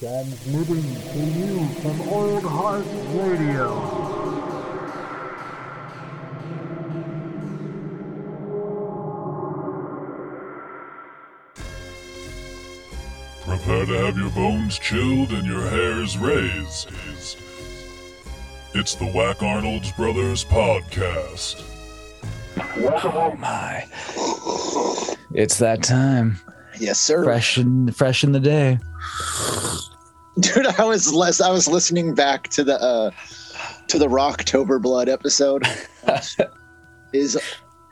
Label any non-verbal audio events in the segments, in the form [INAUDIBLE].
Transmitting to you from Old Heart Radio. Prepare to have your bones chilled and your hairs raised. It's the Whack Arnold's Brothers podcast. Oh my. It's that time. Yes, sir. Fresh in fresh in the day. [LAUGHS] I was less I was listening back to the uh to the Rocktober Blood episode. [LAUGHS] is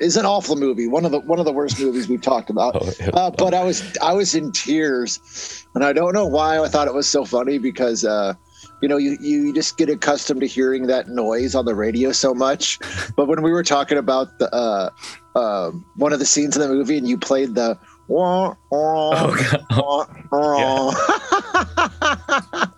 is an awful movie. One of the one of the worst movies we've talked about. Oh. Uh, but I was I was in tears, and I don't know why I thought it was so funny because uh, you know you you just get accustomed to hearing that noise on the radio so much. [LAUGHS] But when we were talking about the uh, uh, one of the scenes in the movie, and you played the wah, wah, Oh, wah. [LAUGHS]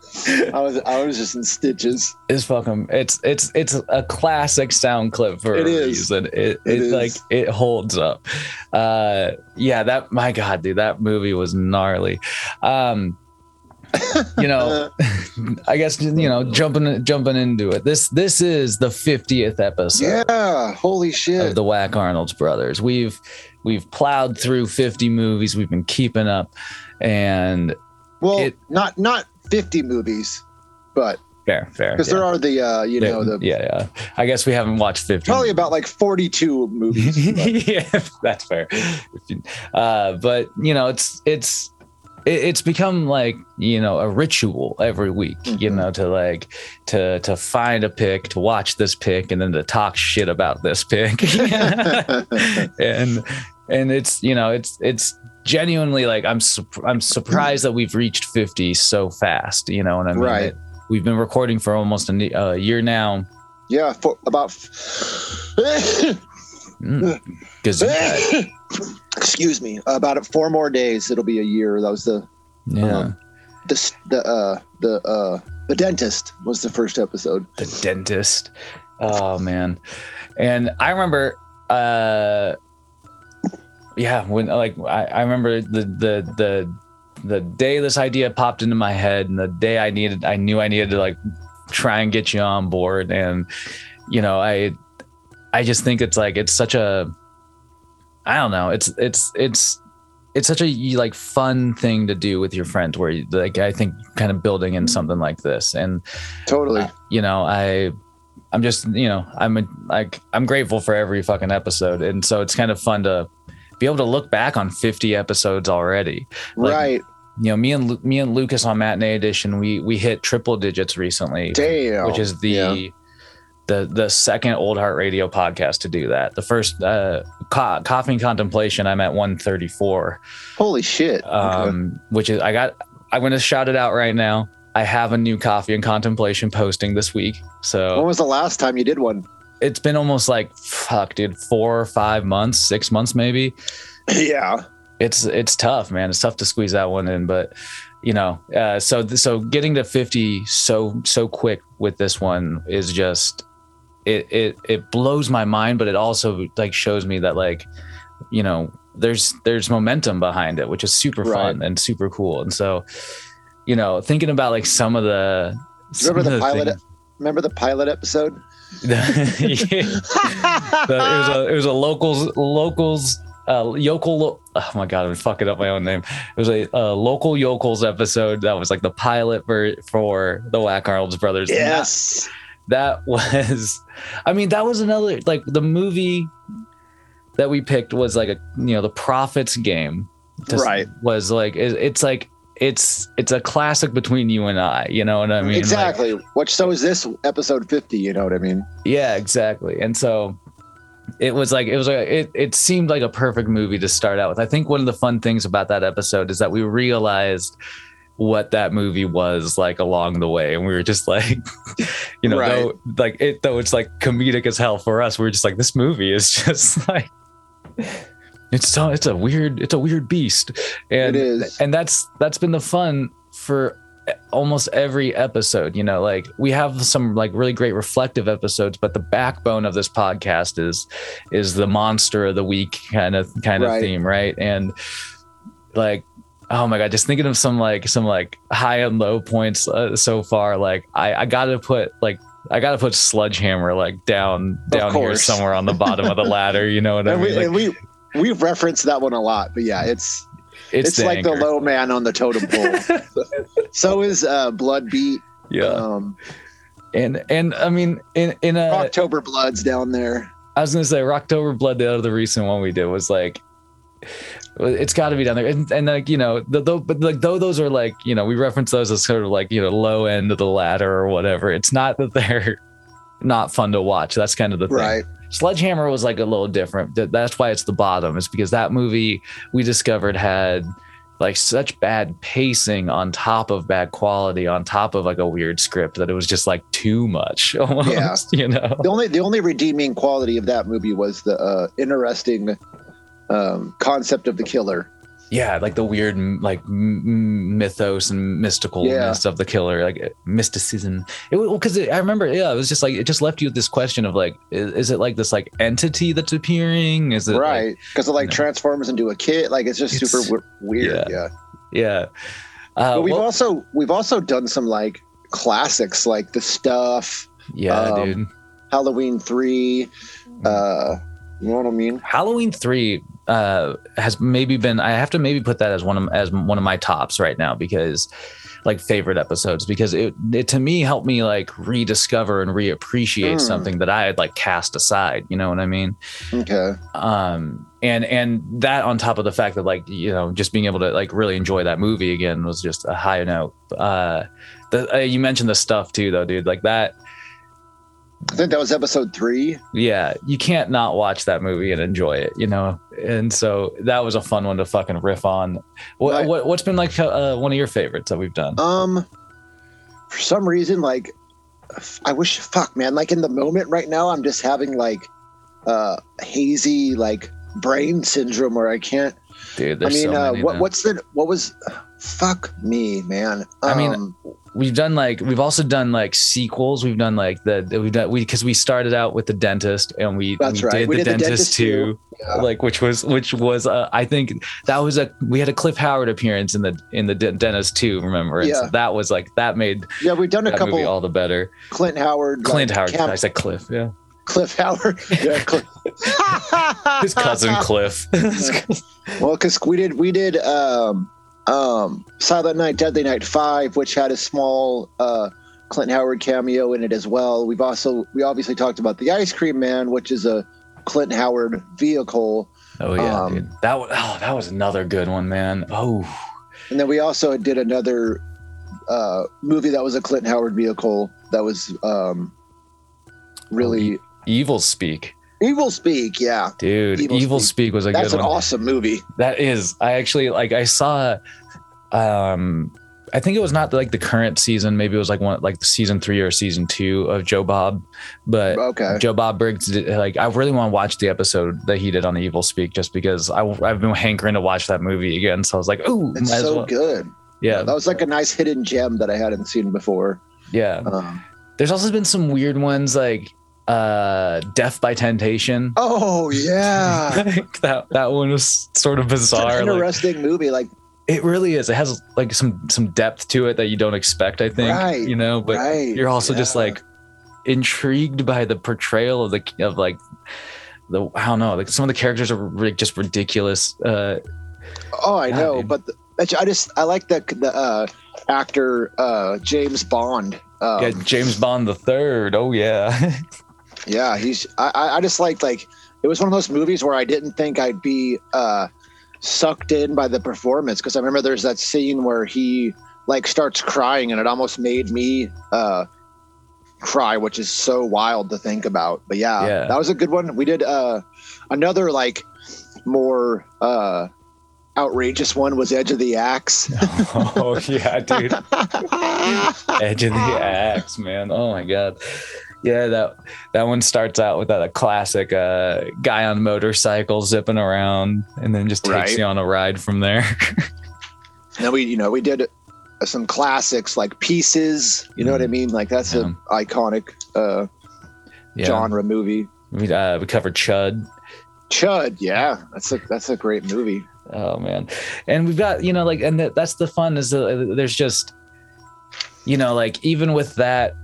I was I was just in stitches. It's fucking it's it's it's a classic sound clip for It a is. reason. It it, It is. like it holds up. Uh yeah, that my god, dude, that movie was gnarly. Um you know, [LAUGHS] I guess you know, jumping jumping into it. This this is the 50th episode. Yeah, holy of shit. the Whack Arnold's brothers. We've we've plowed through 50 movies. We've been keeping up, and Well, it- not not 50 movies, but fair, fair. because yeah. there are the uh, you know the yeah, yeah. I guess we haven't watched 50. probably about like 42 movies. [LAUGHS] yeah, that's fair. Uh, but you know, it's it's it- it's become like you know a ritual every week. You Mhm. know, to like to to find a pick, to watch this pick, and then to talk shit about this pick. [LAUGHS] [LAUGHS] and and it's you know it's it's genuinely like I'm sup- I'm surprised that we've reached 50 so fast. You know and I mean? Right. It- we've been recording for almost a year now. yeah, for about Mm. [LAUGHS] Excuse me, about four more days it'll be a year. That was the yeah. Um, the the uh the uh the dentist was the first episode. the dentist. Oh man. And I remember uh yeah, when like I, I remember the the the the day this idea popped into my head and the day I needed I knew I needed to like try and get you on board and you know, I I just think it's like it's such a I don't know, it's it's it's it's such a like fun thing to do with your friends where you, like I think kind of building in something like this and Totally. uh, you know i i'm just you know i'm a, like i'm grateful for every fucking episode and so it's kind of fun to be able to look back on 50 episodes already like, right. you know me and me and lucas on matinee edition we we hit triple digits recently Damn. which is the Yeah. The the second old heart radio podcast to do that the first uh co- coffee and contemplation i'm at 134 Holy shit. Okay. um, which is I got. I'm going to shout it out right now. I have a new coffee and contemplation posting this week, So when was the last time you did one? it's been almost like fuck, dude, four or five months, six months maybe. [CLEARS THROAT] yeah. It's it's tough, man. It's tough to squeeze that one in, but you know, uh, so so getting to 50 so so quick with this one is just it it it blows my mind, but it also like shows me that like you know there's there's momentum behind it, which is super fun and super cool. And so, you know, thinking about like some of the Remember of the pilot? things- Remember the pilot episode? [LAUGHS] The- it was a it was a locals locals uh yokel oh my god i'm fucking up my own name it was a, uh local yokels episode that was like the pilot for for the whack arnold's brothers yes. That was i mean that was another like the movie that we picked was like a you know the prophets game Right. was like it's like it's it's a classic between you and i you know what i mean Like, exactly. Which so is this episode 50, you know what I mean? yeah exactly and so it was like it was like it, it seemed like a perfect movie to start out with i think one of the fun things about that episode is that we realized what that movie was like along the way and we were just like [LAUGHS] you know Right. though like it though it's like comedic as hell for us we are just like this movie is [LAUGHS] just like it's so it's a weird it's a weird beast and it is. and that's that's been the fun for almost every episode you know like we have some like really great reflective episodes but the backbone of this podcast is is the monster of the week kind of kind of Right. theme right and like oh my god, just thinking of some like some like high and low points uh, so far. Like I I gotta put like. I gotta put Sledgehammer like down down here somewhere on the bottom of the [LAUGHS] ladder. You know what I mean? we, Like, we we've referenced that one a lot, but yeah, it's it's, like the anchor. low man on the totem pole. [LAUGHS] so is uh, Blood Beat. yeah. Um, and and I mean in in a October Bloods down there. I was gonna say Rocktober Blood, the other recent one we did was like it's got to be down there, and, and like you know, the, though, but like though those are like you know, we reference those as sort of like you know low end of the ladder or whatever. It's not that they're [LAUGHS] not fun to watch. That's kind of the thing. Right. Sledgehammer was like a little different. That's why it's the bottom. Is because that movie we discovered had like such bad pacing on top of bad quality on top of like a weird script that it was just like too much [LAUGHS] almost. You know. The only the only redeeming quality of that movie was the uh, interesting um, concept of the killer. yeah like the weird like m- mythos and mysticalness of the killer like uh, mysticism it because i remember yeah it was just like it just left you with this question of like is, is it like this like entity that's appearing is it right. Because it like you know. transforms into a kid. Like it's just It's- super w- weird. yeah. Yeah. yeah uh, But we've well, also we've also done some like classics like the stuff, yeah um, dude Halloween three. Uh, you know what I mean? halloween 3 uh has maybe been i have to maybe put that as one of as one of my tops right now because like favorite episodes because it, it to me helped me like rediscover and reappreciate Mm. something that i had like cast aside you know what i mean Okay. um and and that on top of the fact that like you know just being able to like really enjoy that movie again was just a high note uh the, uh, you mentioned the stuff too though dude like that I think that was episode three. yeah you can't not watch that movie and enjoy it you know and so that was a fun one to fucking riff on what, Right. what what's been like uh, one of your favorites that we've done Um, for some reason, like, I wish, fuck, man, like in the moment right now, I'm just having like, uh, hazy like brain syndrome where I can't. dude this I mean, so uh, what what's the what was? Fuck me, man. I mean, Um, we've done like we've also done like sequels we've done like the we've done we because we started out with the dentist and we, That's we right. did We the did The dentist, Dentist too yeah. like which was which was uh, i think that was a we had a cliff howard appearance in the in the Den- dentist too remember and so Yeah. that was like that made yeah, we've done a couple. all the better Clint Howard, clint like, howard camp- i said cliff yeah Cliff Howard, [LAUGHS] yeah, Cliff. his cousin [LAUGHS] cliff [LAUGHS] Well, because we did we did um, um, Silent Night, Deadly Night Five, which had a small uh, Clint Howard cameo in it as well. We've also we obviously talked about the Ice Cream Man, which is a Clint Howard vehicle, oh yeah Um, dude. That was oh that was another good one man. Oh. And then we also did another uh, movie that was a Clint Howard vehicle that was um, really evil speak Evil Speak. Yeah, dude Evil evil, Speak. speak. was a good one. that's good an one awesome movie. That is. I actually like I saw um I think it was not like the current season, maybe it was like one like the season 3 or season 2 of Joe Bob, but Okay. Joe Bob Briggs did, like I really want to watch the episode that he did on Evil Speak just because I I've been hankering to watch that movie again, so I was like, "Ooh, It's so well." good. Yeah. That was like a nice hidden gem that I hadn't seen before. Yeah. Um, There's also been some weird ones like uh Death by Temptation. oh yeah. [LAUGHS] Like, that that one was sort of It's an bizarre. like- interesting movie. Like, It really is. It has like some some depth to it that you don't expect. I think. Right, You know, but right, you're also just like intrigued by the portrayal of the of like the I don't know. Like some of the characters are ri- just ridiculous. Uh, oh, I Yeah, know, dude. but the, I just I like the the uh, actor uh, James Bond. Um, yeah, James Bond the third. Oh yeah. [LAUGHS] yeah, he's. I I- just like like it was one of those movies where I didn't think I'd be uh, sucked in by the performance because I remember there's that scene where he like starts crying and it almost made me uh, cry, which is so wild to think about. But yeah, Yeah. that was a good one. We did uh, another like more uh, outrageous one was Edge of the Axe. [LAUGHS] oh yeah, dude. [LAUGHS] Edge of the axe, man. Oh my god. Yeah, that that one starts out with that a classic uh, guy on motorcycle zipping around, and then just takes Right. you on a ride from there. then we you know we did uh, some classics like Pieces. You know what I mean? Like that's an iconic uh, yeah. genre movie. We uh, we covered Chud. Chud, yeah, that's a that's a great movie. Oh man, and we've got you know like, and that, that's the fun is uh, there's just, you know, like even with that,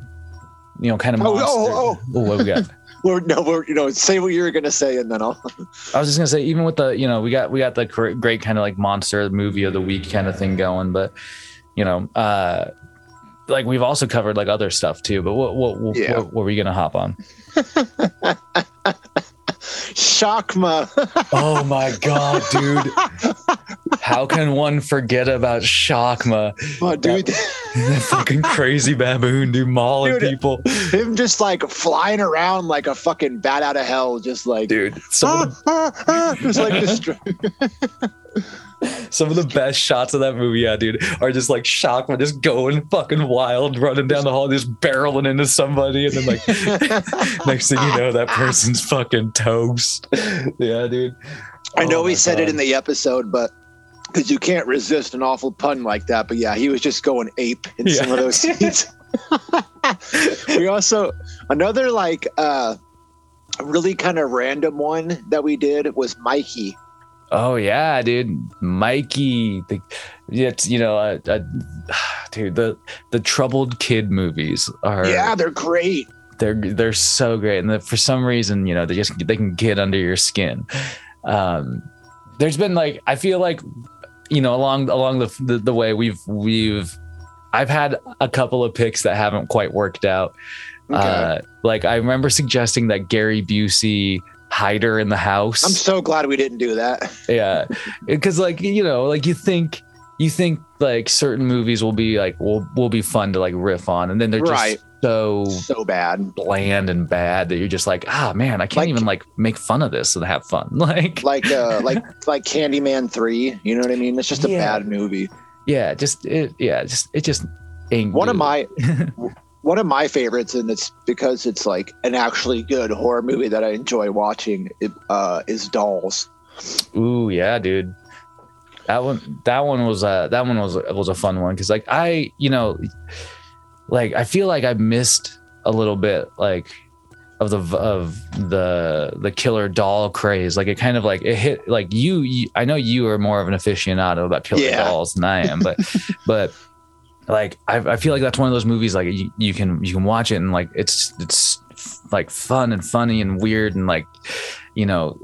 you know, kind of Oh, monster. oh, oh, what we got? We're, no, we're, you know, say what you were gonna say, and then I'll. [LAUGHS] I was just gonna say, even with the, you know, we got we got the great kind of like monster movie of the week kind of thing going, but you know, uh like we've also covered like other stuff too. But what what what, Yeah. what, what were we gonna hop on? [LAUGHS] Shakma. Oh my god, dude! How can one forget about Shakma? oh, dude, [LAUGHS] That fucking crazy baboon, dude, mauling Dude. people, him just like flying around like a fucking bat out of hell, just like. dude. Of, Ah, ah, ah, just like destroy- the, [LAUGHS] some of the best shots of that movie, yeah, dude, are just like Shakma just going fucking wild, running down the hall, just barreling into somebody, and then like [LAUGHS] next thing you know, that person's fucking toast. Yeah, dude. I know Oh we said it in the episode, but because you can't resist an awful pun like that. But yeah, he was just going ape in some of those scenes. [LAUGHS] we also another like uh really kind of random one that we did was Mikey. Oh yeah, dude, Mikey. The, it's you know, uh, uh, [SIGHS] dude, the the troubled kid movies are Yeah, they're great. they're they're so great, and the, for some reason, you know, they just they can get under your skin. Um, there's been like I feel like, you know, along along the the, the way we've we've, I've had a couple of picks that haven't quite worked out. Okay. Uh, like I remember suggesting that Gary Busey hider in the house. I'm so glad we didn't do that. yeah because like you know like you think you think like certain movies will be like will will be fun to like riff on and then they're just Right. so So bad. bland and bad that you're just like ah man i can't Like- even like make fun of this and have fun [LAUGHS] like Like uh like like Candyman 3, you know what I mean? It's just a Yeah. bad movie. yeah just it yeah just it just ain't One of my [LAUGHS] one of my favorites, and it's because it's like an actually good horror movie that I enjoy watching. Uh, is Dolls. Ooh, yeah, dude. That one, that one was uh that one was was a fun one because like I, you know, like I feel like I missed a little bit like of the of the the killer doll craze. Like it kind of like it hit like you. you I know you are more of an aficionado about killer Yeah. dolls than I am, but [LAUGHS] but like I, I feel like that's one of those movies like you, you can you can watch it and like it's it's like fun and funny and weird and like you know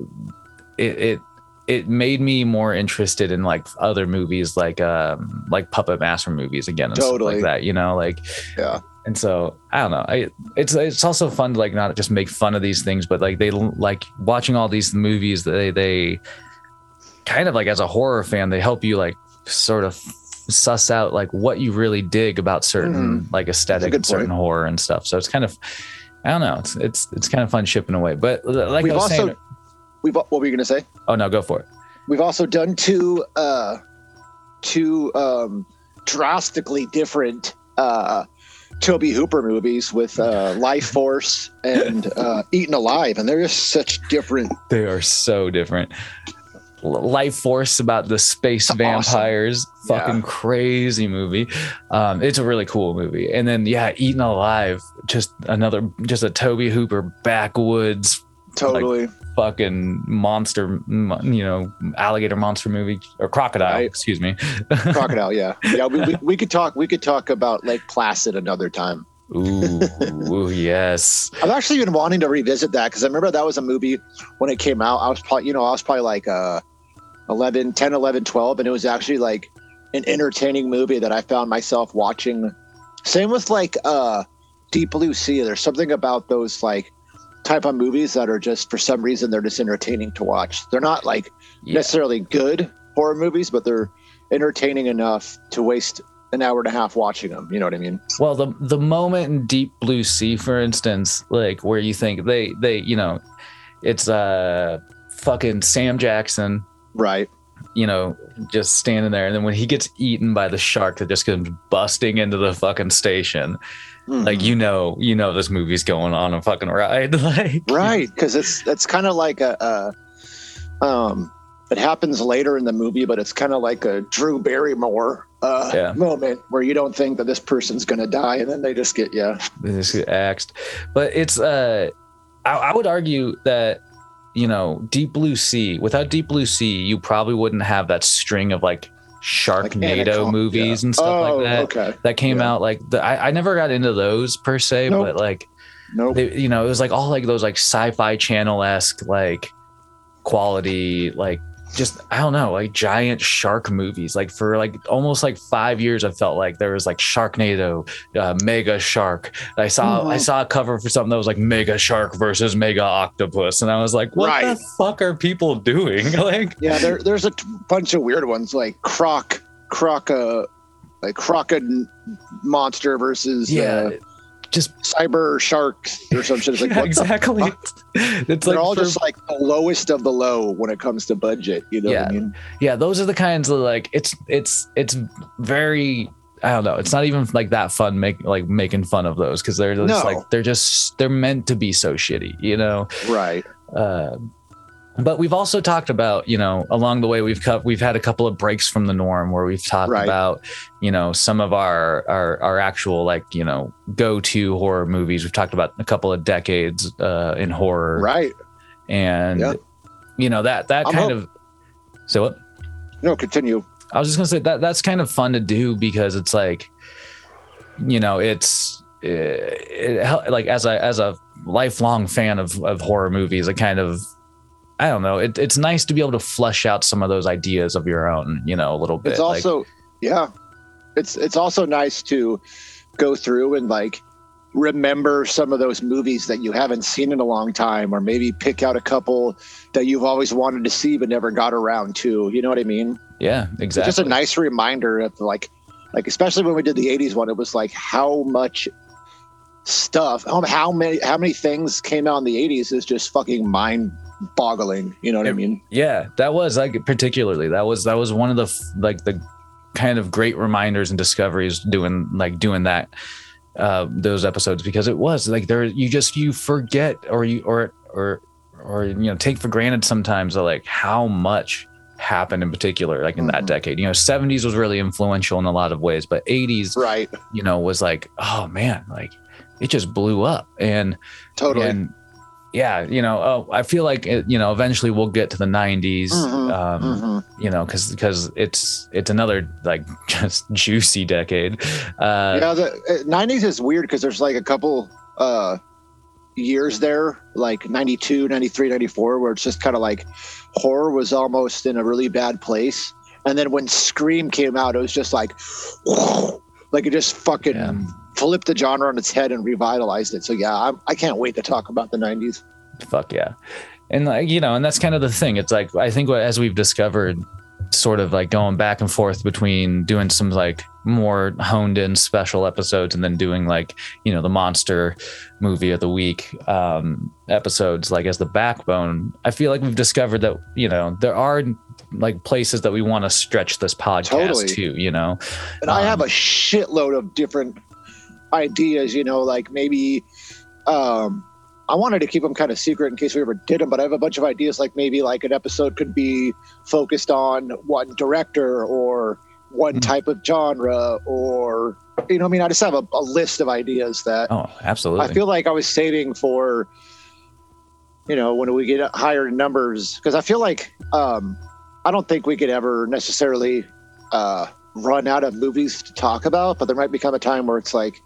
it it it made me more interested in like other movies like um like puppet master movies again and stuff Totally. like that you know like Yeah. and so i don't know I, it's it's also fun to like not just make fun of these things but like they like watching all these movies they they kind of like as a horror fan they help you like sort of suss out like what you really dig about certain like aesthetic certain point. horror and stuff so it's kind of i don't know it's it's it's kind of fun shipping away but like We've i was also saying we've what were you gonna say? oh no go for it We've also done two uh two um drastically different uh Tobe Hooper movies with uh Lifeforce and uh Eaten Alive, and they're just such different They are so different. Lifeforce about the space Awesome. vampires, fucking Yeah. crazy movie. Um, it's a really cool movie. And then yeah, Eaten Alive, just another, just a Tobe Hooper backwoods totally fucking monster, you know, alligator monster movie or crocodile. Right. Excuse me. crocodile, yeah. [LAUGHS] Yeah, we, we, we could talk we could talk about Lake Placid another time. ooh, ooh, yes. I've actually been wanting to revisit that because I remember that was a movie when it came out. I was probably, you know, I was probably like uh, 11, 10, 11, 12. And it was actually like an entertaining movie that I found myself watching. Same with like uh, Deep Blue Sea. There's something about those like type of movies that are just, for some reason, they're just entertaining to watch. They're not like Yeah. necessarily good horror movies, but they're entertaining enough to waste an hour and a half watching them. You know what I mean? Well, the the moment in Deep Blue Sea, for instance, like where you think they they you know, it's uh fucking Sam Jackson, Right. you know, just standing there, and then when he gets eaten by the shark that just comes busting into the fucking station, like Mhm. you know, you know this movie's going on a fucking ride, [LAUGHS] like right because it's it's kind of like a, a um it happens later in the movie but it's kind of like a drew barrymore uh Yeah. moment where you don't think that this person's gonna die and then they just get yeah they just get axed. But it's uh, I, I would argue that you know, Deep Blue Sea. Without Deep Blue Sea, you probably wouldn't have that string of like Sharknado Anaconda, movies yeah. and stuff oh, like that Okay. that came Yeah. out. Like the, I, I never got into those per se, Nope. but like Nope. they, you know, it was like all like those like sci-fi channel esque like quality, like just I don't know, like giant shark movies. Like for like almost like five years, I felt like there was like Sharknado, uh, Mega Shark. I saw I Mhm. saw a cover for something that was like Mega Shark versus Mega Octopus, and I was like, what Right. the fuck are people doing? [LAUGHS] like, Yeah, there, there's a t- bunch of weird ones like Croc, Croc, uh, like Crocod monster versus yeah, uh, just cyber sharks or some shit. It's like [LAUGHS] yeah, what the exactly. [LAUGHS] It's They're like all for- just like the lowest of the low when it comes to budget. You know what Yeah. I mean? yeah those are the kinds of like it's it's it's very i don't know it's not even like that fun make like making fun of those because they're just No. like they're just they're meant to be so shitty you know Right. uh but we've also talked about you know along the way we've cut we've had a couple of breaks from the norm where we've talked Right. about you know some of our our our actual like you know go-to horror movies we've talked about a couple of decades uh in horror Right. and Yeah. you know that that I'm kind hope- of so what No, continue. I was just gonna say that that's kind of fun to do because it's like, you know, it's it, it, like as a as a lifelong fan of of horror movies, it kind of I don't know. It, it's nice to be able to flush out some of those ideas of your own, you know, a little bit. It's like- also yeah. It's it's also nice to go through and like remember some of those movies that you haven't seen in a long time or maybe pick out a couple that you've always wanted to see but never got around to you know what i mean yeah, it's exactly. just a nice reminder of like like especially when we did the 80s one it was like how much stuff how, how many how many things came out in the 80s is just fucking mind boggling you know what i mean? yeah, that was like particularly that was that was one of the like the kind of great reminders and discoveries doing like doing that uh those episodes because it was like there you just you forget or you or or or you know take for granted sometimes like how much happened in particular like in that Mhm. decade. You know 70s was really influential in a lot of ways but 80s right. you know was like oh man like it just blew up. And totally. and yeah you know oh i feel like it, you know eventually we'll get to the 90s Mhm, um Mhm. you know because because it's it's another like [LAUGHS] just juicy decade uh yeah the uh, 90s is weird because there's like a couple uh years there like 92 93 94 where it's just kind of like horror was almost in a really bad place and then when scream came out it was just like [GASPS] like it just fucking Yeah. Flipped the genre on its head and revitalized it. So yeah I'm, i can't wait to talk about the 90s fuck yeah. And like you know and that's kind of the thing. It's like i think what as we've discovered sort of like going back and forth between doing some like more honed in special episodes and then doing like you know the monster movie of the week um episodes like as the backbone i feel like we've discovered that you know there are like places that we want to stretch this podcast Totally. to you know? And i have Um, a shitload of different ideas you know like maybe um i wanted to keep them kind of secret in case we ever did them but i have a bunch of ideas like maybe like an episode could be focused on one director or one Mhm. type of genre or you know i mean i just have a, a list of ideas that oh absolutely I feel like I was saving for, you know, when we get higher numbers, because I feel like um, I don't think we could ever necessarily uh, run out of movies to talk about, but there might become a time where it's like,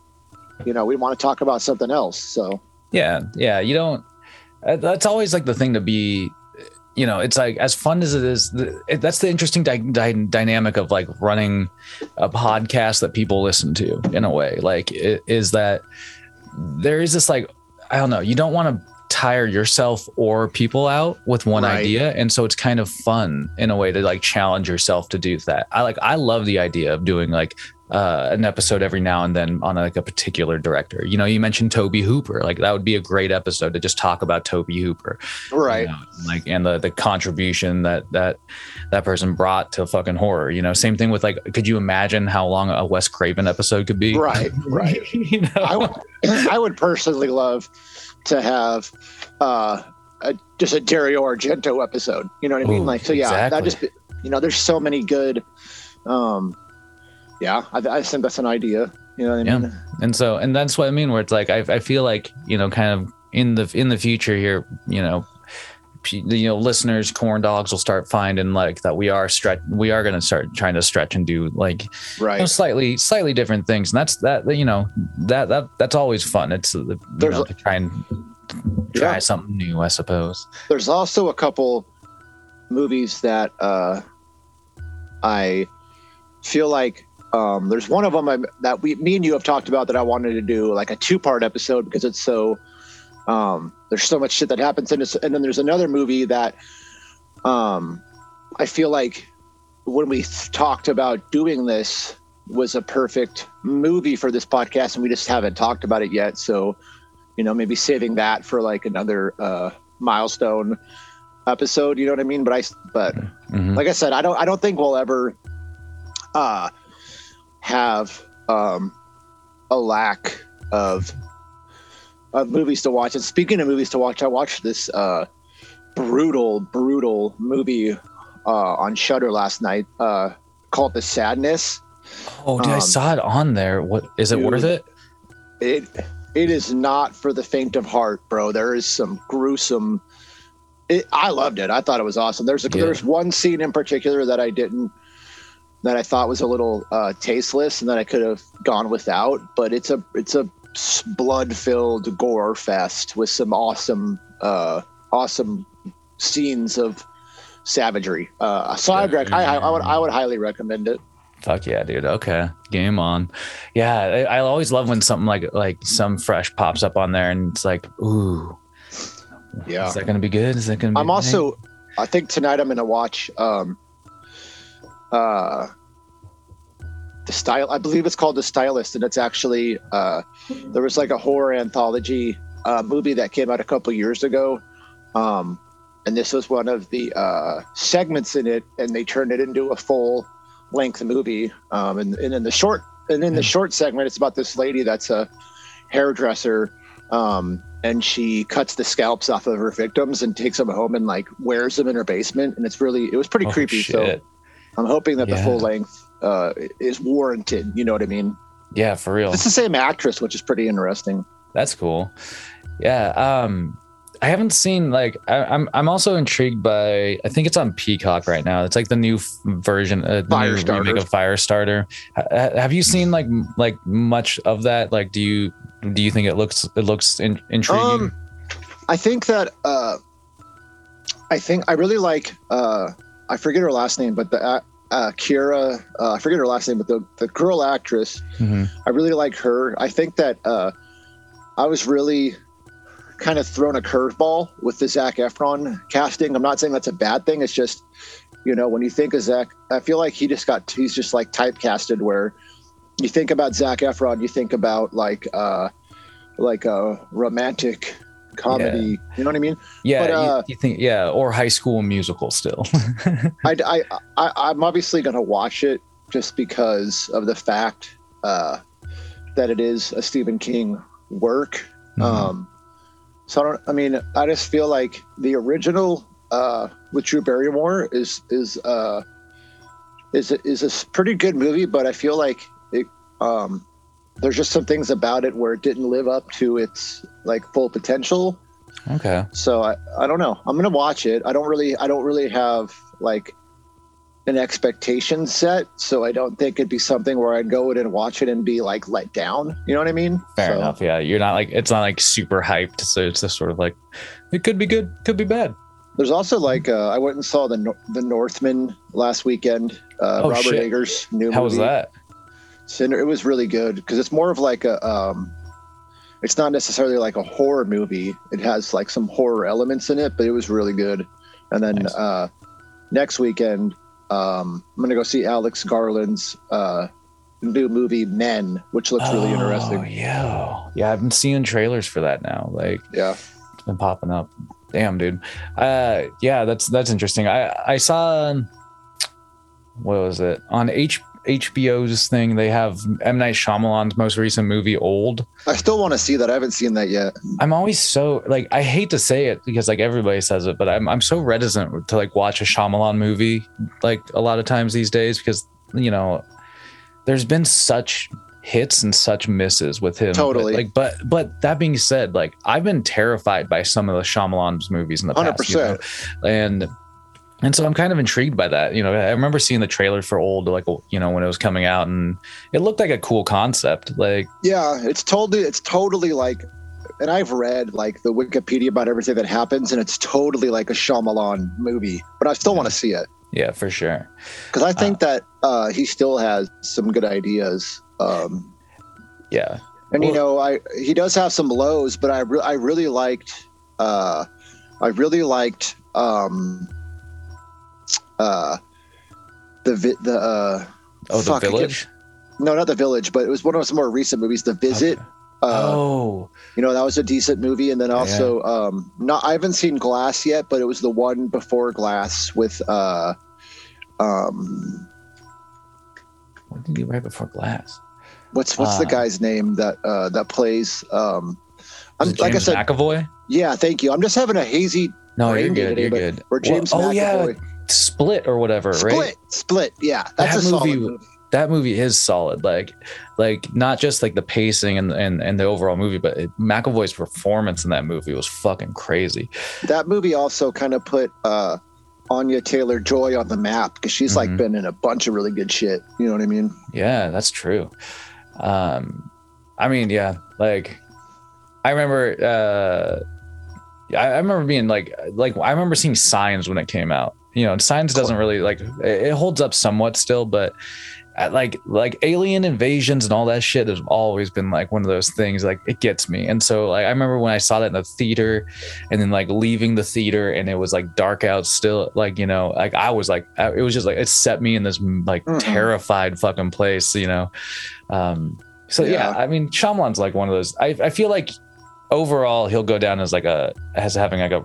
you know, we want to talk about something else. So Yeah, yeah. You don't. uh, That's always like the thing to be. You know, it's like as fun as it is. That's the interesting dy- dy- dynamic of like running a podcast that people listen to. In a way, like it, is that there is this like I don't know. You don't want to tire yourself or people out with one Right. idea, and so it's kind of fun in a way to like challenge yourself to do that. I like. I love the idea of doing like uh, an episode every now and then on like a particular director. You know, you mentioned Tobe Hooper. Like that would be a great episode to just talk about Tobe Hooper. you right, know, like and the the contribution that that that person brought to fucking horror. You know, same thing with like, could you imagine how long a Wes Craven episode could be? right, [LAUGHS] right. you know? I would, I would personally love to have uh, a, just a Dario Argento episode. You know what I mean? Ooh, like, so yeah, that just, be- you know, there's so many good, um, yeah, I, I think that's an idea. You know what I Yeah. mean? and so and that's what i mean where it's like I, I feel like you know kind of in the in the future here you know you know listeners corn dogs will start finding like that we are stretch we are going to start trying to stretch and do like you Right. know, slightly slightly different things and that's that you know that that that's always fun it's uh, you There's know, to try and try Yeah. something new i suppose There's also a couple movies that uh, I feel like um, there's one of them I, that we, me and you have talked about that I wanted to do like a two part episode because it's so um, there's so much shit that happens in this, and then there's another movie that um, I feel like when we talked about doing this was a perfect movie for this podcast, and we just haven't talked about it yet. So, you know, maybe saving that for like another uh, milestone episode. You know what I mean? But I, but Mhm. like I said, I don't, I don't think we'll ever uh, have um, a lack of of movies to watch. And speaking of movies to watch, I watched this uh, brutal, brutal movie uh, on Shudder last night uh, called The Sadness. oh dude i um, saw it on there what is it dude. worth it It it is not for the faint of heart, bro. There is some gruesome. It, I loved it. I thought it was awesome. There's a, Yeah. there's one scene in particular that I didn't that I thought was a little uh, tasteless and that I could have gone without. But it's a it's a blood filled gore fest with some awesome uh, awesome scenes of savagery. Uh, so I'd rec- I, I would I would highly recommend it. Fuck yeah, dude. Okay, game on. Yeah, I, I always love when something like like some fresh pops up on there, and it's like, ooh, Yeah. is that gonna be good? Is that gonna? be I'm also I think tonight I'm gonna watch um uh the style I believe it's called The Stylist and it's actually uh there was like a horror anthology uh movie that came out a couple years ago. Um and this was one of the uh segments in it and they turned it into a full length movie. Um and, and in the short and in the short segment it's about this lady that's a hairdresser um, and she cuts the scalps off of her victims and takes them home and like wears them in her basement and it's really it was pretty Oh, creepy so shit. I'm hoping that the full length uh, is warranted you know what i mean yeah, for real. it's the same actress which is pretty interesting That's cool. Yeah. Um, I haven't seen like I, I'm. I'm also intrigued by. I think it's on Peacock right now. It's like the new f- version, uh, the new of Firestarter. Ha- have you seen like like much of that? Like, do you do you think it looks it looks in, intriguing? Um, I think that uh, I think I really like uh, I forget her last name, but the uh, uh, Kira uh, I forget her last name, but the the girl actress Mhm. I really like her. I think that uh, I was really kind of thrown a curveball with the Zac Efron casting. I'm not saying that's a bad thing. It's just you know when you think of Zac, I feel like he just got he's just like typecasted where you think about Zac Efron, you think about like uh, like a romantic comedy. You know what I mean? Yeah, But, you- uh, you, think yeah, or High School Musical still. [LAUGHS] I, I, I, I'm obviously going to watch it just because of the fact uh, that it is a Stephen King work. Mhm. Um, so I don't. I mean, I just feel like the original uh, with Drew Barrymore is is uh, is a- is a pretty good movie, but I feel like it. Um, there's just some things about it where it didn't live up to its like full potential. okay. So I, I don't know. I'm gonna watch it. I don't really I don't really have like an expectation set, so I don't think it'd be something where I'd go in and watch it and be like let down. You know what I mean? Fair So, enough. Yeah, you're not like it's not like super hyped, so it's just sort of like it could be good, could be bad. There's also like uh, I went and saw the the Northman last weekend. Uh, Oh, Robert shit. Eggers new movie. How was that? Cinder. It was really good because it's more of like a. Um, it's not necessarily like a horror movie. It has like some horror elements in it, but it was really good. And then Nice. uh, next weekend, um, I'm gonna go see Alex Garland's uh, new movie Men, which looks really Oh, interesting. Yeah, yeah. I've been seeing trailers for that now. Like Yeah, it's been popping up. Damn, dude. Uh, yeah, that's that's interesting. I I saw um, what was it on H HBO's thing? They have M Night Shyamalan's most recent movie, Old. I still want to see that. I haven't seen that yet. I'm always so like I hate to say it because like everybody says it, but I'm I'm so reticent to like watch a Shyamalan movie like a lot of times these days because you know there's been such hits and such misses with him. But, Totally. like, but but that being said, like I've been terrified by some of the Shyamalan's movies in the past. you know? 100%. and and so I'm kind of intrigued by that. You know, I remember seeing the trailer for Old, like you know, when it was coming out, and it looked like a cool concept. Like, Yeah, it's totally it's totally like and I've read like the Wikipedia about everything that happens and it's totally like a Shyamalan movie, but I still want to see it yeah, for sure. because I think that uh, he still has some good ideas. Um, Yeah, and you know, I he does have some lows, but I re- I really liked uh, I really liked um, uh, the vi- the uh, oh, fuck, the Village. no, not the Village, but it was one of his more recent movies, The Visit. Okay. Uh, oh, you know that was a decent movie and then also um not i haven't seen glass yet but it was the one before glass with uh um what did he do right before Glass? what's what's the Uh, guy's name that uh that plays um I'm, like i James said McAvoy. yeah thank you i'm just having a hazy No, you're good. today, You're good. or james Well, oh yeah, McAvoy. Split or whatever, split right? split split, yeah that's That a solid movie- movie that movie is solid. Like, like not just like the pacing and and, and the overall movie, but it, McAvoy's performance in that movie was fucking crazy. that movie also kind of put uh anya taylor joy on the map because she's like Mhm. been in a bunch of really good shit you know what i mean Yeah, that's true. Um, I mean, yeah, like I remember, uh, I remember being like, like I remember seeing Signs when it came out. You know, Signs doesn't really like it holds up somewhat still, but uh, like like alien invasions and all that shit has always been like one of those things like it gets me and so like i remember when i saw that in the theater and then like leaving the theater and it was like dark out still like you know like i was like I- it was just like it set me in this like Mhm. terrified fucking place you know um so yeah. Yeah. i mean Shyamalan's like one of those i, I feel like overall he'll go down as like a as having like a,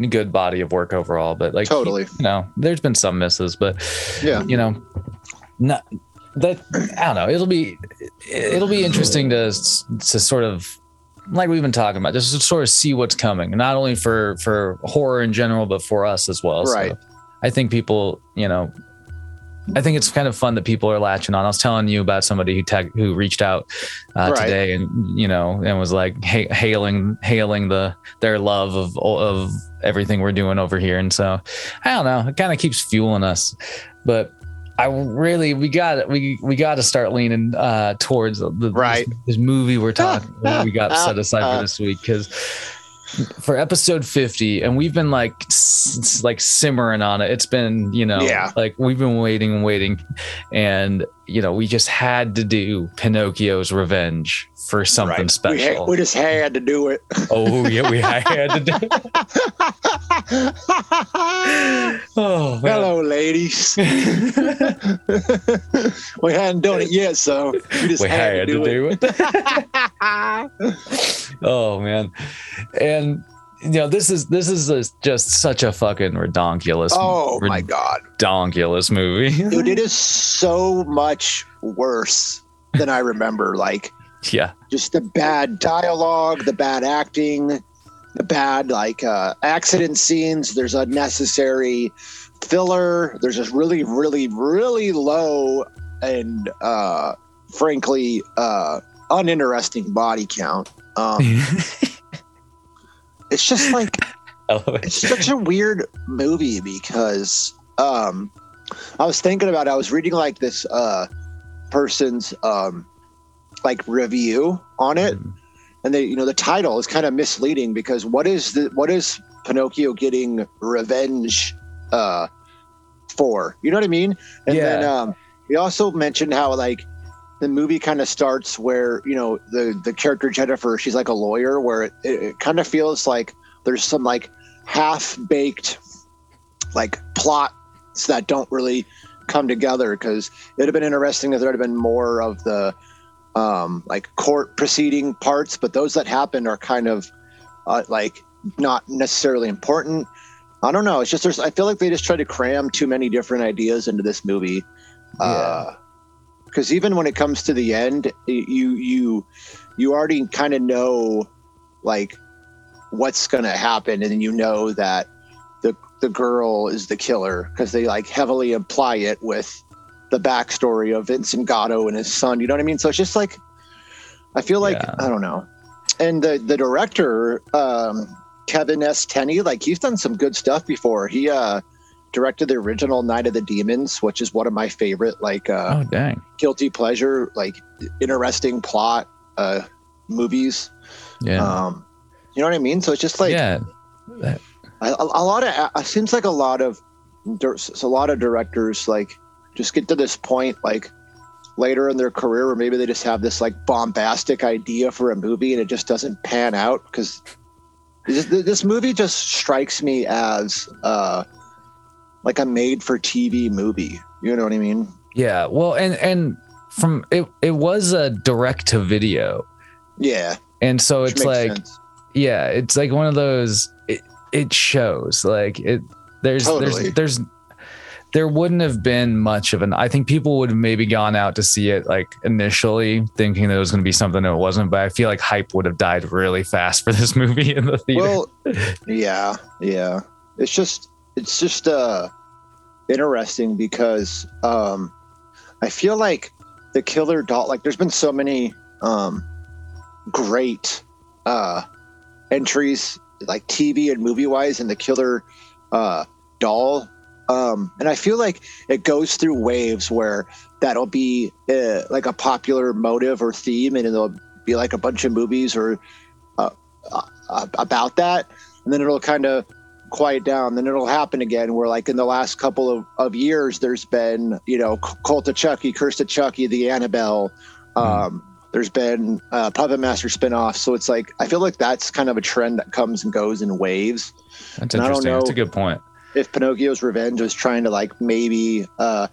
a good body of work overall but like Totally. you know there's been some misses but Yeah. you know not that i don't know it'll be it'll be interesting to to sort of like we've been talking about just to sort of see what's coming not only for for horror in general but for us as well Right. so i think people you know I think it's kind of fun that people are latching on. I was telling you about somebody who tag, who reached out uh, Right. today, and you know, and was like ha- hailing hailing the their love of of everything we're doing over here. And so, I don't know, it kind of keeps fueling us. But I really, we got we we got to start leaning uh, towards the Right. this, this movie we're [LAUGHS] talking. we got set aside for this week because for episode 50 and we've been like s- like simmering on it it's been you know Yeah. like we've been waiting and waiting and you know we just had to do pinocchio's revenge for something Right. We, special ha- we just had to do it. [LAUGHS] oh yeah we had to do [LAUGHS] oh man. Hello, ladies. [LAUGHS] we hadn't done it yet, so we just we had, had to do it oh man and you know this is this is a, just such a fucking redonkulous oh my god, redonkulous movie [LAUGHS] dude! It is so much worse than I remember. Like yeah just the bad dialogue, the bad acting, the bad like uh, accident scenes. There's unnecessary filler. There's just really, really, really low and uh, frankly uh, uninteresting body count. Um, [LAUGHS] it's just like [LAUGHS] I love it. it's such a weird movie because um I was thinking about it, I was reading like this uh person's um like review on it and they you know the title is kind of misleading because what is the what is Pinocchio getting revenge uh for? You know what I mean? And then Yeah. um he also mentioned how like the movie kind of starts where you know the the character Jennifer she's like a lawyer where it, it, kind of feels like there's some like half baked like plots that don't really come together because it'd have been interesting if there had been more of the um like court proceeding parts but those that happen are kind of uh, like not necessarily important. I don't know it's just there's i feel like they just try to cram too many different ideas into this movie. Uh because even when it comes to the end you you you already kind of know like what's gonna happen and you know that the the girl is the killer because they like heavily imply it with the backstory of Vincent Gatto and his son. You know what I mean? So it's just like I feel like Yeah. I don't know. And the the director, um, Kevin S. Tenney, like he's done some good stuff before. He uh directed the original Night of the Demons, which is one of my favorite like uh oh dang. guilty pleasure, like interesting plot uh movies. Yeah. Um you know what I mean? So it's just like yeah. a, a lot of it seems like a lot of dir- a lot of directors like just get to this point like later in their career where maybe they just have this like bombastic idea for a movie and it just doesn't pan out because this, this movie just strikes me as uh like a made for TV movie. You know what I mean? Yeah. Well, and and from it, it was a direct to video, Yeah, and so which it's like, sense. yeah, it's like one of those. It it shows like it. There's Totally. there's there's there wouldn't have been much of an. I think people would have maybe gone out to see it like initially thinking that it was going to be something that it wasn't. But I feel like hype would have died really fast for this [LAUGHS] movie in the theater. Well, yeah, yeah. It's just it's just uh interesting because um I feel like the killer doll like there's been so many um great uh entries like TV and movie wise in the killer uh doll. Um and I feel like it goes through waves where that'll be uh, like a popular motive or theme and it'll be like a bunch of movies or uh, about that. And then it'll kind of quiet down then it'll happen again. Where like in the last couple of, of years there's been you know cult of chucky curse of chucky the annabelle. Um there's been uh, puppet master spin-off so it's like i feel like that's kind of a trend that comes and goes in waves. That's and interesting. That's a good point. if pinocchio's revenge was trying to like maybe uh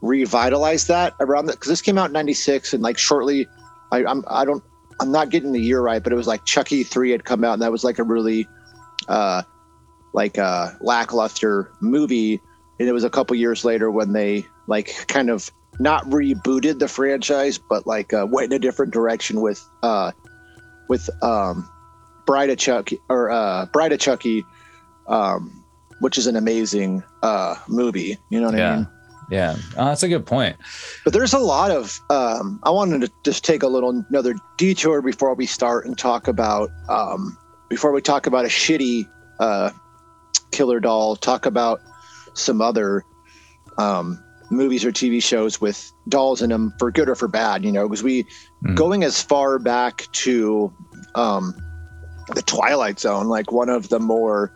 revitalize that around that because this came out in 96 and like shortly I, i'm i don't i'm not getting the year right but it was like chucky 3 had come out and that was like a really uh like a lackluster movie and it was a couple years later when they like kind of not rebooted the franchise but like uh, went in a different direction with uh with um bride of chucky or uh bride of chucky um which is an amazing uh movie. You know what i mean? Yeah, oh, that's a good point. but there's a lot of um, i wanted to just take a little another detour before we start and talk about um, before we talk about a shitty uh, killer doll talk about some other um, movies or tv shows with dolls in them for good or for bad you know because we Mm. going as far back to um, the twilight zone like one of the more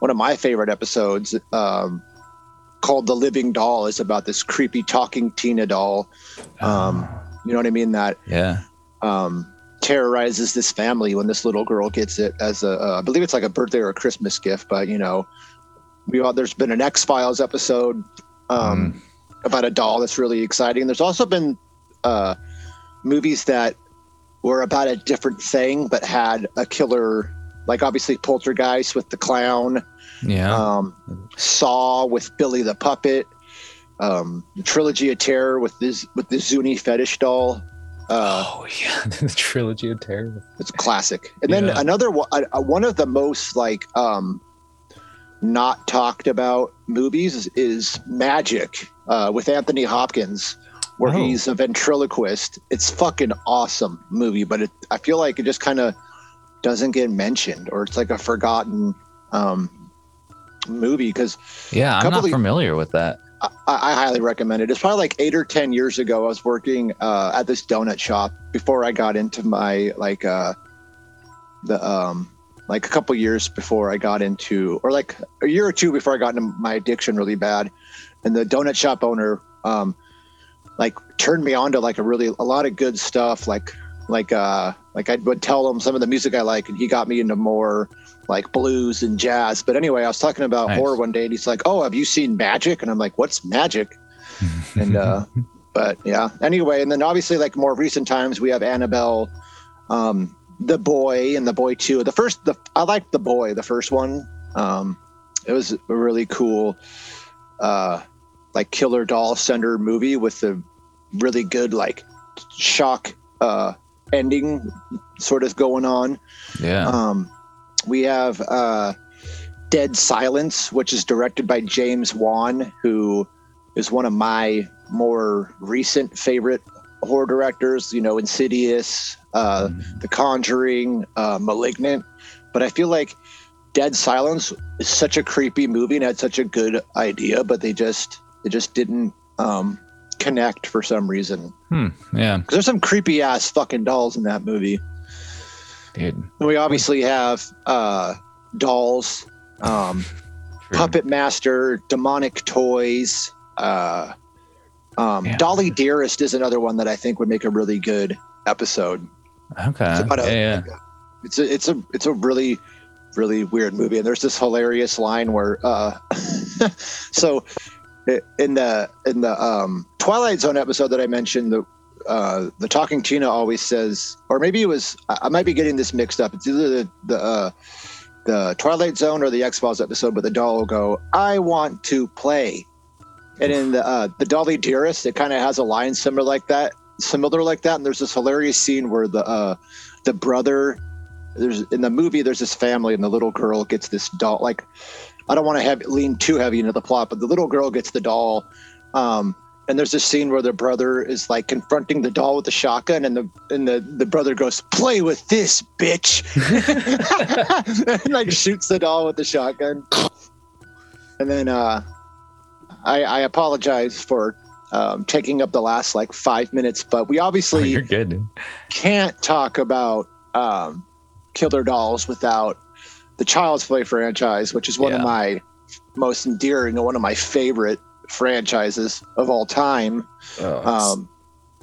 one of my favorite episodes um, called the living doll is about this creepy talking tina doll um, you know what i mean that Yeah. um, terrorizes this family when this little girl gets it as a uh, i believe it's like a birthday or a christmas gift but you know we all, there's been an x-files episode um, about a doll that's really exciting there's also been uh, movies that were about a different thing but had a killer like obviously poltergeist with the clown Yeah. um, Saw with Billy the Puppet, um, Trilogy of Terror with this with the Zuni fetish doll. Uh, oh yeah, [LAUGHS] the trilogy of terror. it's classic. And then Yeah. another one, one of the most like um, not talked about movies is, is Magic uh, with Anthony Hopkins, where Oh. he's a ventriloquist. It's fucking awesome movie, but it, I feel like it just kind of doesn't get mentioned, or it's like a forgotten um, movie because Yeah, I'm not of- familiar with that. I, I highly recommend it. It's probably like eight or ten years ago. I was working uh, at this donut shop before I got into my like uh, the um like a couple years before I got into or like a year or two before I got into my addiction really bad, and the donut shop owner um like turned me on to like a really a lot of good stuff like like uh like I would tell him some of the music I like and he got me into more like blues and jazz. But anyway, I was talking about Nice. horror one day and he's like, "Oh, have you seen Magic?" And I'm like, "What's Magic?" and uh [LAUGHS] but yeah anyway and then obviously like more recent times we have annabelle um the boy and the boy 2 the first the i liked the boy the first one um it was a really cool uh like killer doll center movie with a really good like shock uh ending sort of going on yeah. um, we have uh, Dead Silence, which is directed by James Wan, who is one of my more recent favorite horror directors. You know, Insidious, uh, The Conjuring, uh, Malignant. But I feel like Dead Silence is such a creepy movie and had such a good idea, but they just it just didn't um, connect for some reason. Hmm. Yeah, Because there's some creepy ass fucking dolls in that movie. Dude. And we obviously have uh, dolls, um, [LAUGHS] Puppet Master, Demonic Toys. Uh, um, Yeah. Dolly Dearest is another one that I think would make a really good episode. Okay. It's about a- yeah, yeah. It's a it's a it's a really really weird movie, and there's this hilarious line where uh, [LAUGHS] so in the in the um, Twilight Zone episode that I mentioned, the uh, the talking Tina always says, or maybe it was I might be getting this mixed up. It's either the the uh, the Twilight Zone or the X Files episode, but the doll will go, "I want to play," and in the uh, the Dolly Dearest, it kind of has a line similar like that, similar like that. And there's this hilarious scene where the uh, the brother there's in the movie there's this family and the little girl gets this doll like i don't want to have lean too heavy into the plot but the little girl gets the doll um and there's this scene where the brother is like confronting the doll with the shotgun and the and the, the brother goes play with this bitch. [LAUGHS] And like shoots the doll with the shotgun. And then uh i i apologize for um, taking up the last like five minutes but we Oh, obviously you're good. can't talk about um, Killer Dolls without the Child's Play franchise, which is one of my most endearing and one of my favorite franchises of all time. Um,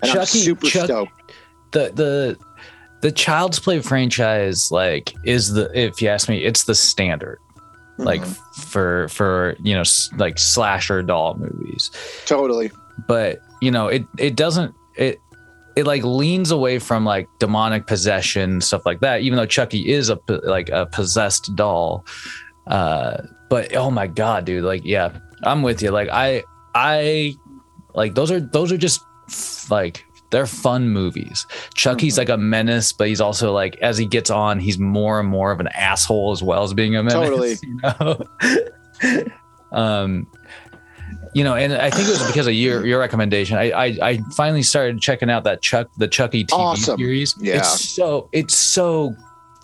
and I'm Chucky- super Chuck- stoked. the the the Child's Play franchise, like, is the if you ask me, it's the standard. Like Mhm. for for you know like slasher doll movies. totally. but you know it it doesn't it it like leans away from like demonic possession stuff like that even though chucky is a like a possessed doll uh but oh my god dude like yeah i'm with you like i i like those are those are just like they're fun movies chucky's Mhm. like a menace but he's also like as he gets on he's more and more of an asshole as well as being a menace Totally. [LAUGHS] you know [LAUGHS] um you know, and I think it was because of your your recommendation. I I, I finally started checking out that Chuck the Chucky TV Awesome. series. Yeah. it's so it's so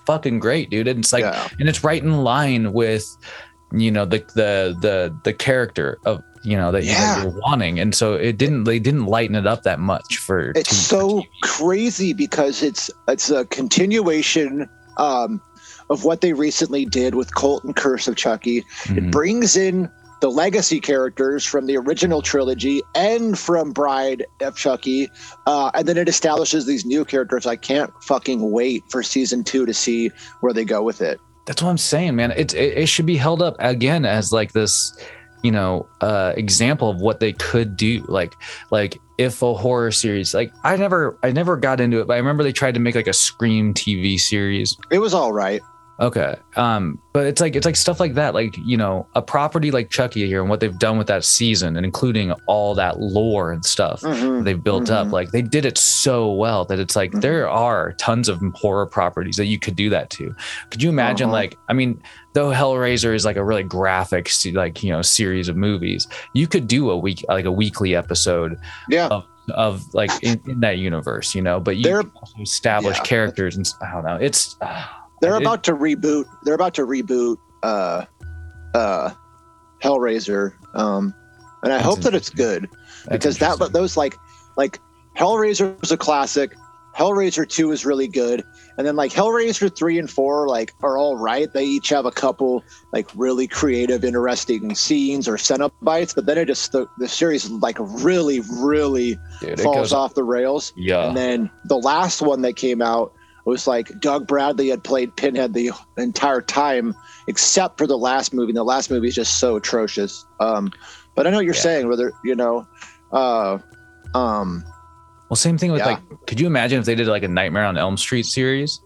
fucking great, dude. And it's like, yeah. and it's right in line with, you know, the the the the character of you know that you- Yeah. you're wanting, and so it didn't they didn't lighten it up that much for. It's so crazy because it's it's a continuation um, of what they recently did with Cult and Curse of Chucky. Mhm. It brings in the legacy characters from the original trilogy and from Bride of Chucky, uh, and then it establishes these new characters. I can't fucking wait for season two to see where they go with it. That's what I'm saying, man. It's it, it should be held up again as like this, you know, uh example of what they could do. Like like if a horror series, like I never I never got into it, but I remember they tried to make like a Scream TV series. It was all right. Okay. Um, but it's like it's like stuff like that, like you know, a property like Chucky here and what they've done with that season and including all that lore and stuff Mhm. they've built up Mhm. like they did it so well that it's like Mhm. there are tons of horror properties that you could do that to could you imagine Uh-huh. like i mean though hellraiser is like a really graphic like you know series of movies you could do a week like a weekly episode Yeah. of of like in, in that universe you know but you They're- can also establish yeah. characters and I don't know it's ah, They're about to reboot. They're about to reboot uh, uh, Hellraiser, um, and I That's hope that it's good. because that those like like Hellraiser was a classic. Hellraiser two is really good, and then like Hellraiser three and four like are all right. They each have a couple like really creative, interesting scenes or setup bites, but then it just the, the series like really really Dude, falls goes off the rails. yeah And then the last one that came out was like Doug Bradley had played Pinhead the entire time, except for the last movie. And the last movie is just so atrocious. Um, but I know what you're Yeah. saying, whether you know, uh, um, well same thing with Yeah. like could you imagine if they did like a nightmare on elm street series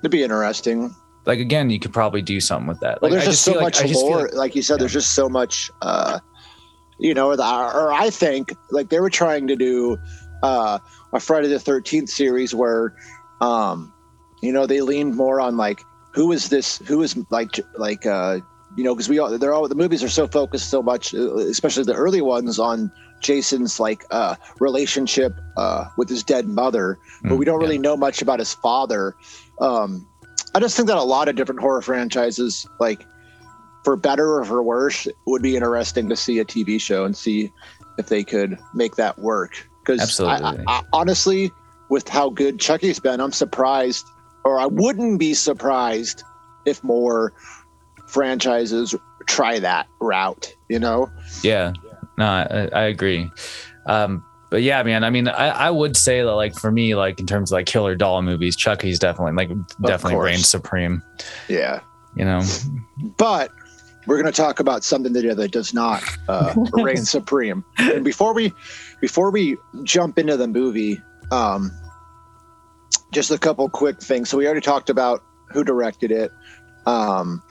it'd be interesting. like again you could probably do something with that Well, like there's I just so like- much just lore, like- like, you said. Yeah. There's just so much, uh, you know, or, the, or I think like they were trying to do uh, a Friday the Thirteenth series where, um, you know, they leaned more on like who is this? Who is like like uh, you know, because we all they're all the movies are so focused so much, uh, especially the early ones on Jason's like uh, relationship uh, with his dead mother, but Mm, we don't yeah. really know much about his father. Um, I just think that a lot of different horror franchises, like for better or for worse, would be interesting to see a TV show and see if they could make that work. Because Absolutely. honestly, with how good Chucky's been, I'm surprised, or I wouldn't be surprised if more franchises try that route. You know? Yeah, no, I, I agree. Um, but yeah, man, I mean, I, I would say that like for me, like in terms of like killer doll movies, Chucky's definitely like definitely reigns supreme. Yeah. You know, but we're going to talk about something that, that does not uh, reign [LAUGHS] supreme. And before we before we jump into the movie, um, just a couple quick things. So we already talked about who directed it. Um,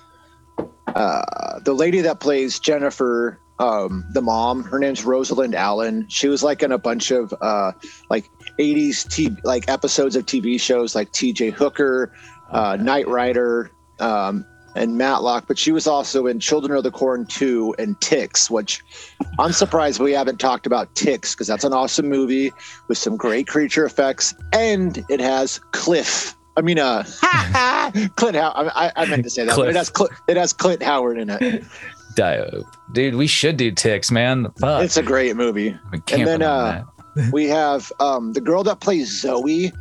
uh, the lady that plays Jennifer, um, the mom, her name's Rosalind Allen. She was like in a bunch of uh, like 80s TV, like episodes of TV shows like TJ Hooker, uh, Knight Rider, um, and Matlock, but she was also in Children of the Corn 2 and Ticks, which I'm surprised we haven't talked about Ticks because that's an awesome movie with some great creature effects, and it has Cliff. I mean, uh, [LAUGHS] Clint. How- I, I meant to say that, but it has Cl- it has Clint Howard in it. Dude, we should do ticks, man. Fuck, It's a great movie. And then, uh, we have um, the girl that plays Zoe,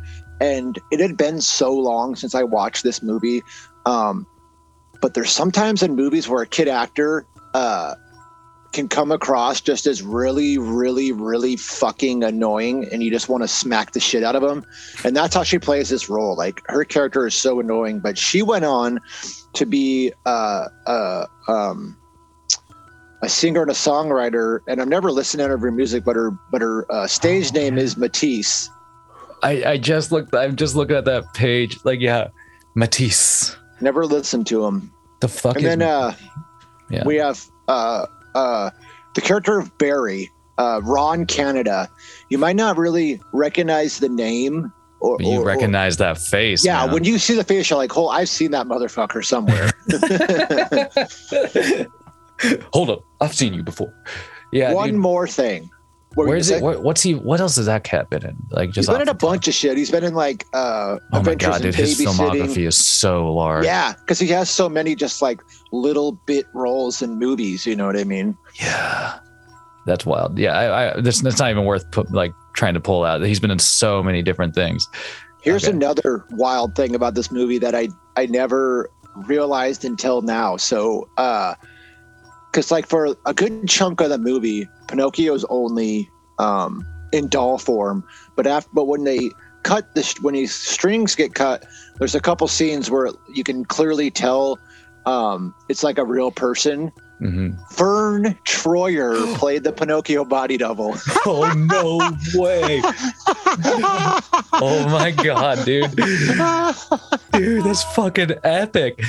and it had been so long since I watched this movie. Um, but there's sometimes in movies where a kid actor uh, can come across just as really, really, really fucking annoying, and you just want to smack the shit out of him. And that's how she plays this role. Like her character is so annoying, but she went on to be uh, uh, um, a singer and a songwriter. And I've never listened to her music, but her but her uh, stage Oh, name is Matisse. I, I just looked. I'm just looking at that page. Like, yeah, Matisse. Never listened to him. The fuck And then uh, Yeah. we have uh, uh, the character of Barry, uh, Ron Canada. You might not really recognize the name. Or, you or- or- recognize that face? yeah, man. when you see the face, you're like, "Oh, I've seen that motherfucker somewhere." [LAUGHS] [LAUGHS] Hold up, I've seen you before. Yeah, One dude. more thing. What Where's it? Where, what's he? What else has that cat been in? Like He's just been off in a top. bunch of shit. He's been in like uh, Oh my god, dude, his filmography is so large. Yeah, because he has so many just like little bit roles in movies. You know what I mean? Yeah. That's wild. Yeah, I, I that's, that's not even worth put, like trying to pull out. He's been in so many different things. Here's Okay. another wild thing about this movie that I I never realized until now. So, uh, because like for a good chunk of the movie, Pinocchio's only um in doll form, but after but when they cut the when these strings get cut, there's a couple scenes where you can clearly tell um it's like a real person. hmm Verne Troyer [GASPS] played the Pinocchio body double. [LAUGHS] Oh no way! Oh my god, dude, [LAUGHS] dude, that's fucking epic.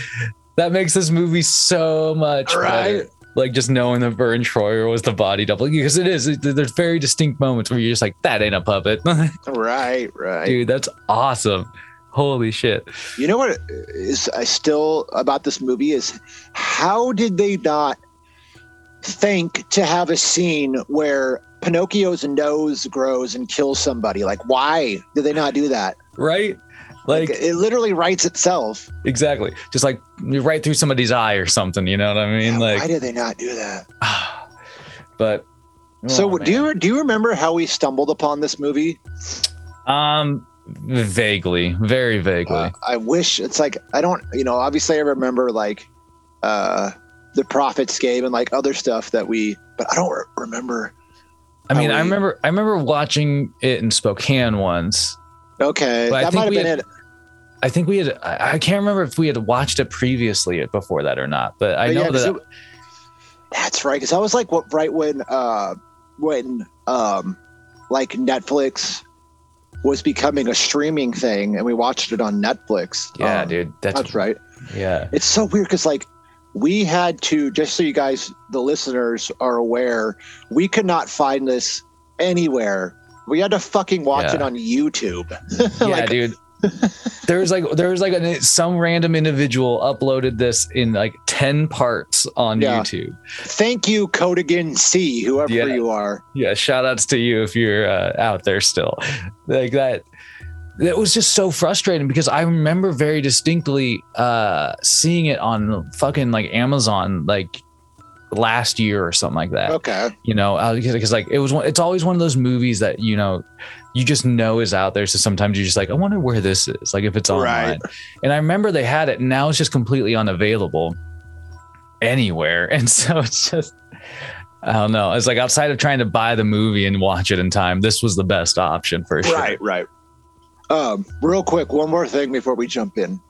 That makes this movie so much Right. better. Like just knowing that Verne Troyer was the body double because it is. It- there's very distinct moments where you're just like, that ain't a puppet, [LAUGHS] right, right. dude. That's awesome. Holy shit. You know what is I still about this movie is how did they not think to have a scene where Pinocchio's nose grows and kills somebody? Like, why did they not do that? Right? Like, Like it literally writes itself. exactly. Just like right through somebody's eye or something. You know what I mean? Yeah, why Like, did they not do that? [SIGHS] but. so, oh, do you do you remember how we stumbled upon this movie? Um, vaguely, very vaguely. Uh, I wish it's like I don't, you know, obviously I remember like uh the Prophets game and like other stuff that we, but I don't re- remember. I mean, how I remember, I remember watching it in Spokane once. Okay, But that might have we been had- it. I think we had, I, can't remember if we had watched it previously before that or not, but I But know yeah, 'cause that. it- that's right. Because I was like, what? Right when, uh, when, um, like Netflix was becoming a streaming thing, and we watched it on Netflix. yeah, Um, dude, that's, that's right. yeah, It's so weird because like we had to just so you guys, the listeners, are aware, we could not find this anywhere. We had to fucking watch Yeah. it on YouTube. [LAUGHS] yeah, like, dude. There was like there was like an, some random individual uploaded this in like 10 parts on Yeah. youtube Thank you, Codigan C, whoever Yeah. you are. yeah shout outs to you if you're uh, out there still like that it was just so frustrating because i remember very distinctly uh seeing it on fucking like amazon like last year or something like that Okay. you know uh, because like it was one it's always one of those movies that you know you just know is out there so sometimes you're just like i wonder where this is like if it's online Right. and i remember they had it and now it's just completely unavailable anywhere [LAUGHS] and so it's just i don't know it's like outside of trying to buy the movie and watch it in time this was the best option for sure Right, right. Um, real quick, one more thing before we jump in.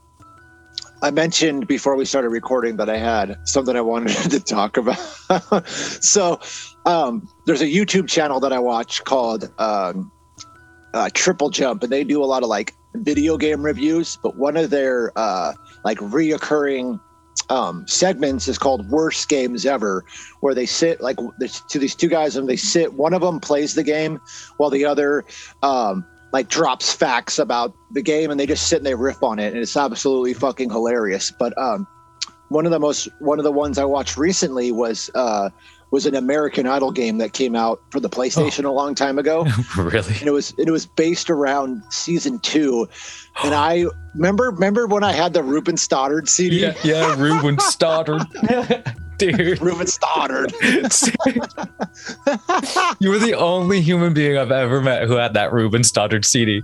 I mentioned before we started recording that I had something I wanted [LAUGHS] to talk about. [LAUGHS] so, um, there's a YouTube channel that I watch called um, uh, Triple Jump, and they do a lot of like video game reviews. But one of their uh, like reoccurring um, segments is called Worst Games Ever, where they sit like to these two guys and they sit. One of them plays the game while the other um, like drops facts about the game and they just sit and they riff on it and it's absolutely fucking hilarious but um one of the most one of the ones i watched recently was uh was an american idol game that came out for the playstation a long time ago. [LAUGHS] Really? And it was it was based around season two. And i [GASPS] remember remember when i had the ruben Studdard cd yeah yeah ruben [LAUGHS] Studdard. Dude. Ruben Studdard. [LAUGHS] You were the only human being i've ever met who had that ruben Studdard cd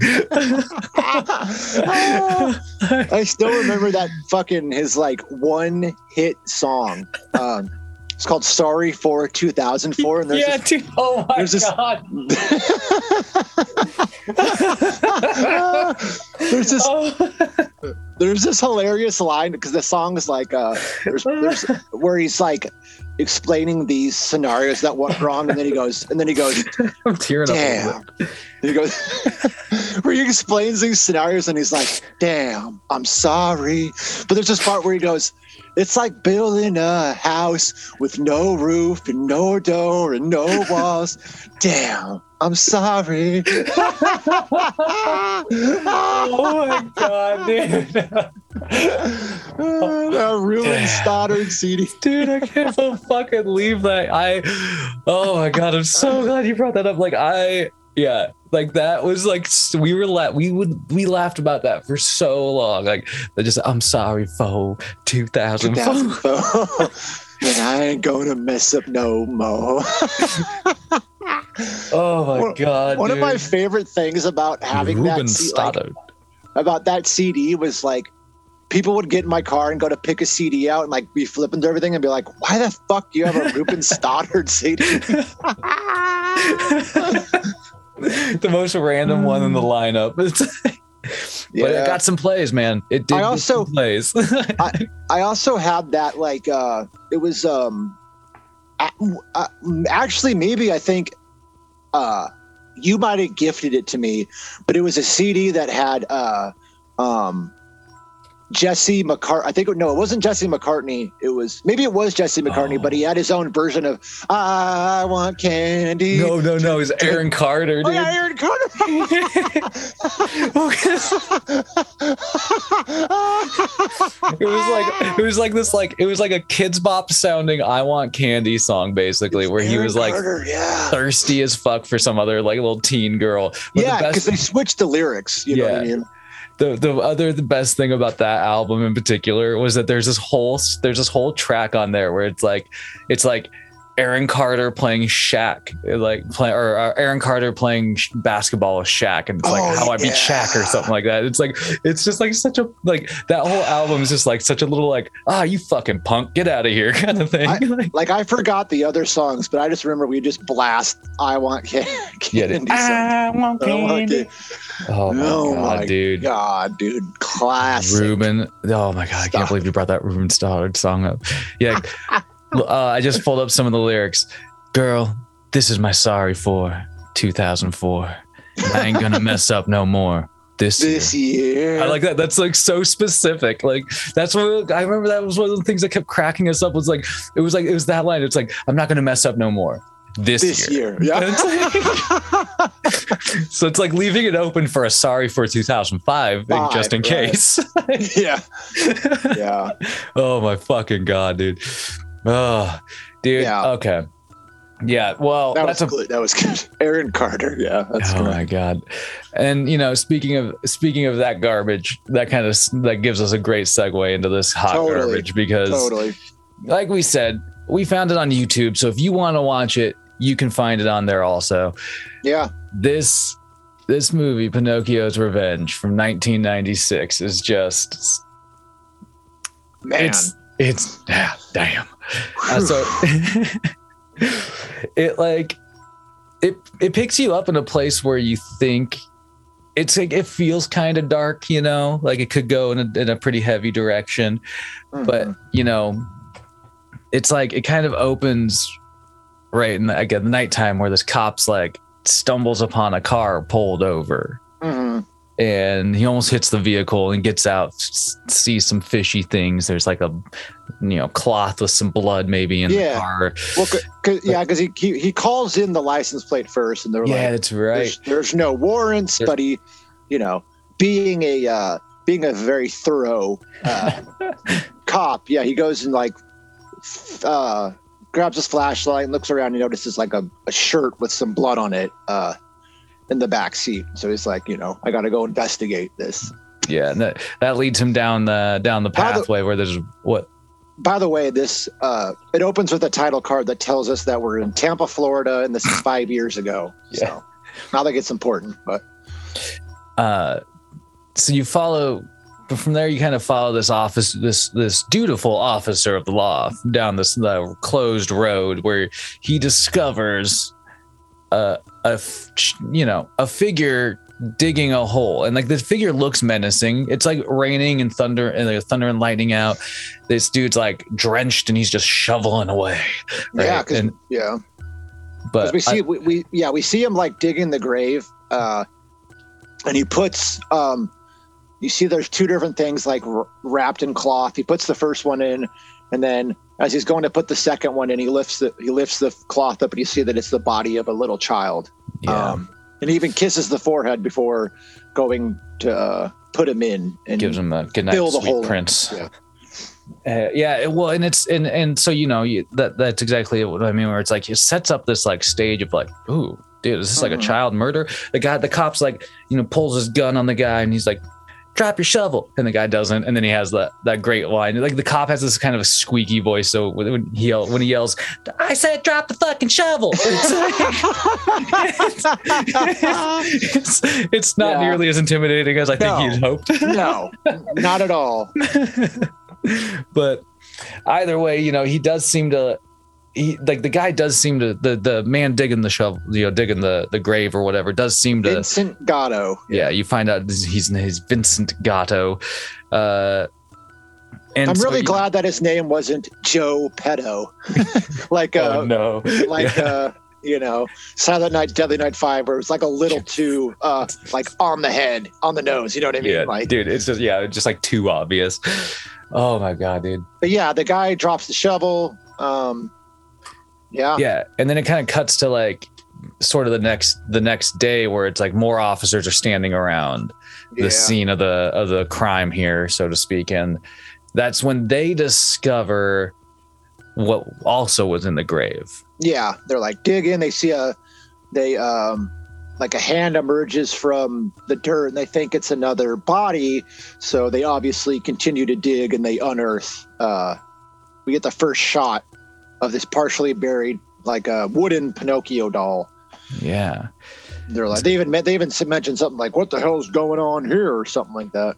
I still remember that fucking his like one hit song. Um, it's called "Sorry for 2004," and there's yeah, this, dude. Oh my there's this- god. [LAUGHS] [LAUGHS] there's this Oh. There's this hilarious line because the song is like uh there's, there's [LAUGHS] where he's like explaining these scenarios that went wrong and then he goes and then he goes I'm tearing up. damn he goes [LAUGHS] where he explains these scenarios and he's like damn i'm sorry but there's this part where he goes it's like building a house with no roof and no door and no walls damn i'm sorry [LAUGHS] oh my god, dude. A Ruben Studdard cd Dude, I can't fucking leave that. I oh my god, I'm so glad you brought that up. Like I yeah, like that was like we were la- we would we laughed about that for so long. Like they just I'm sorry for 2004. 2004 [LAUGHS] and i ain't gonna mess up no more [LAUGHS] Oh my One- god. One of my favorite things about having Ruben that C- like, Studdard. About that CD was like people would get in my car and go to pick a CD out and like be flipping through everything and be like, "Why the fuck do you have a Ruben [LAUGHS] Studdard CD?" [LAUGHS] the most random one in the lineup. [LAUGHS] But it got some plays, man. It did I also- some plays. I also had that like uh it was um uh, actually maybe I think uh you might have gifted it to me, but it was a CD that had uh um Jesse McCartney. I think no, it wasn't Jesse McCartney. It was maybe it was Jesse McCartney, Oh. but he oh. had his own version of "I Want Candy." no, no, no. It's Aaron Carter, Oh dude. yeah, Aaron Carter. [LAUGHS] It was like it was like this like it was like a kids bop sounding I want candy song basically where he was like Carter, yeah, thirsty as fuck for some other like little teen girl. But yeah, the because best they switched the lyrics. You know what I Yeah. mean? The the other the best thing about that album in particular was that there's this whole there's this whole track on there where it's like it's like Aaron Carter playing Shaq, like play, or uh, Aaron Carter playing sh- basketball with Shaq, and it's like Oh, how I beat yeah. Shaq or something like that. It's like it's just like such a like that whole album is just like such a little like ah you fucking punk get out of here [LAUGHS] kind of thing. I- [LAUGHS] Like, Like I forgot the other songs, but I just remember we just blast "I Want Ca- [LAUGHS] yeah, Candy." dude. I want I want candy. ca- Oh my Oh god, my dude. God, dude, classic. Ruben. Oh my god, I can't believe you brought that Ruben Studdard song up. Yeah, uh, I just pulled up some of the lyrics. Girl, this is my sorry for 2004. I ain't gonna mess up no more. This, This year. year, I like that. That's like so specific. Like that's what I remember. That was one of the things that kept cracking us up. Was like it was like it was that line. It's like I'm not gonna mess up no more. this, this year. year. Yeah. [LAUGHS] [LAUGHS] so it's like leaving it open for a sorry for 2005 Five, just in right. case. [LAUGHS] yeah. Yeah. oh my fucking god, dude. Oh, dude. Yeah. Okay. Yeah. Well, That that's was a good. That was good. [LAUGHS] Aaron Carter. Yeah. That's oh correct. my god. And you know, speaking of speaking of that garbage, that kind of that gives us a great segue into this hot Totally. garbage because Totally. like we said, we found it on YouTube. So if you want to watch it, you can find it on there also. Yeah. This this movie, Pinocchio's Revenge from 1996, is just Man. it's it's ah, damn. Uh, so [LAUGHS] it like it it picks you up in a place where you think it's like it feels kind of dark, you know, like it could go in a, in a pretty heavy direction but Mhm. you know it's like it kind of opens right in the, again the nighttime where this cop's like stumbles upon a car pulled over Mhm. And he almost hits the vehicle and gets out sees some fishy things there's like a you know cloth with some blood maybe in Yeah. the car Well, c- cause, yeah, because he, he he calls in the license plate first, and they're like, yeah like, that's right there's, "There's no warrants," There- but he, you know, being a uh, being a very thorough uh, [LAUGHS] cop, yeah, he goes and like uh, grabs his flashlight and looks around. and notices like a, a shirt with some blood on it uh, in the back seat. So he's like, you know, I got to go investigate this. yeah and that, that leads him down the down the By the- pathway where there's what By the way, this uh, it opens with a title card that tells us that we're in Tampa, Florida, and this is [LAUGHS] five years ago. Yeah. So not like it's important, but uh so you follow but from there you kind of follow this office this this dutiful officer of the law down this the closed road where he discovers a a f- you know a figure digging a hole and like the figure looks menacing it's like raining and thunder and thunder and lightning out this dude's like drenched and he's just shoveling away right? yeah, and yeah. but we I- see we, we yeah we see him like digging the grave uh and he puts um you see there's two different things like r- wrapped in cloth he puts the first one in and then as he's going to put the second one in he lifts the he lifts the cloth up and you see that it's the body of a little child yeah um and he even kisses the forehead before going to uh, put him in and gives him a good night, fill the sweet hole prince. Yeah. Uh, yeah, well, and it's and and so you know you, that that's exactly what I mean. Where it's like it sets up this like stage of like, ooh, dude, is this like a Mhm. child murder? The guy, the cops like you know pulls his gun on the guy and he's like, drop your shovel, and the guy doesn't, and then he has that that great line. Like the cop has this kind of a squeaky voice, so when he yell, when he yells, I said drop the fucking shovel. [LAUGHS] It's, it's, it's not Yeah. nearly as intimidating as I think No. he'd hoped. [LAUGHS] no not at all [LAUGHS] but either way, you know, he does seem to he like the guy does seem to the the man digging the shovel, you know, digging the the grave or whatever does seem to vincent gatto yeah, you find out he's his Vincent Gatto. Uh and i'm so really glad that his name wasn't joe pedo [LAUGHS] like uh Oh no. like Yeah. uh you know silent night deadly night five where it's like a little too uh like on the head on the nose you know what i mean yeah, like dude, it's just yeah, just like too obvious. Oh my god, dude. but yeah the guy drops the shovel um yeah yeah and then it kind of cuts to like sort of the next the next day where it's like more officers are standing around the yeah. scene of the of the crime here so to speak and that's when they discover what also was in the grave yeah they're like dig in they see a they um like a hand emerges from the dirt and they think it's another body so they obviously continue to dig and they unearth uh we get the first shot of this partially buried like a wooden pinocchio doll. Yeah. They're like they even they even mentioned something like what the hell's going on here? or something like that.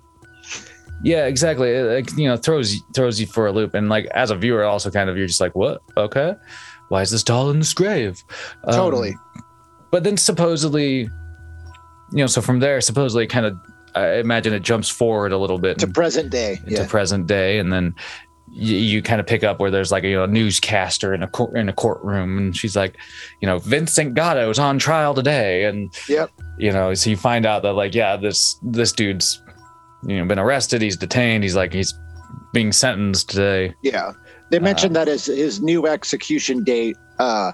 Yeah exactly. It, like you know throws throws you for a loop. And like as a viewer also kind of you're just like what? Okay. Why is this doll in this grave? Um, totally. but then supposedly you know so from there supposedly kind of i imagine it jumps forward a little bit to and- present day. yeah. present day. And then you, you kind of pick up where there's like a you know, newscaster in a court in a courtroom and she's like you know Vincent Gatto is on trial today and Yep. you know so you find out that like yeah this this dude's you know been arrested he's detained he's like he's being sentenced today Yeah. They Uh, mentioned that his his new execution date uh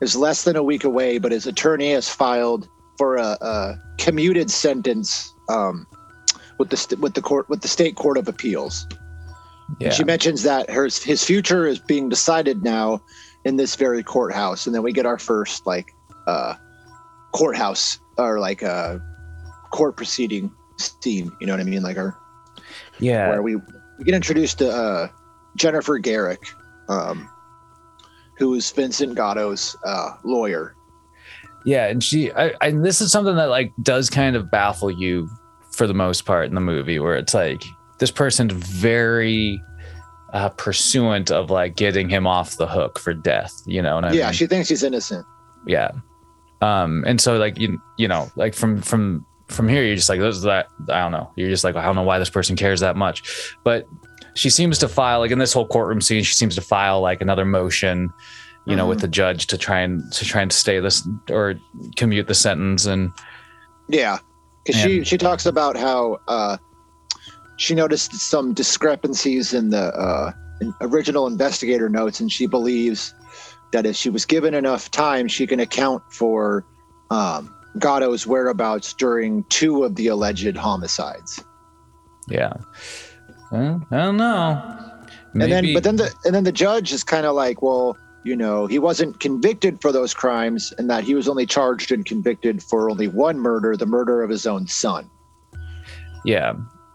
is less than a week away, but his attorney has filed for a, a commuted sentence um, with the st- with the court with the state court of appeals. Yeah. She mentions that her his future is being decided now in this very courthouse, and then we get our first like uh, courthouse or like a court proceeding scene. You know what I mean? Like our yeah. where we, we get introduced to uh, Jennifer Garrick, um, who is Vincent Gatto's uh, lawyer. Yeah, and she, I, I, this is something that like does kind of baffle you for the most part in the movie, where it's like this person's very uh, pursuant of like getting him off the hook for death. You know, what I yeah, mean? she thinks he's innocent. yeah. Um, and so like you, you know, like from from from here, you're just like, this is that I don't know. You're just like, I don't know why this person cares that much, but she seems to file like in this whole courtroom scene, she seems to file like another motion you know, Mhm. with the judge to try and to try and stay this or commute the sentence. And Yeah, because she she talks about how uh, she noticed some discrepancies in the uh, in original investigator notes, and she believes that if she was given enough time, she can account for um, Gatto's whereabouts during two of the alleged homicides. yeah, Well, I don't know. and then but then the and then the judge is kind of like well you know he wasn't convicted for those crimes and that he was only charged and convicted for only one murder the murder of his own son yeah,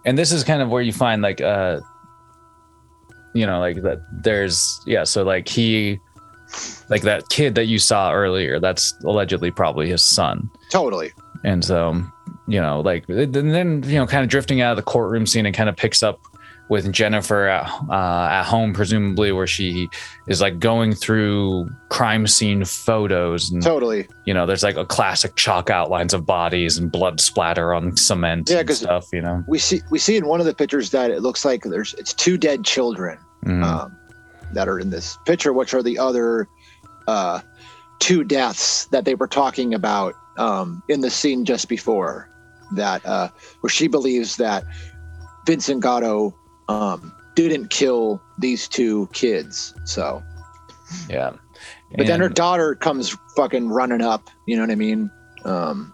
and this is kind of where you find like uh, you know, like that. There's yeah, so like he, like that kid that you saw earlier, that's allegedly probably his son. totally And so, you know, like and then you know, kind of drifting out of the courtroom scene and kind of picks up with Jennifer at, uh, at home, presumably where she is like going through crime scene photos, and totally you know, there's like a classic chalk outlines of bodies and blood splatter on cement Yeah, and 'cause- stuff. You know, we see we see in one of the pictures that it looks like there's it's two dead children Mhm. um, that are in this picture which are the other uh, two deaths that they were talking about um, in the scene just before that uh, where she believes that Vincent Gatto um, didn't kill these two kids so yeah. but then her daughter comes fucking running up you know what I mean um,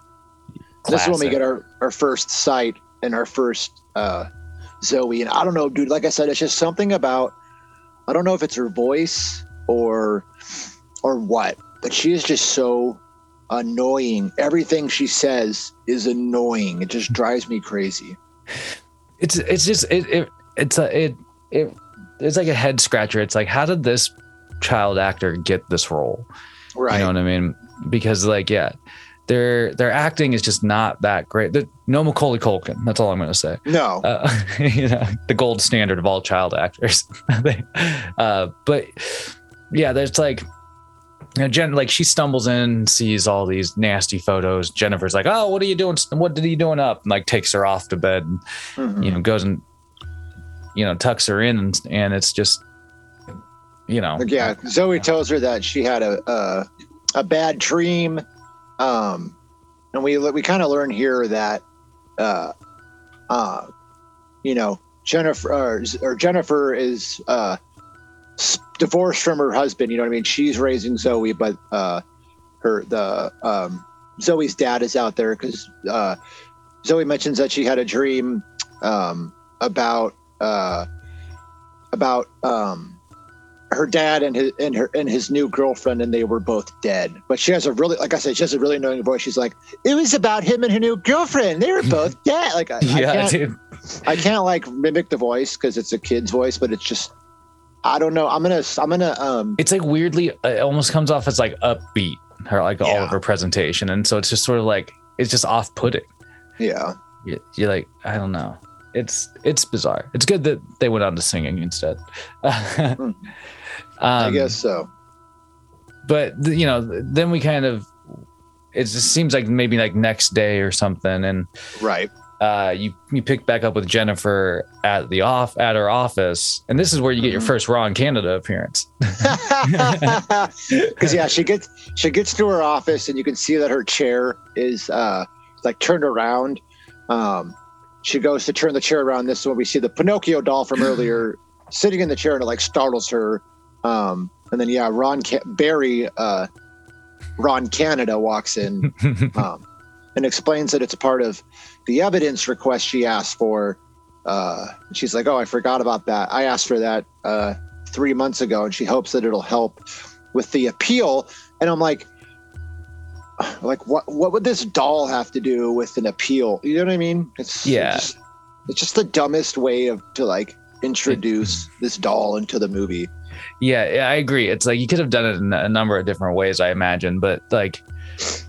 this is when we get our, our first sight and our first uh, Zoe. And I don't know, dude, like I said, it's just something about, I don't know if it's her voice or, or what, but she is just so annoying. Everything she says is annoying. It just drives me crazy. it's it's just it, it it's a it it it's like a head scratcher. It's like how did this child actor get this role? Right. You know what I mean? Because like yeah, their their acting is just not that great. The, no Macaulay Culkin. That's all I'm gonna say. no. Uh, [LAUGHS] you know, the gold standard of all child actors. [LAUGHS] Uh, but yeah, there's like. You know, Jen, like she stumbles in, sees all these nasty photos. Jennifer's like, "Oh, what are you doing? What did you doing up?" And like takes her off to bed. And, Mhm. you know, goes and you know tucks her in, and, and it's just, you know, yeah. Zoe tells her that she had a, a, a bad dream. Um, and we, we kind of learn here that, uh, uh, you know, Jennifer or, or Jennifer is, uh, divorced from her husband. You know what I mean? She's raising Zoe, but, uh, her, the, um, Zoe's dad is out there because, uh, Zoe mentions that she had a dream, um, about, uh, about, um, her dad and his and her and his new girlfriend and they were both dead. But she has a really like i said she has a really annoying voice. She's like it was about him and her new girlfriend. They were [LAUGHS] both dead. Like i, I yeah, can't dude. i can't like mimic the voice because it's a kid's voice but it's just i don't know. I'm gonna i'm gonna um It's like weirdly, it almost comes off as like upbeat, her like all of her presentation, and so it's just sort of like it's just off-putting. yeah. You- You're like, I don't know. It's it's bizarre. It's good that they went on to singing instead. [LAUGHS] um, i guess so but you know, then we kind of. It just seems like maybe like next day or something, and right uh, you you pick back up with Jennifer at the off at her office, and this is where you get your Mhm. first Ron Canada appearance. [LAUGHS] because yeah she gets she gets to her office and you can see that her chair is uh like turned around um she goes to turn the chair around this is when we see the pinocchio doll from [CLEARS THROAT] earlier sitting in the chair and it like startles her um and then yeah ron Ca- barry uh Ron Canada walks in [LAUGHS] um, and explains that it's a part of the evidence request she asked for. Uh, she's like, "Oh, I forgot about that. I asked for that uh, three months ago, and she hopes that it'll help with the appeal." And I'm like, "Like, what? What would this doll have to do with an appeal? You know what I mean? It's Yeah. It's just, it's just the dumbest way of to like introduce this doll into the movie. Yeah, yeah, I agree. It's like you could have done it in a number of different ways, I imagine, but like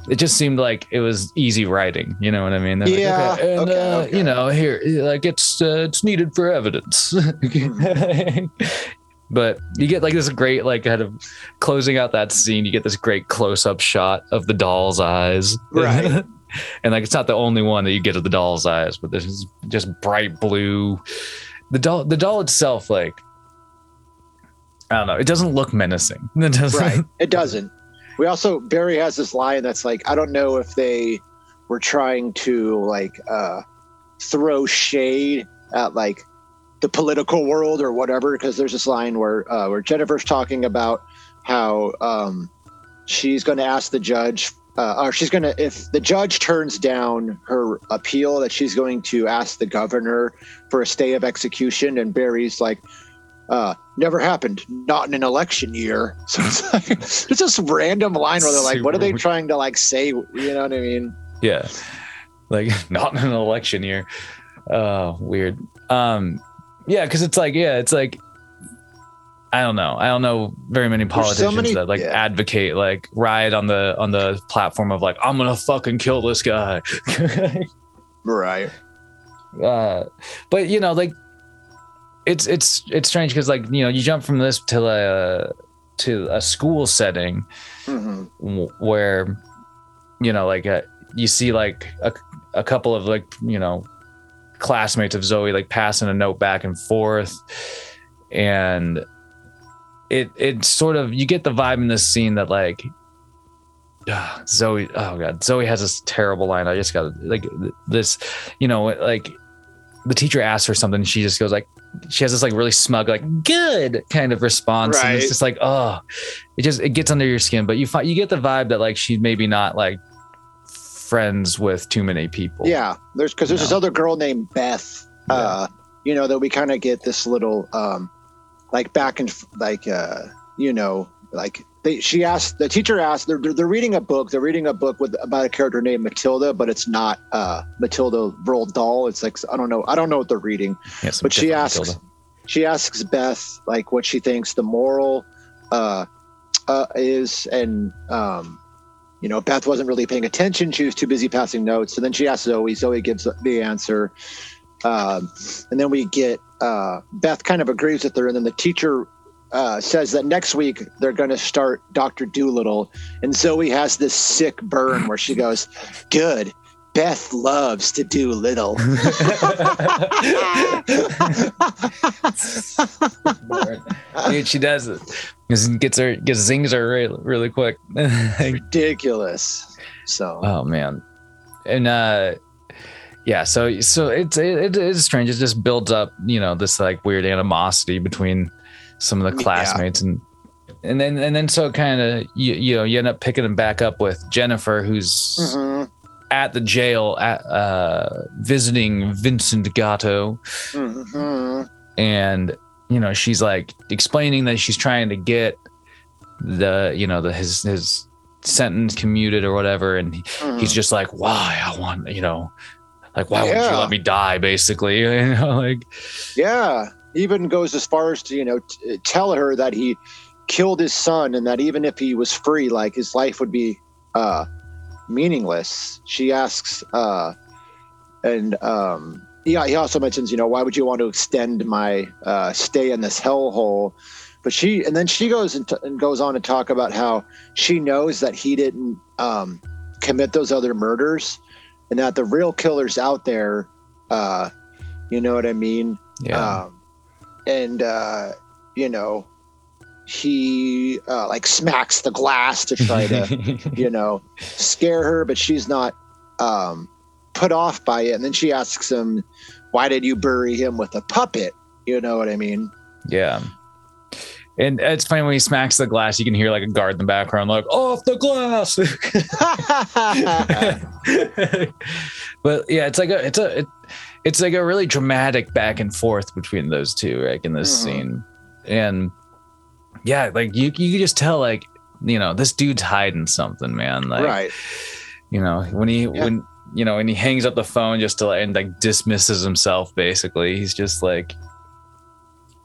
it just seemed like it was easy writing. You know what I mean? They're like, Yeah, okay, and okay, uh, okay. you know, here, like it's uh, it's needed for evidence. [LAUGHS] [LAUGHS] but you get like this great, like kind of closing out that scene. You get this great close up shot of the doll's eyes, Right. [LAUGHS] and like it's not the only one that you get of the doll's eyes, but this is just bright blue. The doll, the doll itself, like I don't know, it doesn't look menacing. [LAUGHS] It doesn't. right [LAUGHS] it doesn't we also barry has this line that's like i don't know if they were trying to like uh throw shade at like the political world or whatever because there's this line where uh where jennifer's talking about how um she's going to ask the judge uh, or she's going to if the judge turns down her appeal that she's going to ask the governor for a stay of execution and barry's like uh, never happened. Not in an election year. [LAUGHS] So it's like it's just random line where they're like, "What are they trying to like say?" You know what I mean? Yeah. Like [LAUGHS] not in an election year. Oh, weird. Um yeah, because it's like, yeah, it's like I don't know. I don't know very many There's so politicians many- that like yeah. advocate like ride on the on the platform of like I'm gonna fucking kill this guy. Right. [LAUGHS] uh but you know, like it's it's it's strange because like you know you jump from this to a to a school setting hmm where you know like uh, you see like a, a couple of like you know classmates of zoe like passing a note back and forth. And it it sort of you get the vibe in this scene that like ah, zoe oh god zoe has this terrible line. I just got like this you know like the teacher asks her something she just goes like she has this like really smug like good kind of response. And it's just like oh it just it gets under your skin. But you find you get the vibe that like she's maybe not like friends with too many people Yeah. There's because there's this other girl named Beth. Uh, you know that we kind of get this little um, like back and like uh, you know like they she asked the teacher asked they're, they're they're reading a book they're reading a book with about a character named Matilda but it's not uh Matilda Roald Dahl it's like I don't know I don't know what they're reading Yeah, but she asks Matilda. she asks Beth like what she thinks the moral uh, uh, is, and um, you know Beth wasn't really paying attention. She was too busy passing notes. And then she asks Zoe. Zoe gives the answer, um, and then we get uh, Beth kind of agrees with her, and then the teacher. Uh, says that next week they're going to start Doctor Dolittle, and Zoe has this sick burn where she goes, "Good, Beth loves to do little." [LAUGHS] [LAUGHS] Dude, she does it. Gets her, gets zings her really, really quick. [LAUGHS] Ridiculous. So oh man, and uh, yeah. So so it's it, it is strange. It just builds up, you know, this like weird animosity between some of the Yeah. classmates and. And then, and then, so kind of, you, you know, you end up picking them back up with Jennifer, who's Mhm, at the jail at uh, visiting Vincent Gatto. mhm. and you know she's like explaining that she's trying to get the you know the his his sentence commuted or whatever and he, he's just like why i want you know like why would Yeah. you let me die basically [LAUGHS] you know like Yeah, even goes as far as to you know t- tell her that he killed his son, and that even if he was free, like his life would be uh, meaningless. She asks, uh, and um, yeah, he also mentions, you know, why would you want to extend my uh, stay in this hellhole? But she, and then she goes and, t- and goes on to talk about how she knows that he didn't um, commit those other murders, and that the real killer's out there. Uh, you know what I mean? yeah um, and uh, you know he uh, like smacks the glass to try to [LAUGHS] you know scare her but she's not um, put off by it and then she asks him why did you bury him with a puppet you know what i mean yeah and it's funny when he smacks the glass, you can hear like a guard in the background, like off the glass. [LAUGHS] but yeah, it's like a it's a it, it's like a really dramatic back and forth between those two, like in this Mhm. scene, and yeah, like you you can just tell like you know this dude's hiding something, man. Like right. you know when he Yeah. when you know and he hangs up the phone just to and like dismisses himself. Basically, he's just like.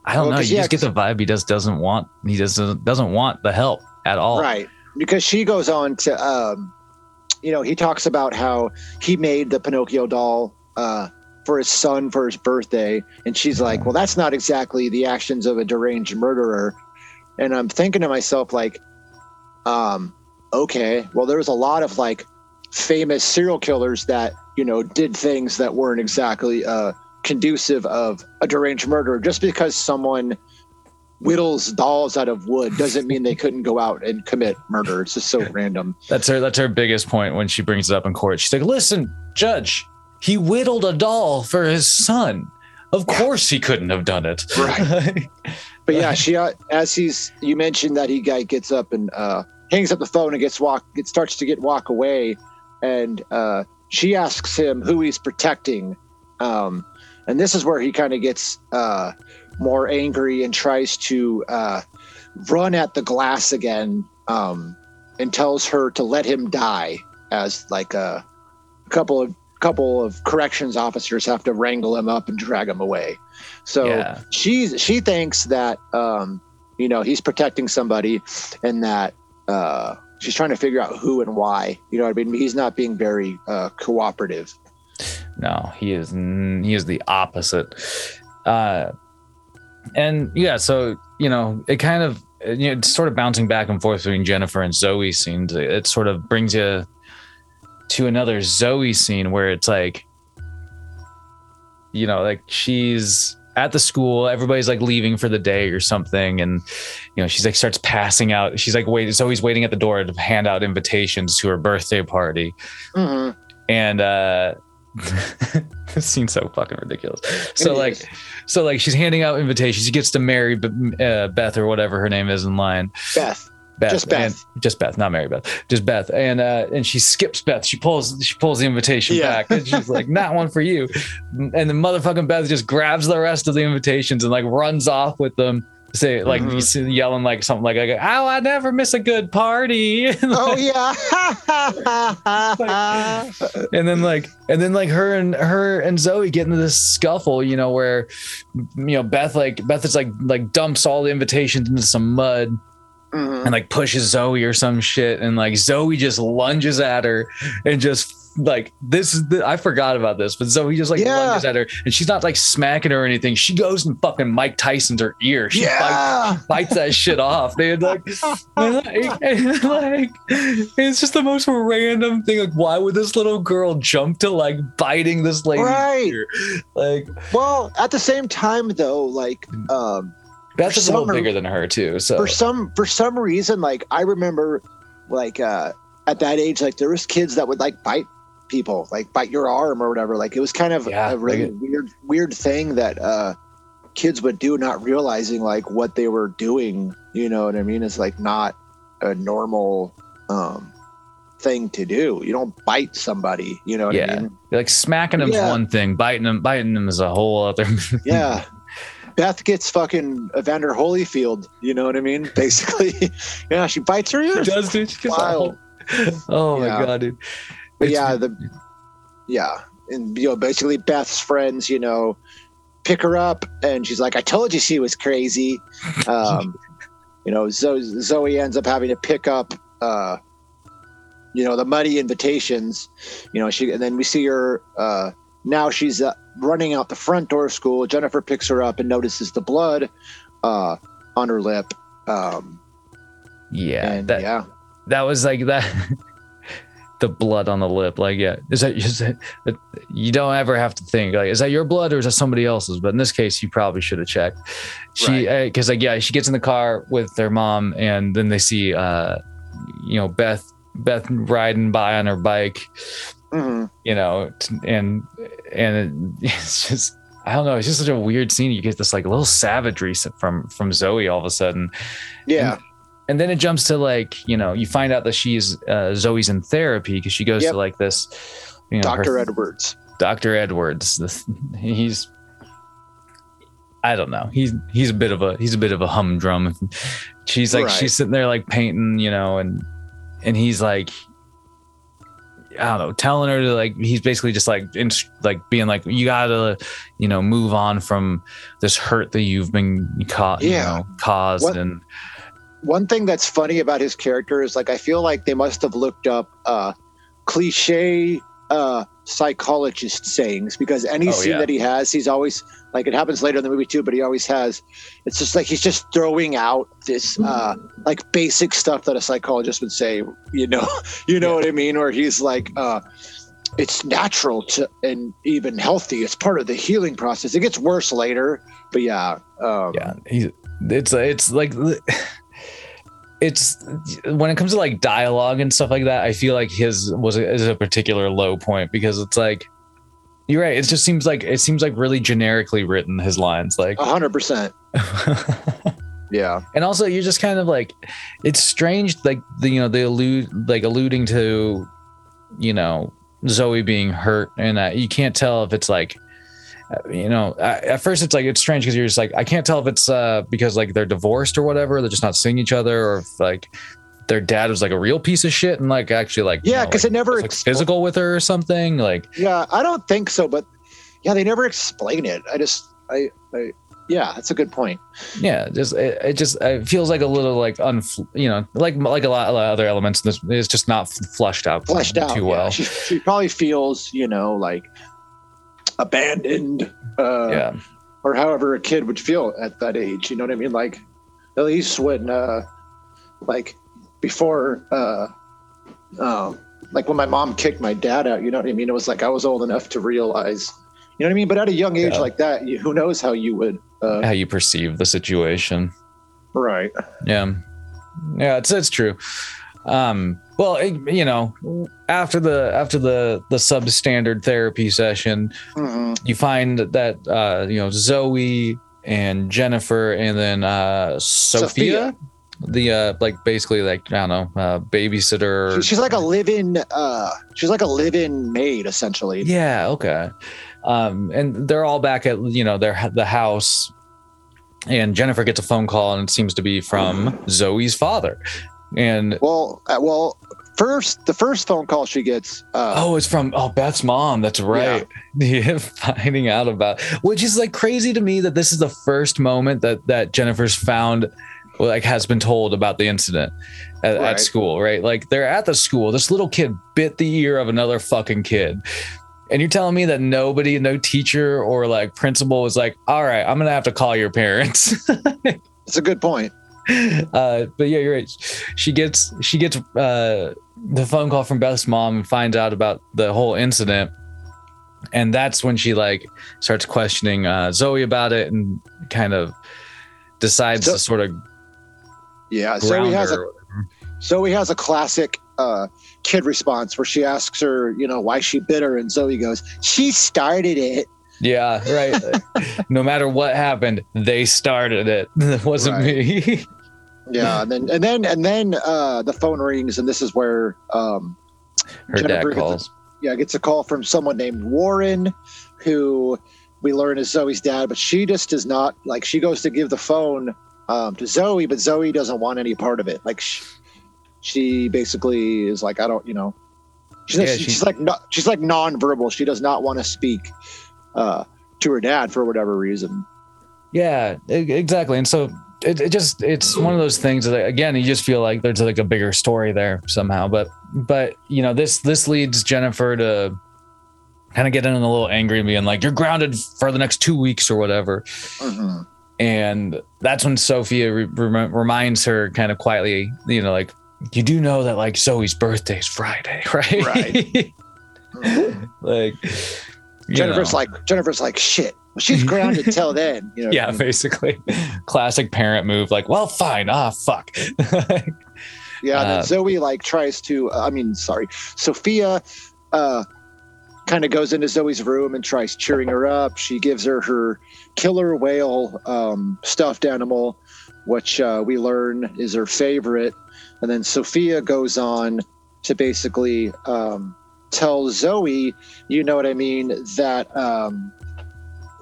I don't Well, know. You yeah, just get the vibe he just doesn't want. He doesn't doesn't want the help at all. Right. Because she goes on to, um, you know, he talks about how he made the Pinocchio doll uh, for his son for his birthday. And she's like, well, that's not exactly the actions of a deranged murderer. And I'm thinking to myself, like, um, okay, well, there's a lot of like famous serial killers that, you know, did things that weren't exactly uh, conducive of a deranged murderer. Just because someone whittles dolls out of wood doesn't mean they couldn't go out and commit murder. It's just so [LAUGHS] random. That's her. That's her biggest point when she brings it up in court. She's like, "Listen, judge, he whittled a doll for his son. Of course, he couldn't have done it." Right. [LAUGHS] But yeah, she uh, as he's you mentioned that he guy gets up and uh, hangs up the phone and gets walk. It starts to get walk away, and uh, she asks him who he's protecting. Um, and this is where he kind of gets uh, more angry and tries to uh, run at the glass again um, and tells her to let him die as like a couple of couple of corrections officers have to wrangle him up and drag him away so Yeah. she's she thinks that um, you know he's protecting somebody and that uh, she's trying to figure out who and why you know what i mean he's not being very uh, cooperative no, he is. He is the opposite. Uh, and yeah, so you know, it kind of you know, sort of bouncing back and forth between Jennifer and Zoe scenes. It sort of brings you to another Zoe scene where it's like, you know, like she's at the school, everybody's like leaving for the day or something, and you know, she's like starts passing out. She's like waiting, Zoe's waiting at the door to hand out invitations to her birthday party, Mhm. and uh [LAUGHS] this seems so fucking ridiculous. So It like, is. so like she's handing out invitations. She gets to marry uh, Beth or whatever her name is in line. beth Beth, Just Beth. and- just Beth, not Mary Beth, just Beth, and uh, and she skips Beth. She pulls she pulls the invitation Yeah. back, and she's like, "Not one for you." And the motherfucking Beth just grabs the rest of the invitations and like runs off with them. Say like Mhm. yelling like something like, "Oh, I never miss a good party." [LAUGHS] oh yeah [LAUGHS] and then like and then like her and her and Zoe get into this scuffle, you know, where you know Beth like Beth is like like dumps all the invitations into some mud Mhm. and like pushes Zoe or some shit, and like Zoe just lunges at her and just like this is the I forgot about this, but Zoe just like Yeah. lunges at her and she's not like smacking her or anything. She goes and fucking Mike Tyson's her ear. She bites, yeah bites that shit off, dude. Like, [LAUGHS] and like, and like, it's just the most random thing. Like, why would this little girl jump to like biting this lady? Right. Like, well at the same time though like um Beth is a little bigger than her too. So for some for some reason like i remember like uh at that age like there was kids that would like bite people like bite your arm or whatever like it was kind of Yeah, a really like weird weird thing that uh kids would do not realizing like what they were doing you know what i mean it's like not a normal um thing to do you don't bite somebody you know what Yeah. i mean like smacking him's Yeah. one thing, biting him, biting him is a whole other. [LAUGHS] yeah Beth gets fucking Evander Holyfield, you know what I mean? Basically, [LAUGHS] yeah, she bites her She ears. does, dude. She gets Wild. Oh my god, dude. But It's- yeah, the yeah, and you know, basically Beth's friends, you know, pick her up, and she's like, "I told you she was crazy." Um, [LAUGHS] you know, Zoe, Zoe ends up having to pick up, uh, you know, the muddy invitations. You know, she and then we see her. Uh, now she's uh, running out the front door of school. Jennifer picks her up and notices the blood uh, on her lip. Um, yeah, that yeah, that was like that. [LAUGHS] the blood on the lip, like yeah, is that, is that you don't ever have to think like is that your blood or is that somebody else's? But in this case, you probably should have checked. She because like yeah, she gets in the car with their mom, and then they see uh, you know Beth Beth riding by on her bike, Mhm. you know, and and [LAUGHS] it's just I don't know. It's just such a weird scene. You get this like little savagery from from Zoe all of a sudden, Yeah. and then it jumps to like you know you find out that she's uh, Zoe's in therapy because she goes Yep. to like this, you know, Dr. Edwards. Dr. Edwards. This, he's I don't know. He's he's a bit of a he's a bit of a humdrum. She's like Right. she's sitting there like painting, you know, and and he's like I don't know, telling her to like he's basically just like in, like being like you gotta you know move on from this hurt that you've been caught Yeah. you know caused What- and One thing that's funny about his character is like I feel like they must have looked up uh cliche uh psychologist sayings because any Oh, scene yeah. that he has, he's always like it happens later in the movie too, but he always has it's just like he's just throwing out this uh like basic stuff that a psychologist would say, you know, [LAUGHS] you know Yeah. what I mean? Or he's like uh it's natural to and even healthy. It's part of the healing process. It gets worse later, but yeah. Um, yeah he's it's it's like it's when it comes to like dialogue and stuff like that i feel like his was a, is a particular low point because it's like you're right it just seems like it seems like really generically written his lines like a hundred percent. [LAUGHS] Yeah. and also you're just kind of like it's strange like the you know they allude like alluding to you know zoe being hurt and uh, you can't tell if it's like you know at first it's like it's strange because you're just like i can't tell if it's uh because like they're divorced or whatever they're just not seeing each other or if like their dad was like a real piece of shit and like actually like you Yeah, know, because like, it never was, like physical with her or something like Yeah, I don't think so, but yeah, they never explain it. I just, I, I yeah, that's a good point. yeah just it, it just it feels like a little like un you know like like a lot a of other elements this it's just not flushed out flushed out too yeah. well She, she probably feels, you know, like abandoned, uh, yeah or however a kid would feel at that age. You know what I mean? Like at least when, uh, like before, uh, um, like when my mom kicked my dad out. You know what I mean? It was like I was old enough to realize. You know what I mean? But at a young age Yeah. like that, you, who knows how you would. Uh, how you perceive the situation right. yeah yeah it's it's true um well it, you know after the after the the substandard therapy session Mhm. you find that uh you know zoe and jennifer and then uh sophia, Sophia. the uh like basically like i don't know uh babysitter She- she's like a live-in uh she's like a live-in maid essentially Yeah, okay. Um, and they're all back at you know their the house, and Jennifer gets a phone call, and it seems to be from Zoe's father. And well uh, well first the first phone call she gets uh oh, it's from oh Beth's mom. That's right. [LAUGHS] Yeah, finding out about which is like crazy to me that this is the first moment that that Jennifer's found. Like has been told about the incident at, Right. at school, right? Like they're at the school. This little kid bit the ear of another fucking kid, and you're telling me that nobody, no teacher or like principal was like, "All right, I'm gonna have to call your parents." [LAUGHS] it's a good point [LAUGHS] uh, but yeah, you're right. She gets she gets uh, the phone call from Beth's mom and finds out about the whole incident, and that's when she like starts questioning uh, Zoe about it and kind of decides So- to sort of yeah he has a. Zoe has a classic uh kid response where she asks her you know why she bit her and Zoe goes she started it Yeah, right. [LAUGHS] no matter what happened, they started it. [LAUGHS] It wasn't me. yeah and then and then and then uh the phone rings and this is where um Her dad Jennifer gets a- calls. yeah, gets a call from someone named Warren, who we learn is Zoe's dad, but she just does not like. She goes to give the phone um, to Zoe, but Zoe doesn't want any part of it. Like she, she basically is like, I don't, you know, she's, Yeah, she's, she- like no, she's like nonverbal. She does not want to speak uh, to her dad for whatever reason. Yeah, exactly. And so it, it just it's one of those things that again you just feel like there's like a bigger story there somehow. But but you know this this leads Jennifer to kind of getting a little angry and being like, "You're grounded for the next two weeks or whatever." Mhm. And that's when Sophia re- rem- reminds her kind of quietly, you know, like you do know that like Zoe's birthday's Friday, [LAUGHS] right? Right. [LAUGHS] Like Jennifer's know. like Jennifer's like shit. She's grounded [LAUGHS] till then. You know, yeah, basically, [LAUGHS] classic parent move. Like, well, fine. Ah, fuck. [LAUGHS] Yeah, and then Uh, Zoe like tries to. I mean, sorry, Sophia, uh, kind of goes into Zoe's room and tries cheering her up. She gives her her killer whale um, stuffed animal, which uh, we learn is her favorite. And then Sophia goes on to basically um, tell Zoe, you know what I mean, that um,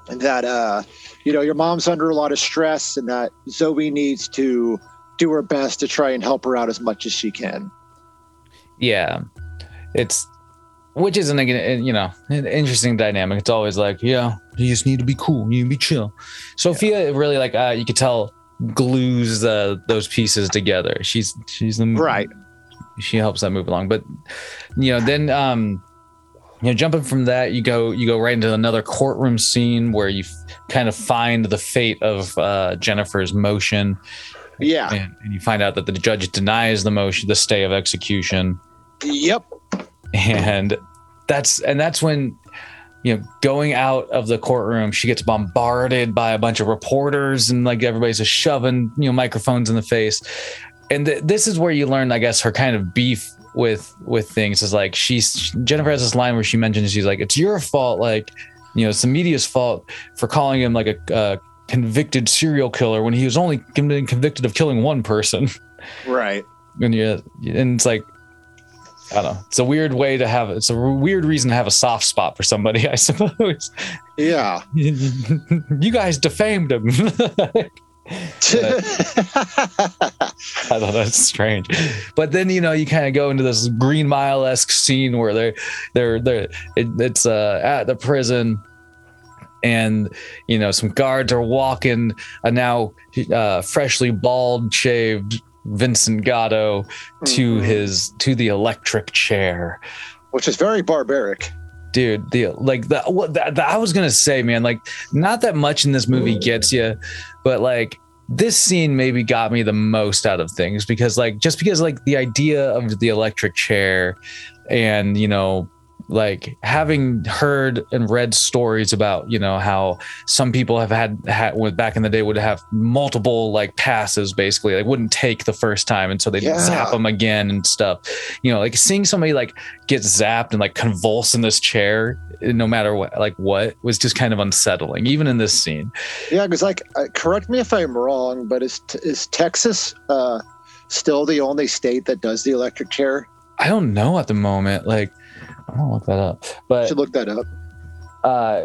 that uh, you know your mom's under a lot of stress, and that Zoe needs to do her best to try and help her out as much as she can. Yeah, it's which is an you know an interesting dynamic. It's always like, yeah, you just need to be cool, you need to be chill. Sophia really like uh, you could tell glues uh, those pieces together. She's she's the Right. She helps that move along, but you know then um you know jumping from that you go you go right into another courtroom scene where you f- kind of find the fate of uh, Jennifer's motion Yeah. and, and you find out that the judge denies the motion the stay of execution Yep. and that's and that's when you know going out of the courtroom she gets bombarded by a bunch of reporters and like everybody's just shoving you know microphones in the face and th- this is where you learn i guess her kind of beef with with things is like she's jennifer has this line where she mentions she's like it's your fault like you know it's the media's fault for calling him like a, a convicted serial killer when he was only con- convicted of killing one person Right. and you and it's like I don't know. It's a weird way to have it's a weird reason to have a soft spot for somebody, [LAUGHS] I suppose. Yeah. [LAUGHS] you guys defamed him. [LAUGHS] [LAUGHS] I don't know, it's strange. But then you know you kind of go into this Green Mile esque scene where they're they're they're it, it's uh, at the prison, and you know some guards are walking a now uh, freshly bald shaved Vincent Gatto to Mhm. his to the electric chair Which is very barbaric. dude the like the what that, that- i was gonna say man like not that much in this movie gets you but like this scene maybe got me the most out of things because like just because like the idea of the electric chair and you know like having heard and read stories about you know how some people have had had with back in the day would have multiple like passes basically like wouldn't take the first time and so they Yeah. zap them again and stuff you know like seeing somebody like get zapped and like convulse in this chair no matter what like what was just kind of unsettling even in this scene Yeah, because like, correct me if I'm wrong, but is is Texas uh, still the only state that does the electric chair? i don't know at the moment like gonna look that up but Should look that up. uh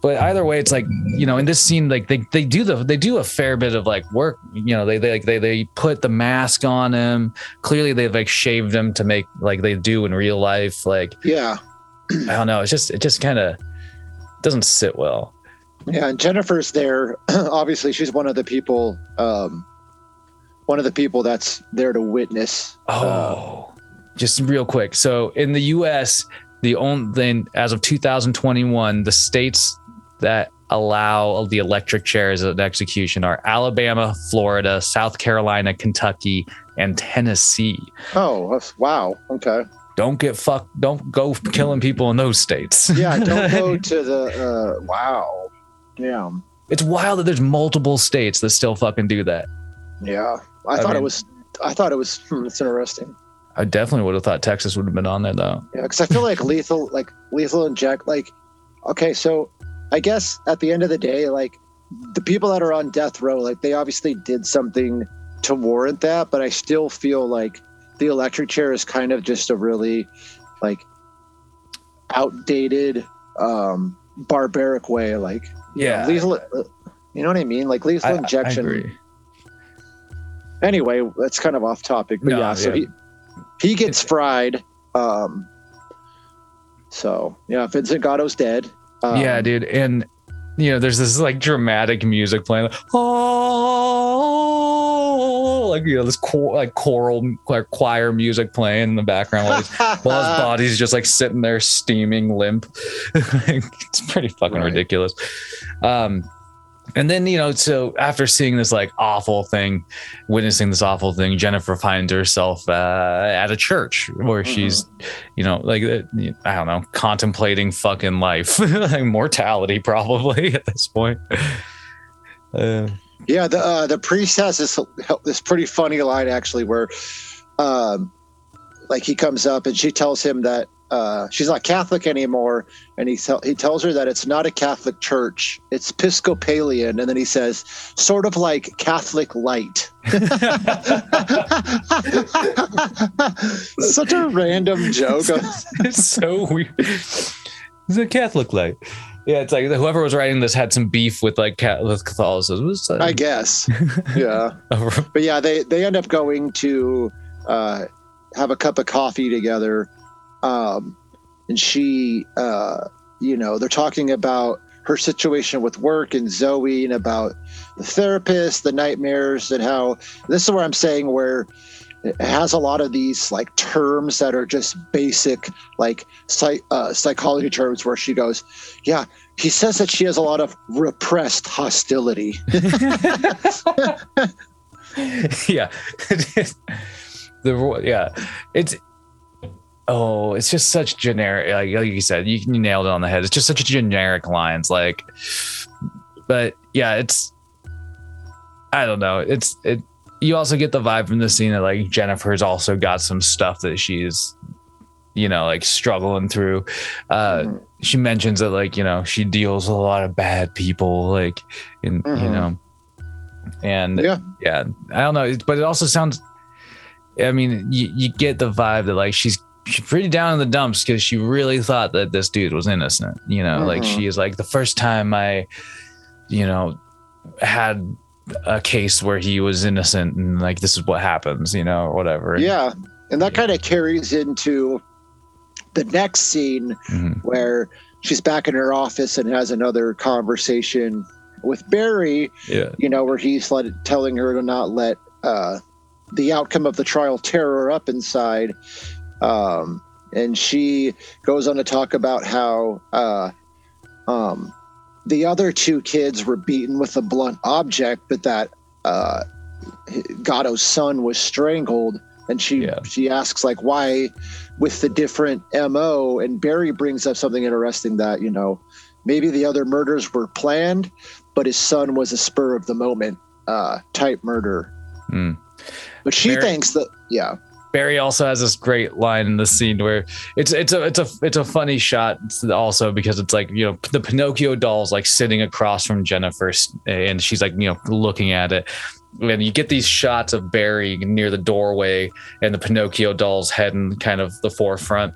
but either way it's like you know in this scene like they, they do the they do a fair bit of like work you know they they like they, they put the mask on him clearly they've like shaved him to make like they do in real life like Yeah, i don't know it's just it just kind of doesn't sit well yeah. And Jennifer's there. [CLEARS THROAT] Obviously, she's one of the people. Um, one of the people that's there to witness. uh, Oh, just real quick. So in the U.S., the only then as of 2021, the states that allow the electric chair as an execution are Alabama, Florida, South Carolina, Kentucky, and Tennessee. oh, that's- wow. Okay. Don't get fucked. Don't go killing people in those states. [LAUGHS] Yeah. Don't go [LAUGHS] to the. Uh, wow. Yeah. it's wild that there's multiple states that still fucking do that. Yeah. I, I thought it was. I thought it was. It's [LAUGHS] interesting. I definitely would have thought Texas would have been on there though. Yeah, because I feel like [LAUGHS] lethal, like lethal inject, like okay, so I guess at the end of the day, like the people that are on death row, like they obviously did something to warrant that, but I still feel like the electric chair is kind of just a really like outdated, um, barbaric way, like you know, lethal. You know what I mean? Like lethal I, I injection. agree. anyway, that's kind of off topic, but No, yeah, so yeah. he he gets fried. Um, so yeah, Vincent Gatto's dead. Um, yeah, dude, and you know, there's this like dramatic music playing, like, oh, like you know, this cho- like choral like choir music playing in the background while, [LAUGHS] while his body's just like sitting there steaming limp. [LAUGHS] it's pretty fucking Right. ridiculous. Um, and then you know, so after seeing this like awful thing, witnessing this awful thing, Jennifer finds herself uh, at a church where she's, you know, like uh, I don't know, contemplating fucking life, [LAUGHS] like mortality, probably [LAUGHS] at this point. Uh, yeah, the uh, the priest has this this pretty funny line actually, where um, like he comes up and she tells him that uh, she's not Catholic anymore, and he he tells her that it's not a Catholic church; it's Episcopalian, and then he says, sort of like Catholic light. [LAUGHS] Such a random joke. it's so weird. It's a Catholic light. Yeah, it's like whoever was writing this had some beef with like with Catholicism. Uh, I guess. [LAUGHS] Yeah. [LAUGHS] but yeah, they they end up going to uh, have a cup of coffee together, um, and she, uh, you know, they're talking about her situation with work and Zoe and about the therapist, the nightmares, and how this is where I'm saying where it has a lot of these like terms that are just basic like psych, uh, psychology terms where she goes yeah he says that she has a lot of repressed hostility [LAUGHS] [LAUGHS] yeah. [LAUGHS] the yeah, it's oh, it's just such generic. Like, like you said, you, you nailed it on the head. It's just such a generic lines. Like, but yeah, it's I don't know. It's it. You also get the vibe from the scene that like Jennifer's also got some stuff that she's you know like struggling through uh Mhm. she mentions that like you know she deals with a lot of bad people like in you Mhm. know and Yeah. yeah i don't know but it also sounds i mean you, you get the vibe that like she's she's pretty down in the dumps because she really thought that this dude was innocent you know like Mhm. she is like the first time i you know had a case where he was innocent and like this is what happens you know or whatever Yeah. And that kind of carries into the next scene Mhm. where she's back in her office and has another conversation with Barry, yeah you know, where he's let, telling her to not let uh, the outcome of the trial tear her up inside. Um, and she goes on to talk about how uh, um, the other two kids were beaten with a blunt object, but that uh, Gatto's son was strangled. And she Yeah. she asks like why with the different mo and barry brings up something interesting that you know maybe the other murders were planned but his son was a spur of the moment uh type murder Mm. but she Barry- thinks that yeah Barry also has this great line in the scene where it's it's a it's a it's a funny shot also because it's like you know the Pinocchio doll's like sitting across from Jennifer and she's like you know looking at it. And you get these shots of Barry near the doorway and the Pinocchio doll's head in kind of the forefront.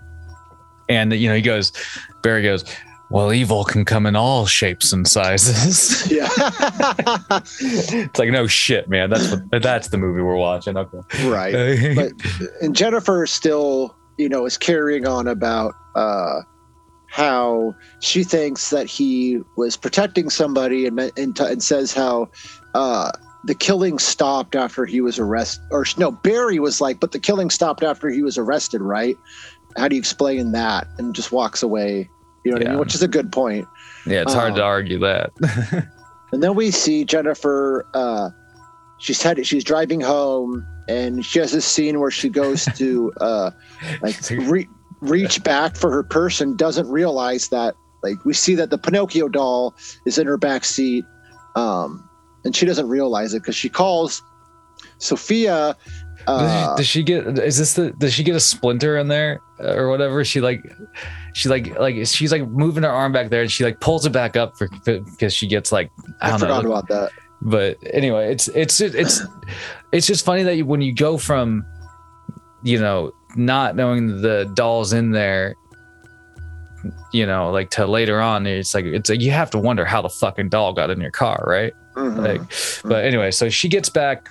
And you know he goes Barry goes well evil can come in all shapes and sizes. [LAUGHS] Yeah. [LAUGHS] It's like no shit man. That's what that's the movie we're watching. Okay. Right. But and jennifer still you know is carrying on about uh how she thinks that he was protecting somebody and and, and says how uh the killing stopped after he was arrested or no barry was like but the killing stopped after he was arrested right? How do you explain that? And just walks away you know what I mean? which is a good point yeah it's hard to Oh. argue that [LAUGHS] and then we see Jennifer. Uh, she's headed. She's driving home, and she has this scene where she goes to [LAUGHS] uh, like re- reach back for her purse and doesn't realize that. Like we see that the Pinocchio doll is in her back seat, um, and she doesn't realize it because she calls Sophia. Uh, does, she, does she get is this the does she get a splinter in there uh, or whatever she like she like like she's like moving her arm back there and she like pulls it back up for because she gets like i I, don't forgot know about that. but anyway it's it's it's it's just funny that you, when you go from you know not knowing the dolls in there you know like to later on it's like it's like you have to wonder how the fucking doll got in your car right Mhm. like but anyway so she gets back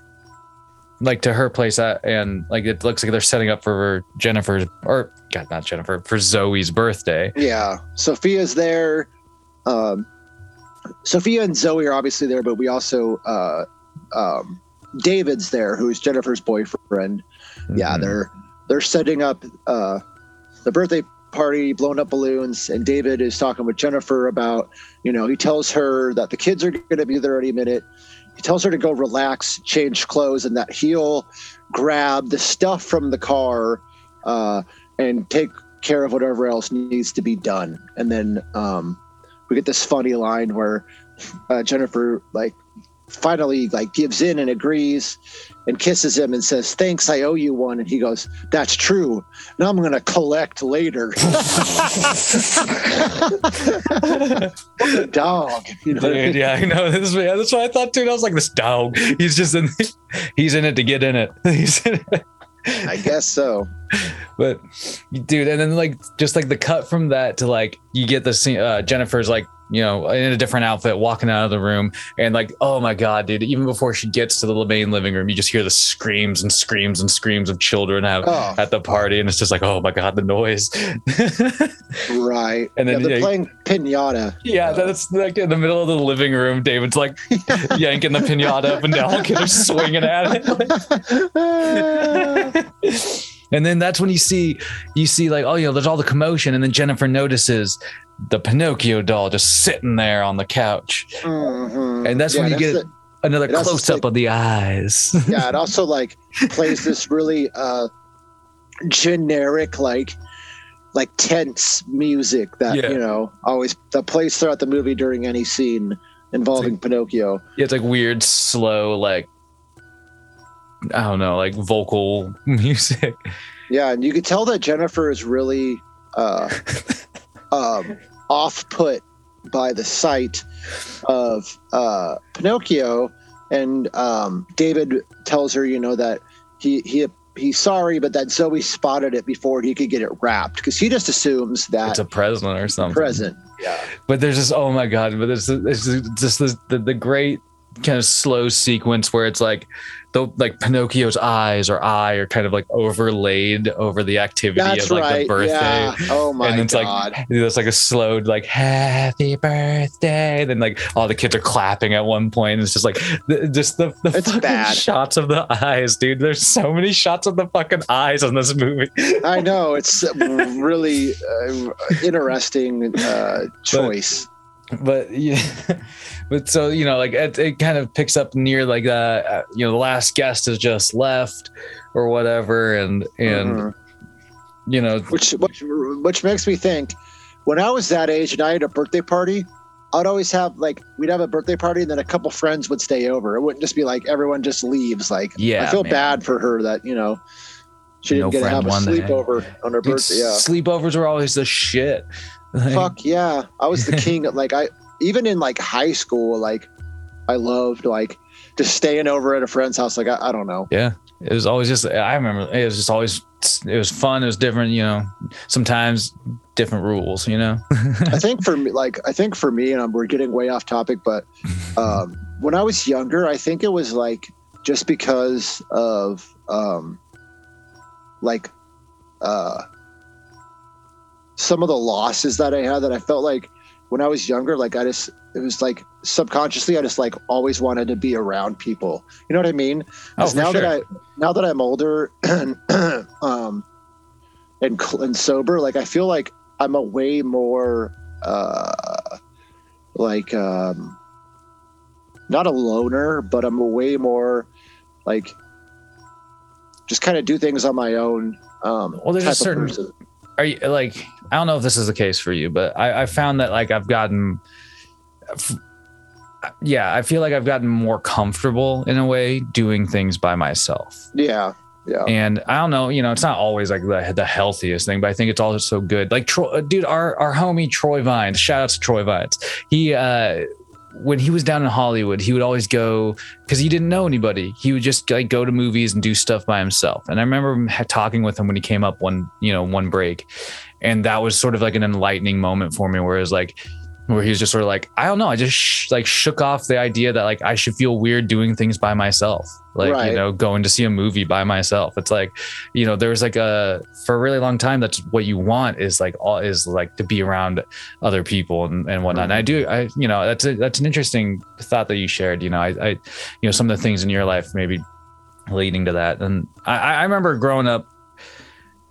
like to her place at, and like it looks like they're setting up for jennifer's or god not jennifer for zoe's birthday Yeah, Sophia's there. Um, Sophia and Zoe are obviously there, but we also uh, um, David's there, who's Jennifer's boyfriend. Yeah, Mhm. they're they're setting up uh, the birthday party, blowing up balloons, and David is talking with Jennifer about, you know, he tells her that the kids are going to be there any minute. He tells her to go relax, change clothes, and that he'll grab the stuff from the car uh, and take care of whatever else needs to be done. And then um, we get this funny line where uh, Jennifer like finally like gives in and agrees and kisses him and says, "Thanks, I owe you one." And he goes, "That's true. Now I'm going to collect later." [LAUGHS] dog, you know. Dude, yeah, I know. This, yeah, that's what I thought too. And I was like, this dog. He's just in. He's in it to get in it. [LAUGHS] He's in it. I guess so. But, dude, and then like just like the cut from that to like you get the scene. Uh, Jennifer's like you know in a different outfit walking out of the room, and like oh my god, dude! Even before she gets to the main living room, you just hear the screams and screams and screams of children have, Oh. at the party, and it's just like oh my god, the noise. [LAUGHS] Right. And then, yeah, they're yeah, playing pinata. Yeah, that's like in the middle of the living room. David's like [LAUGHS] yanking the pinata up and down, kids are swinging at it. [LAUGHS] and then that's when you see, you see like, oh, you know, there's all the commotion, and then Jennifer notices the Pinocchio doll just sitting there on the couch. Mhm. And that's when you get the- Another close up like- of the eyes. [LAUGHS] yeah, it also like plays this really uh generic like like tense music that Yeah. you know always that plays throughout the movie during any scene involving Pinocchio. Yeah, it's like weird, slow, like I don't know, like vocal [LAUGHS] music. Yeah, and you could tell that Jennifer is really uh [LAUGHS] um off put by the sight of uh Pinocchio and um David tells her, you know, that he he he's sorry, but that Zoe spotted it before he could get it wrapped because he just assumes that It's a present or something. present. Yeah. But there's this, oh my god! But there's, there's just this, the, the great kind of slow sequence where it's like, the like Pinocchio's eyes or eye are kind of like overlaid over the activity That's of like right. the birthday. Yeah. Oh my god. and it's god. like it's like a slow like happy birthday then like all the kids are clapping at one point it's just like the, just the, the It's fucking bad. shots of the eyes dude there's so many shots of the fucking eyes in this movie I know it's really uh, interesting uh, choice. but yeah [LAUGHS] but so you know like it, it kind of picks up near like uh uh, you know the last guest has just left or whatever and and Mhm. you know which which which makes me think when I was that age and I had a birthday party, I'd always have like we'd have a birthday party and then a couple friends would stay over. It wouldn't just be like everyone just leaves. Like Yeah, I feel man. bad for her that you know she didn't No get to have a sleepover on her dude, birthday. Yeah, sleepovers were always the shit Like, fuck yeah, I was the [LAUGHS] king. Like I even in like high school, like I loved like just staying over at a friend's house. Like I, I don't know. yeah it was always just i remember it was just always it was fun it was different you know sometimes different rules you know I [LAUGHS] think for me, like I think for me, and I'm, we're getting way off topic, but [LAUGHS] um, when I was younger, I think it was like just because of um, like uh, some of the losses that I had that I felt like when I was younger, like I just it was like subconsciously I just like always wanted to be around people. You know what I mean? Oh, for now sure. that I now that I'm older and [CLEARS THROAT] um and and sober, like I feel like I'm a way more uh like um not a loner, but I'm a way more like just kind of do things on my own. Um, Well, there's a certain- person. Are you like i don't know if this is the case for you but i, I found that like i've gotten f- yeah i feel like i've gotten more comfortable in a way doing things by myself. Yeah, yeah. and i don't know you know it's not always like the, the healthiest thing but i think it's also so good. Like troy dude our, our homie troy vines shout out to troy vines. He uh when he was down in Hollywood, he would always go because he didn't know anybody. He would just like go to movies and do stuff by himself. And I remember talking with him when he came up one, you know, one break, and that was sort of like an enlightening moment for me, where it was like, where he was just sort of like, I don't know, I just sh- like shook off the idea that like I should feel weird doing things by myself, like you know, going to see a movie by myself. It's like, you know, there was like a for a really long time. That's what you want is like all is like to be around other people and, and whatnot. And I do, I, you know, that's a, that's an interesting thought that you shared. You know, I, I, you know, some of the things in your life maybe leading to that. And I, I remember growing up,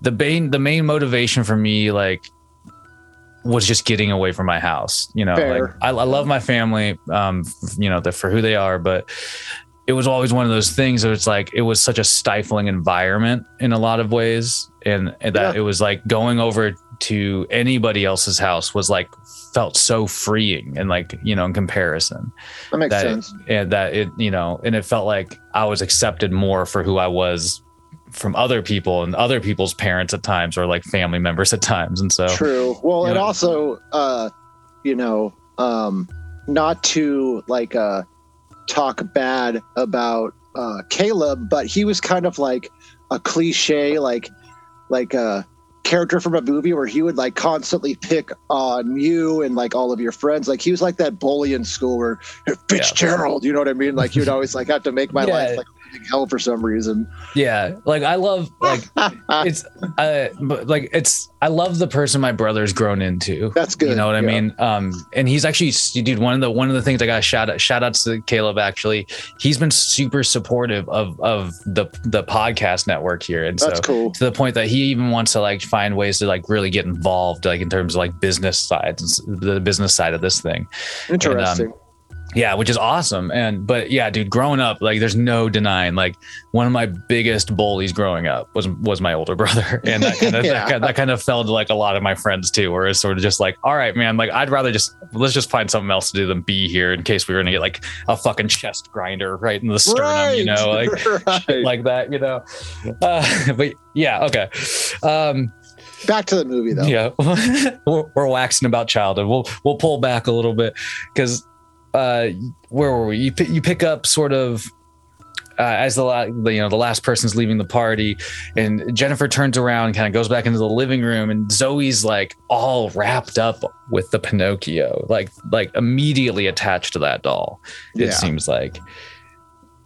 the main, the main motivation for me, like, was just getting away from my house. You know, Fair. like I, I love my family, um, you know, the, for who they are, but it was always one of those things that it's like it was such a stifling environment in a lot of ways and, and that Yeah. it was like going over to anybody else's house was like felt so freeing and like you know in comparison That makes that sense. and that it you know and it felt like i was accepted more for who i was from other people and other people's parents at times or like family members at times and so True. Well, and know- also, uh, you know, um, not to like uh, talk bad about uh, Caleb, but he was kind of like a cliche, like like a character from a movie where he would like constantly pick on you and like all of your friends. Like he was like that bully in school where Fitzgerald, you know what I mean? Like he would always like have to make my Yeah. life like hell for some reason. yeah like i love like [LAUGHS] it's uh but like it's i love the person my brother's grown into That's good. You know what I mean? Um, and he's actually, dude, one of the one of the things I got shout out, shout outs to Caleb. Actually, he's been super supportive of of the the podcast network here, and That's so cool. to the point that he even wants to like find ways to like really get involved, like in terms of like business sides, the business side of this thing. Interesting. Yeah, which is awesome. And but yeah, dude, growing up, like there's no denying, like one of my biggest bullies growing up was was my older [LAUGHS] brother, and that kind of [LAUGHS] Yeah. that, kind- that kind of fell to like a lot of my friends too, where it's sort of just like, all right, man, like I'd rather just let's just find something else to do than be here in case we were gonna get like a fucking chest grinder right in the sternum, you know, like [LAUGHS] right. like that, you know. Uh, but yeah, okay. Um, Back to the movie though. yeah, we're, we're waxing about childhood. We'll we'll pull back a little bit because uh, where were we? You pick, you pick up sort of uh, as the, la- the you know the last person's leaving the party, and Jennifer turns around and kind of goes back into the living room, and Zoe's like all wrapped up with the Pinocchio, like like immediately attached to that doll. It Yeah. seems like,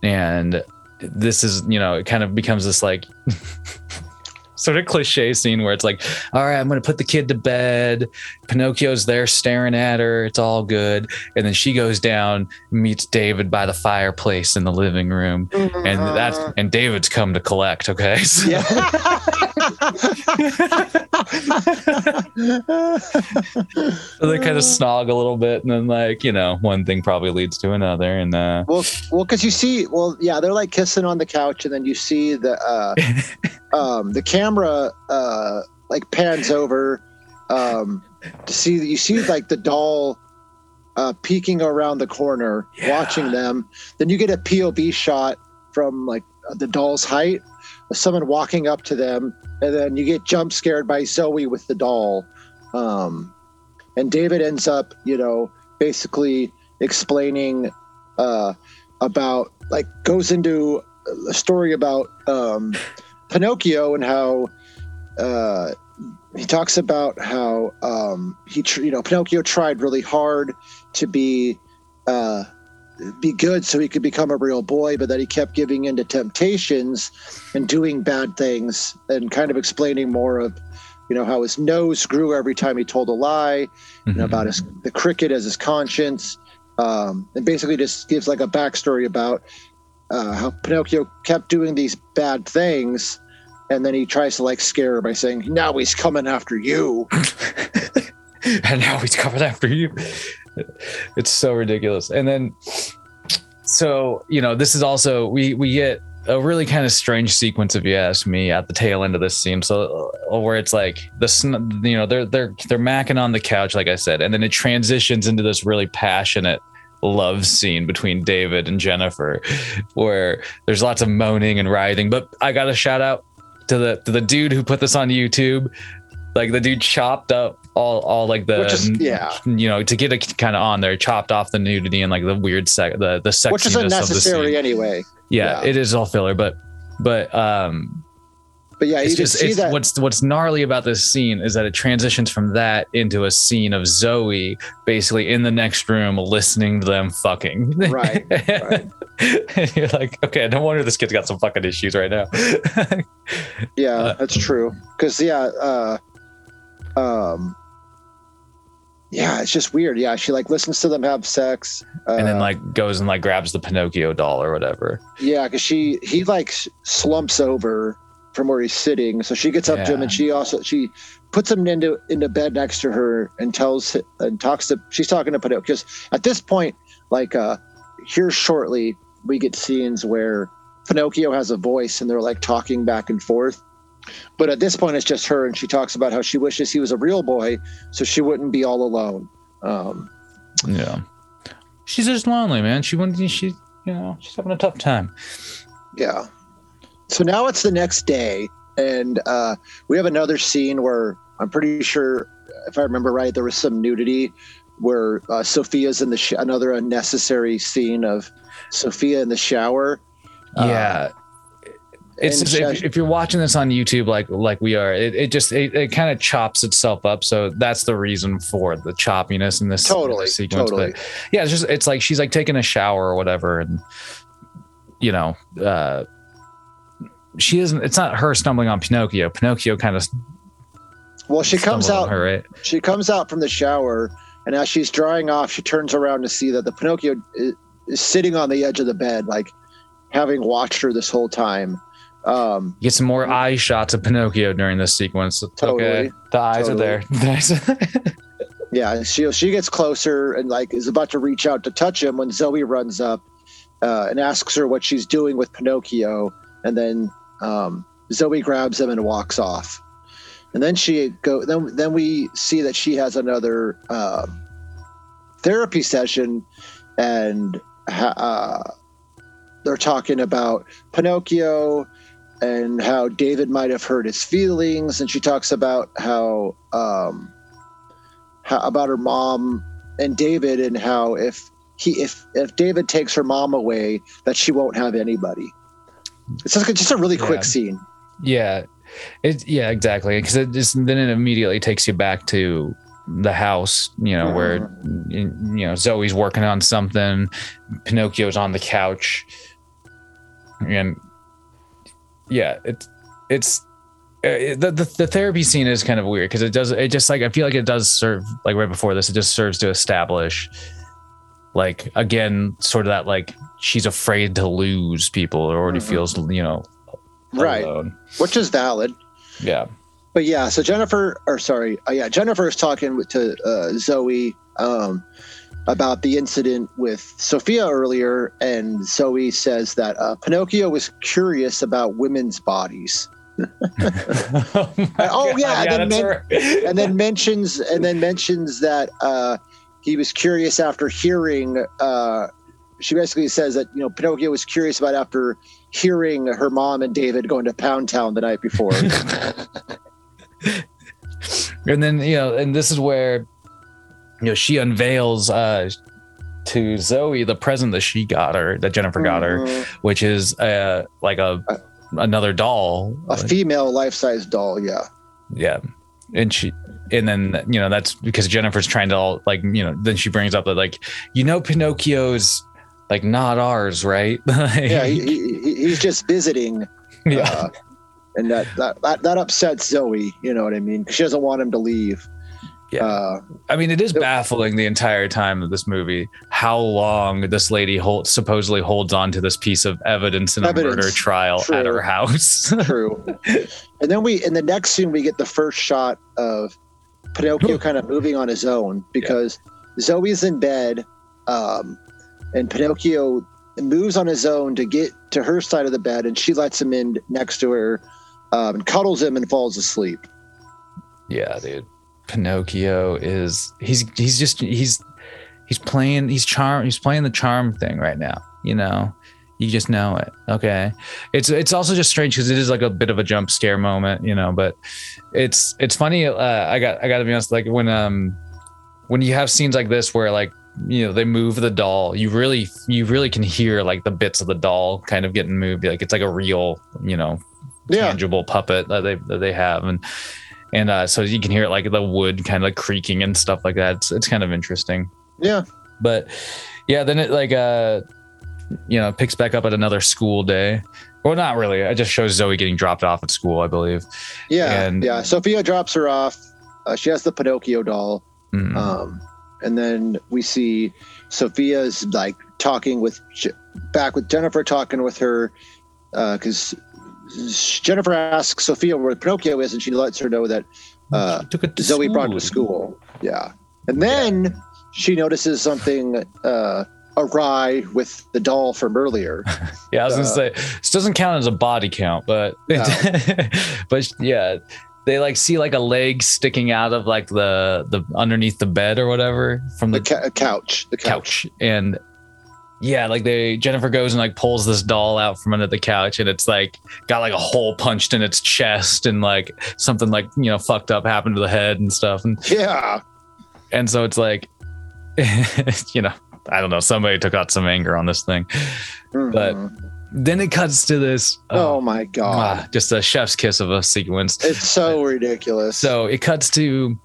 and this is you know it kind of becomes this like [LAUGHS] sort of cliche scene where it's like all right i'm gonna put the kid to bed pinocchio's there staring at her. It's all good. And then she goes down meets david by the fireplace in the living room. And that's and david's come to collect okay? [LAUGHS] So, yeah. so they kind of snog a little bit and then like you know one thing probably leads to another and uh well, well, because you see, well, yeah, they're like kissing on the couch, and then you see the uh, [LAUGHS] um, the camera uh, like pans over um, to see you see like the doll uh, peeking around the corner, Yeah. watching them. Then you get a POV shot from like the doll's height, someone walking up to them, and then you get jump scared by Zoe with the doll. Um, and David ends up, you know, basically explaining uh, about like goes into a story about um, Pinocchio and how uh, he talks about how um, he tr- you know Pinocchio tried really hard to be uh, be good so he could become a real boy, but that he kept giving into temptations and doing bad things, and kind of explaining more of you know how his nose grew every time he told a lie, you know, about his the cricket as his conscience, um, and basically just gives like a backstory about uh, how Pinocchio kept doing these bad things, and then he tries to like scare her by saying, "Now he's coming after you." [LAUGHS] and now he's coming after you. It's so ridiculous. And then, so you know, this is also we we get a really kind of strange sequence, if you ask me, at the tail end of this scene. So uh, where it's like the you know they're they're they're macking on the couch, like I said, and then it transitions into this really passionate love scene between David and Jennifer, where there's lots of moaning and writhing. But I got to shout out to the to the dude who put this on YouTube. Like the dude chopped up all all like the Which is- yeah. you know to get it kind of on there, chopped off the nudity and like the weird sec the the sexiness Which is unnecessary anyway. Yeah, yeah. it is all filler, but but um But yeah, it's you just see it's that. what's what's gnarly about this scene is that it transitions from that into a scene of Zoe basically in the next room listening to them fucking. Right, right. [LAUGHS] and you're like, okay, no wonder this kid's got some fucking issues right now. [LAUGHS] Yeah, Uh, that's true. Because yeah, uh, um, yeah, it's just weird. Yeah, she like listens to them have sex, uh, and then like goes and like grabs the Pinocchio doll or whatever. yeah, because she he like slumps over from where he's sitting, so she gets up to him, and she also she puts him into into bed next to her and tells and talks to she's talking to Pinocchio because at this point, like uh, here shortly we get scenes where Pinocchio has a voice and they're like talking back and forth. But at this point, it's just her, and she talks about how she wishes he was a real boy, so she wouldn't be all alone. Um, Yeah. She's just lonely, man. She wouldn't. She, you know, she's having a tough time. yeah. So now it's the next day, and uh, we have another scene where I'm pretty sure, if I remember right, there was some nudity where uh, Sophia's in the sh- another unnecessary scene of Sophia in the shower. Uh, yeah. It's just, if, if you're watching this on YouTube, like like we are, it, it just it, it kind of chops itself up. So that's the reason for the choppiness in this Totally, this sequence. totally. But yeah, it's just it's like she's like taking a shower or whatever, and you know, uh, she isn't. It's not her stumbling on Pinocchio. Pinocchio kind of Well, she comes out. her, right? She comes out from the shower, and as she's drying off, she turns around to see that the Pinocchio is, is sitting on the edge of the bed, like having watched her this whole time. Um, Get some more eye shots of Pinocchio during this sequence. Totally. Okay, the eyes Totally. are there. The eyes are- [LAUGHS] yeah, she she gets closer and like is about to reach out to touch him when Zoe runs up uh, and asks her what she's doing with Pinocchio, and then um, Zoe grabs him and walks off. And then she go. Then then we see that she has another um, therapy session, and uh, they're talking about Pinocchio and how David might have hurt his feelings, and she talks about how. Um, how, about her mom and David and how if he if if David takes her mom away that she won't have anybody. It's just, just a really Yeah. quick scene. Yeah, it yeah exactly because it just then it immediately takes you back to the house, you know, where you know Zoe's working on something, Pinocchio's on the couch, and yeah, it's it's. uh, The, the, the therapy scene is kind of weird because it does it just like I feel like it does serve like right before this it just serves to establish like again sort of that like she's afraid to lose people or already Mhm. feels you know Right. alone. Which is valid. Yeah. But yeah, so Jennifer or sorry, uh, yeah, Jennifer is talking with, to uh, Zoe um, about the incident with Sophia earlier, and Zoe says that uh, Pinocchio was curious about women's bodies. [LAUGHS] oh, Oh, [LAUGHS] yeah, and then men- and then mentions and then mentions that uh, he was curious after hearing. Uh, she basically says that you know Pinocchio was curious about after hearing her mom and David going to Pound Town the night before. [LAUGHS] and then you know, and this is where you know she unveils uh to Zoe the present that she got her, that Jennifer got her, Mhm. which is uh like a another doll. a female life-size doll. Yeah, yeah. And she and then you know that's because Jennifer's trying to all like you know then she brings up that like you know Pinocchio's like not ours right [LAUGHS] yeah, he, he, he- he's just visiting. [LAUGHS] yeah Uh, and that, that that that upsets Zoe. You know what I mean She doesn't want him to leave. Yeah. Uh, I mean, it is Yep. baffling the entire time of this movie how long this lady holds supposedly holds on to this piece of evidence in Evidence. a murder trial at her house. [LAUGHS] True. and then we in the next scene we get the first shot of Pinocchio kind of moving on his own because Zoe's in bed, um, and Pinocchio moves on his own to get to her side of the bed, and she lets him in next to her, um, and cuddles him and falls asleep. yeah, dude. Pinocchio is he's he's just he's he's playing he's charm he's playing the charm thing right now. You know, you just know it. Okay, it's it's also just strange because it is like a bit of a jump scare moment. You know, but it's it's funny. Uh, I got I got to be honest. Like when um when you have scenes like this where like you know they move the doll you really you really can hear like the bits of the doll kind of getting moved like it's like a real you know Yeah. tangible puppet that they that they have and and uh so you can hear it like the wood kind of like creaking and stuff like that it's, it's kind of interesting Yeah. but yeah then it like uh you know picks back up at another school day well not really it just shows zoe getting dropped off at school i believe Yeah. And- yeah. Sophia drops her off. Uh, she has the Pinocchio doll. Mm. Um, and then we see Sophia's like talking with back with Jennifer, talking with her because Jennifer asks Sophia where Pinocchio is, and she lets her know that uh, She took it to Zoe brought him to school. Yeah, and then she notices something. Uh, awry with the doll from earlier. [LAUGHS] Yeah, I was Uh, gonna say this doesn't count as a body count, but No. [LAUGHS] but yeah, they like see like a leg sticking out of like the the underneath the bed or whatever from The the, ca- couch, the couch. couch. and yeah, like they Jennifer goes and like pulls this doll out from under the couch and it's like got like a hole punched in its chest and like something like you know fucked up happened to the head and stuff and Yeah, and so it's like [LAUGHS] you know I don't know somebody took out some anger on this thing But- Mhm. then it cuts to this oh my god, Ah, just a chef's kiss of a sequence. it's so ridiculous. So it cuts to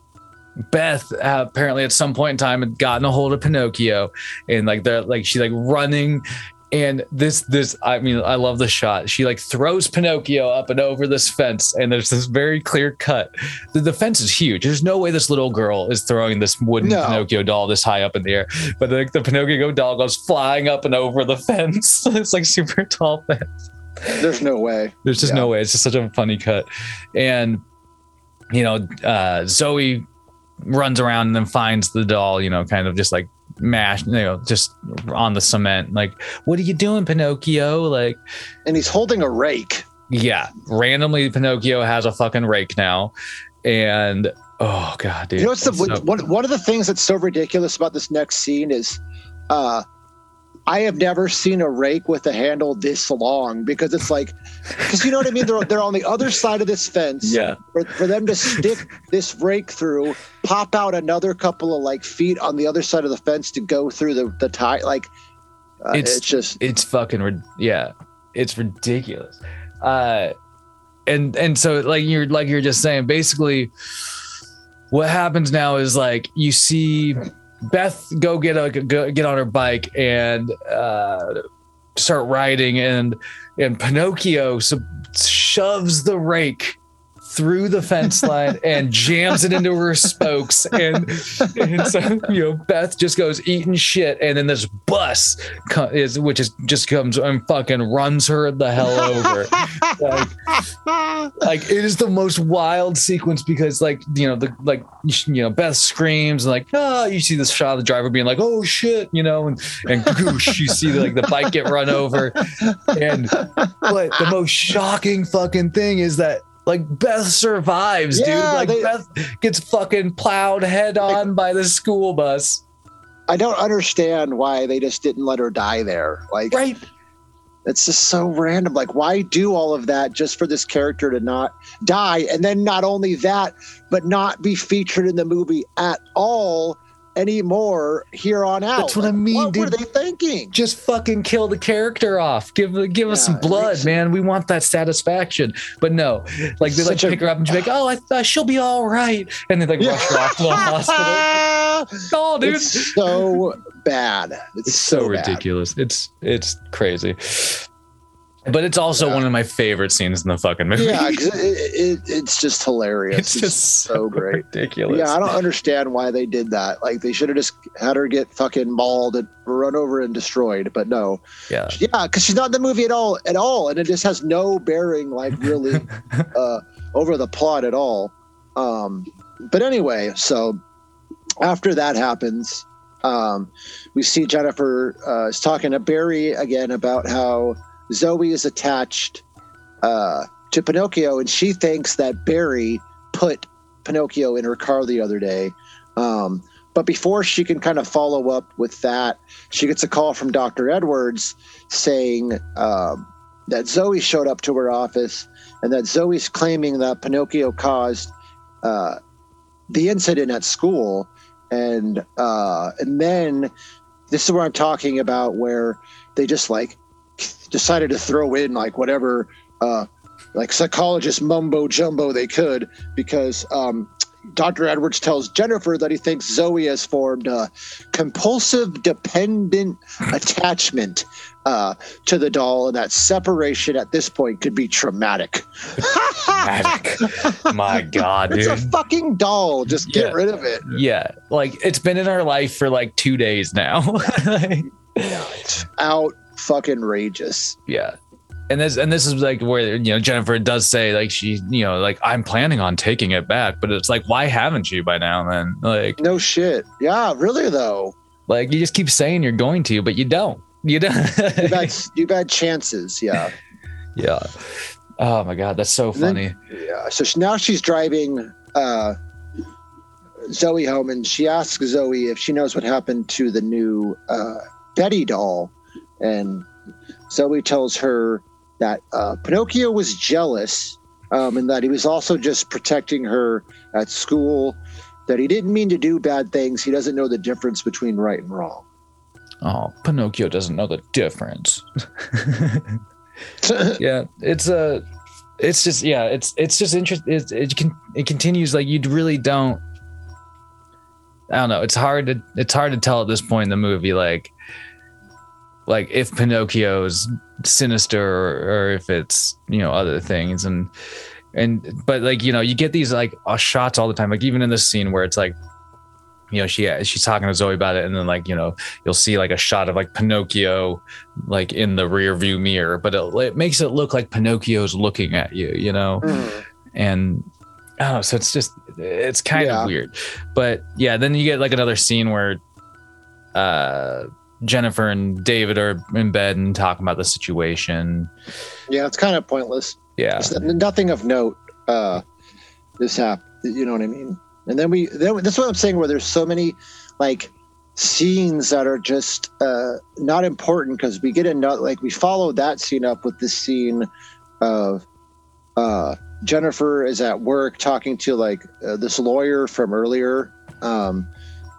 Beth uh, apparently at some point in time had gotten a hold of Pinocchio and like they're like she's like running and this this I mean I love the shot. She like throws Pinocchio up and over this fence and there's this very clear cut. The, the fence is huge. There's no way this little girl is throwing this wooden No. Pinocchio doll this high up in the air. But the, the Pinocchio doll goes flying up and over the fence. [LAUGHS] it's like super tall fence. There's no way. There's just Yeah. no way. It's just such a funny cut. And, you know, uh, Zoe runs around and then finds the doll, you know, kind of just like mashed, you know, just on the cement. Like, what are you doing, Pinocchio? Like, And he's holding a rake. yeah, randomly, Pinocchio has a fucking rake now. And, oh, God, dude. You know what's the so- one, one of the things that's so ridiculous about this next scene is uh I have never seen a rake with a handle this long because it's like because you know what I mean? They're they're on the other side of this fence. Yeah. for, for them to stick this rake through pop out another couple of like feet on the other side of the fence to go through the the tie like uh, It's- it's, just it's fucking yeah it's ridiculous. Uh and and so like you're like you're just saying basically what happens now is like you see beth go get a go, get on her bike and uh start riding and and pinocchio shoves the rake through the fence line and jams it into her spokes. And, and so you know beth just goes eating shit. And then this bus co- is which is just comes and fucking runs her the hell over. Like, like it is the most wild sequence because like you know the like you know beth screams and like oh you see this shot of the driver being like oh shit you know and and goosh you see like the bike get run over. And but the most shocking fucking thing is that like Beth survives, dude. Like they- Beth gets fucking plowed head on by the school bus. I don't understand why they just didn't let her die there like Right. It's just so random. Like, why do all of that just for this character to not die? And then not only that, but not be featured in the movie at all anymore here on out. That's what I mean, What were they thinking? Just fucking kill the character off. Give give us some blood, man. We want that satisfaction. But no, like they like a- pick her up and she's like, "Oh, I thought she'll be all right," and they like rush her off to the hospital. [LAUGHS] Oh, dude, it's so bad. It's, it's so, bad. ridiculous. It's it's crazy. But it's also Yeah. one of my favorite scenes in the fucking movie. Yeah, [LAUGHS] it, it, it's just hilarious. it's just so great. ridiculous. Yeah, I don't understand why they did that. Like they should have just had her get fucking mauled and run over and destroyed. But no, yeah. yeah, because she's not in the movie at all, at all, and it just has no bearing, like really, [LAUGHS] uh, over the plot at all. Um, but anyway, so after that happens, um, we see Jennifer uh, is talking to Barry again about how Zoe is attached uh, to Pinocchio, and she thinks that Barry put Pinocchio in her car the other day. Um, but before she can kind of follow up with that, she gets a call from Dr. Edwards saying um, that Zoe showed up to her office and that Zoe's claiming that Pinocchio caused uh, the incident at school. And uh, and then this is where I'm talking about where they just like decided to throw in like whatever uh, like psychologist mumbo jumbo they could because um, Dr. Edwards tells Jennifer that he thinks Zoe has formed a compulsive dependent attachment uh, to the doll, and that separation at this point could be traumatic. My [LAUGHS] God, It's a fucking doll. Just get Yeah. rid of it. Yeah, like it's been in our life for like two days now. [LAUGHS] It's out fucking rageous. yeah, and this and this is like where you know Jennifer does say like she you know like I'm planning on taking it back, but it's like why haven't you by now? Then like No shit. Yeah, really though. Like you just keep saying you're going to, but you don't. You don't. You've had, [LAUGHS] you've had chances, yeah. yeah. Oh my god, that's so And then- funny. Yeah. So she, now she's driving uh, Zoe home, and she asks Zoe if she knows what happened to the new uh, Betty doll, and Zoe tells her that uh, Pinocchio was jealous, um, and that he was also just protecting her at school. That he didn't mean to do bad things. He doesn't know the difference between right and wrong. Oh, Pinocchio doesn't know the difference. [LAUGHS] yeah, it's a, it's just yeah, it's it's just interesting. It, it can it continues like you really don't. I don't know. It's hard to it's hard to tell at this point in the movie like, like if Pinocchio's sinister or, or if it's you know other things and and but like you know you get these like uh, shots all the time like even in this scene where it's like you know she she's talking to Zoe about it and then like you know you'll see like a shot of like Pinocchio like in the rear view mirror, but it, it makes it look like Pinocchio's looking at you, you know? And I don't know. So it's just, it's kind Yeah. of weird. But yeah, then you get like another scene where uh, Jennifer and David are in bed and talking about the situation. Yeah, it's kind of pointless. Yeah. It's nothing of note. Uh, this happened. You know what I mean? And then we. Then, that's what I'm saying. Where there's so many, like, scenes that are just uh, not important because we get another. Like we follow that scene up with this scene of uh, Jennifer is at work talking to like uh, this lawyer from earlier. Um,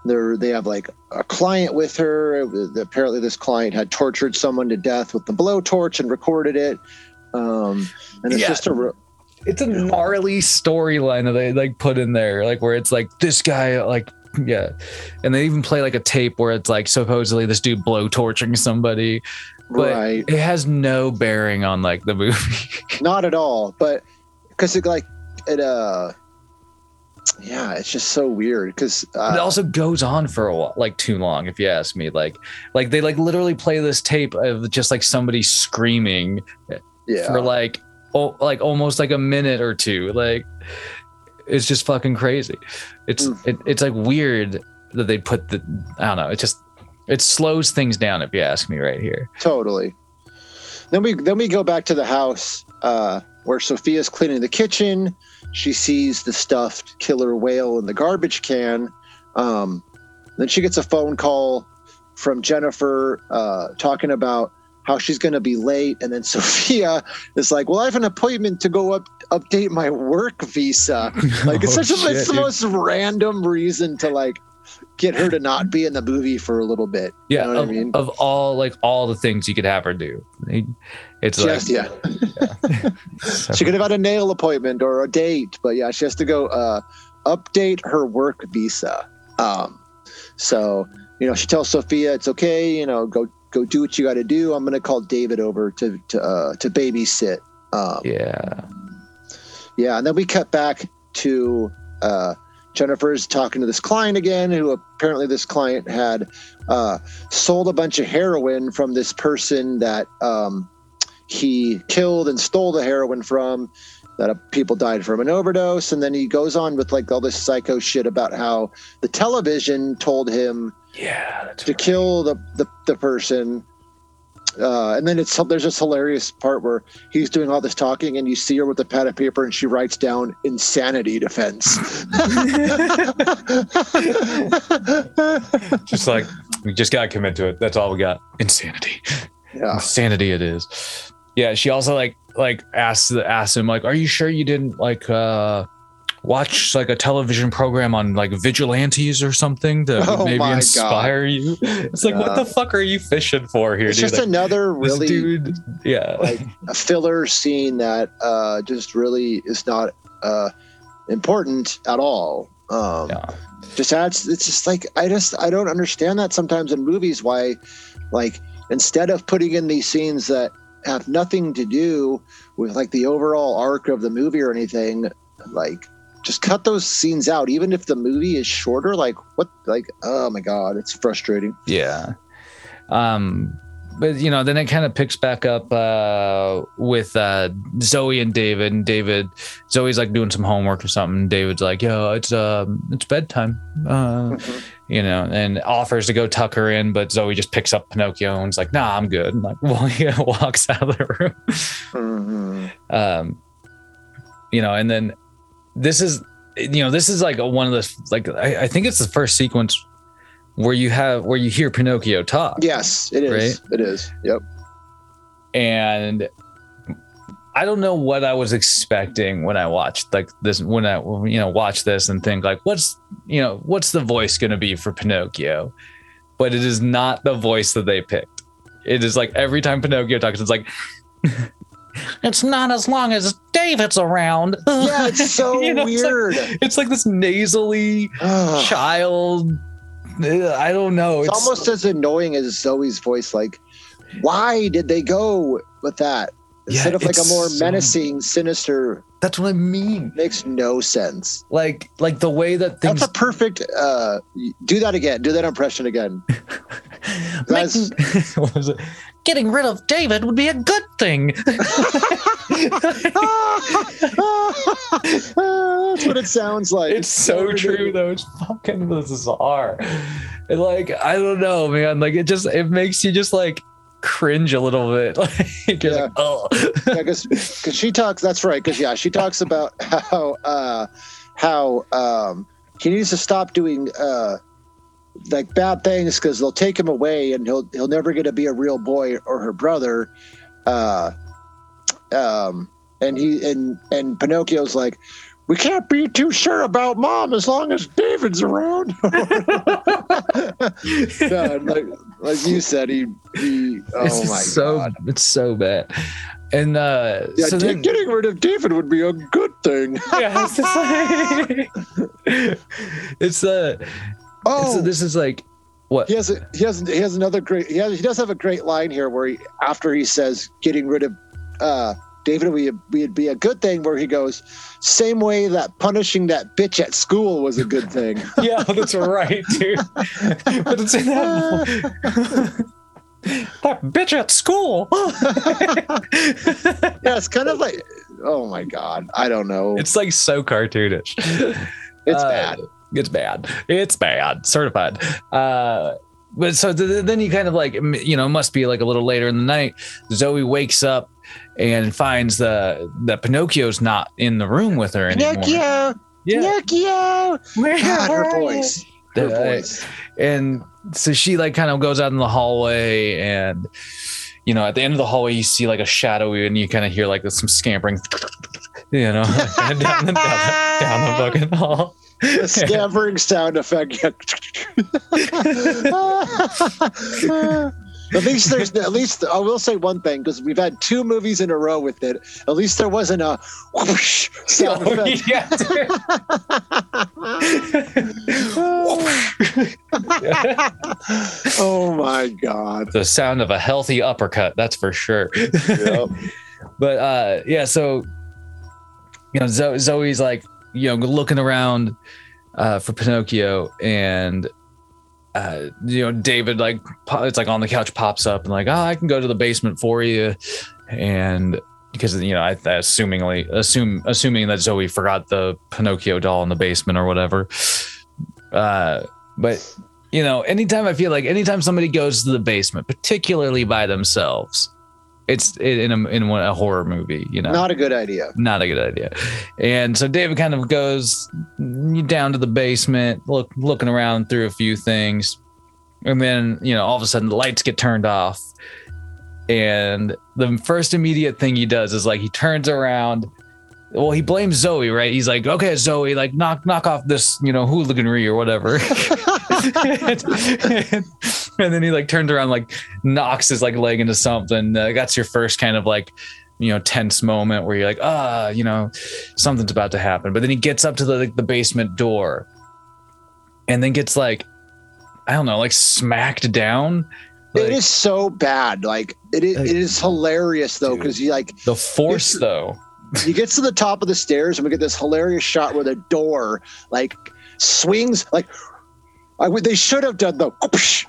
they're, they have like a client with her. Apparently, this client had tortured someone to death with the blowtorch and recorded it. Um, and it's Yeah. just a re- It's a gnarly storyline that they like put in there, like where it's like this guy, like, yeah. And they even play like a tape where it's like supposedly this dude blow torching somebody. But right. it has no bearing on like the movie. [LAUGHS] Not at all. But because it like it uh yeah, it's just so weird because it uh, also goes on for a while, like too long, if you ask me. Like, like they like literally play this tape of just like somebody screaming yeah, for like, oh, like almost like a minute or two. Like, it's just fucking crazy. It's Mm. it, it's like weird that they put the I don't know. It just it slows things down if you ask me right here. totally. Then we then we go back to the house uh, where Sophia's cleaning the kitchen. She sees the stuffed killer whale in the garbage can. Um, then she gets a phone call from Jennifer uh, talking about how she's going to be late, and then [LAUGHS] Sophia is like, "Well, I have an appointment to go up update my work visa." [LAUGHS] Like it's Oh, such a it's the most random reason to like get her to not be in the movie for a little bit. yeah. you know what of, I mean? of all like all the things you could have her do, it's Just like [LAUGHS] yeah, she could have had a nail appointment or a date, but yeah, she has to go uh, update her work visa. Um, so you know, she tells Sophia it's okay. You know, go go do what you got to do. I'm gonna call David over to to uh, to babysit. Um, yeah. Yeah, and then we cut back to uh, Jennifer's talking to this client again, who apparently this client had uh, sold a bunch of heroin from this person that um, he killed and stole the heroin from. That people died from an overdose, and then he goes on with like all this psycho shit about how the television told him Yeah, that's to kill the the, the person. Uh, and then it's there's this hilarious part where he's doing all this talking, and you see her with a pad of paper, and she writes down insanity defense. [LAUGHS] just like we just gotta commit to it. That's all we got. Insanity. yeah, Insanity it is. Yeah, she also like like asks asks him like, "Are you sure you didn't like uh watch like a television program on like vigilantes or something to [LAUGHS] Oh maybe my God. inspire you?" It's like, what the fuck are you fishing for here, it's dude? just Like, another really dude, yeah, like a filler scene that uh, just really is not uh, important at all. Um, yeah. just adds it's just like i just i don't understand that sometimes in movies why like instead of putting in these scenes that have nothing to do with like the overall arc of the movie or anything like just cut those scenes out even if the movie is shorter like what like oh my god it's frustrating Yeah. Um but you know, then it kind of picks back up uh with uh Zoe and David and David Zoe's like doing some homework or something. David's like, "Yo, it's um it's bedtime." Uh you know, and offers to go tuck her in, but Zoe just picks up Pinocchio and is like, "Nah, I'm good." And like, [LAUGHS] well, he walks out of the room. Mhm. Um, you know, and then this is, you know, this is like a, one of the like I, I think it's the first sequence where you have where you hear Pinocchio talk. Yes, it is. Right? It is. Yep. and I don't know what I was expecting when I watched like this when I you know watch this and think like what's you know what's the voice going to be for Pinocchio but it is not the voice that they picked it is like every time Pinocchio talks it's like [LAUGHS] it's not as long as David's around Yeah, it's [LAUGHS] so You know, it's like- weird. it's like this nasally Ugh. child I don't know it's almost as annoying as Zoe's voice. Like, why did they go with that Yeah, instead of like a more so- menacing, sinister? that's what I mean Makes no sense. like like the way that things That's a perfect. uh Do that again. Do that impression again. [LAUGHS] Making- [LAUGHS] what was it? Getting rid of David would be a good thing. [LAUGHS] That's what it sounds like. it's so true though. It's fucking bizarre. And like I don't know, man. Like it just it makes you just like cringe a little bit. [LAUGHS] Like Yeah. like, oh, because she talks that's right because yeah she talks about [LAUGHS] how uh how um he needs to stop doing uh like bad things because they'll take him away and he'll he'll never get to be a real boy or her brother uh um and he and and pinocchio's like we can't be too sure about mom as long as david's around [LAUGHS] yeah, and like like you said he he oh it's my so god it's so bad. And uh yeah, so then, getting rid of David would be a good thing. [LAUGHS] yeah, it's just like [LAUGHS] it's uh Oh, so this is like what he has a, he has he has another great he has, he does have a great line here where he after he says getting rid of uh David would be, would be a good thing where he goes same way that punishing that bitch at school was a good thing. [LAUGHS] Yeah, that's right, dude. but it's in that [LAUGHS] that bitch at school. [LAUGHS] yeah, it's kind of like oh my god, I don't know. It's, it's like so cartoonish. Uh, bad. It's bad. It's bad. Certified. Uh, but so th- then you kind of like you know must be like a little later in the night. Zoe wakes up and finds the that Pinocchio's not in the room with her anymore. Pinocchio, Yeah. Pinocchio. Where God, her voice. Her Uh, voice. and so she like kind of goes out in the hallway and you know at the end of the hallway you see like a shadowy and you kind of hear like some scampering [LAUGHS] you know [LAUGHS] down, the, down, the, down the fucking hall The scampering sound effect. [LAUGHS] at least there's at least I will say one thing because we've had two movies in a row with it. At least there wasn't a whoosh sound Oh, effect. yeah, [LAUGHS] [LAUGHS] oh my god. the sound of a healthy uppercut that's for sure Yep. [LAUGHS] but uh yeah so you know zoe's like you know looking around uh for pinocchio and uh you know david like it's like on the couch pops up and like oh i can go to the basement for you. And because you know i assumingly assume assuming that zoe forgot the pinocchio doll in the basement or whatever. Uh but you know anytime i feel like anytime somebody goes to the basement particularly by themselves it's in a in a horror movie you know Not a good idea. not a good idea. And so David kind of goes down to the basement, look looking around through a few things, and then you know all of a sudden the lights get turned off, and the first immediate thing he does is like he turns around. Well, he blames Zoe, right? He's like, "Okay, Zoe, like knock knock off this, you know, hooliganry or whatever." [LAUGHS] [LAUGHS] and, and [LAUGHS] then he like turns around, like knocks his like leg into something. Uh, that's your first kind of like you know tense moment where you're like ah you know something's about to happen but then he gets up to the the basement door and then gets like i don't know like smacked down it Like, is so bad. Like it is, Like- it is hilarious though because he like the force It's- though he gets to the top of the stairs and we get this hilarious shot where the door like swings like I would, they should have done the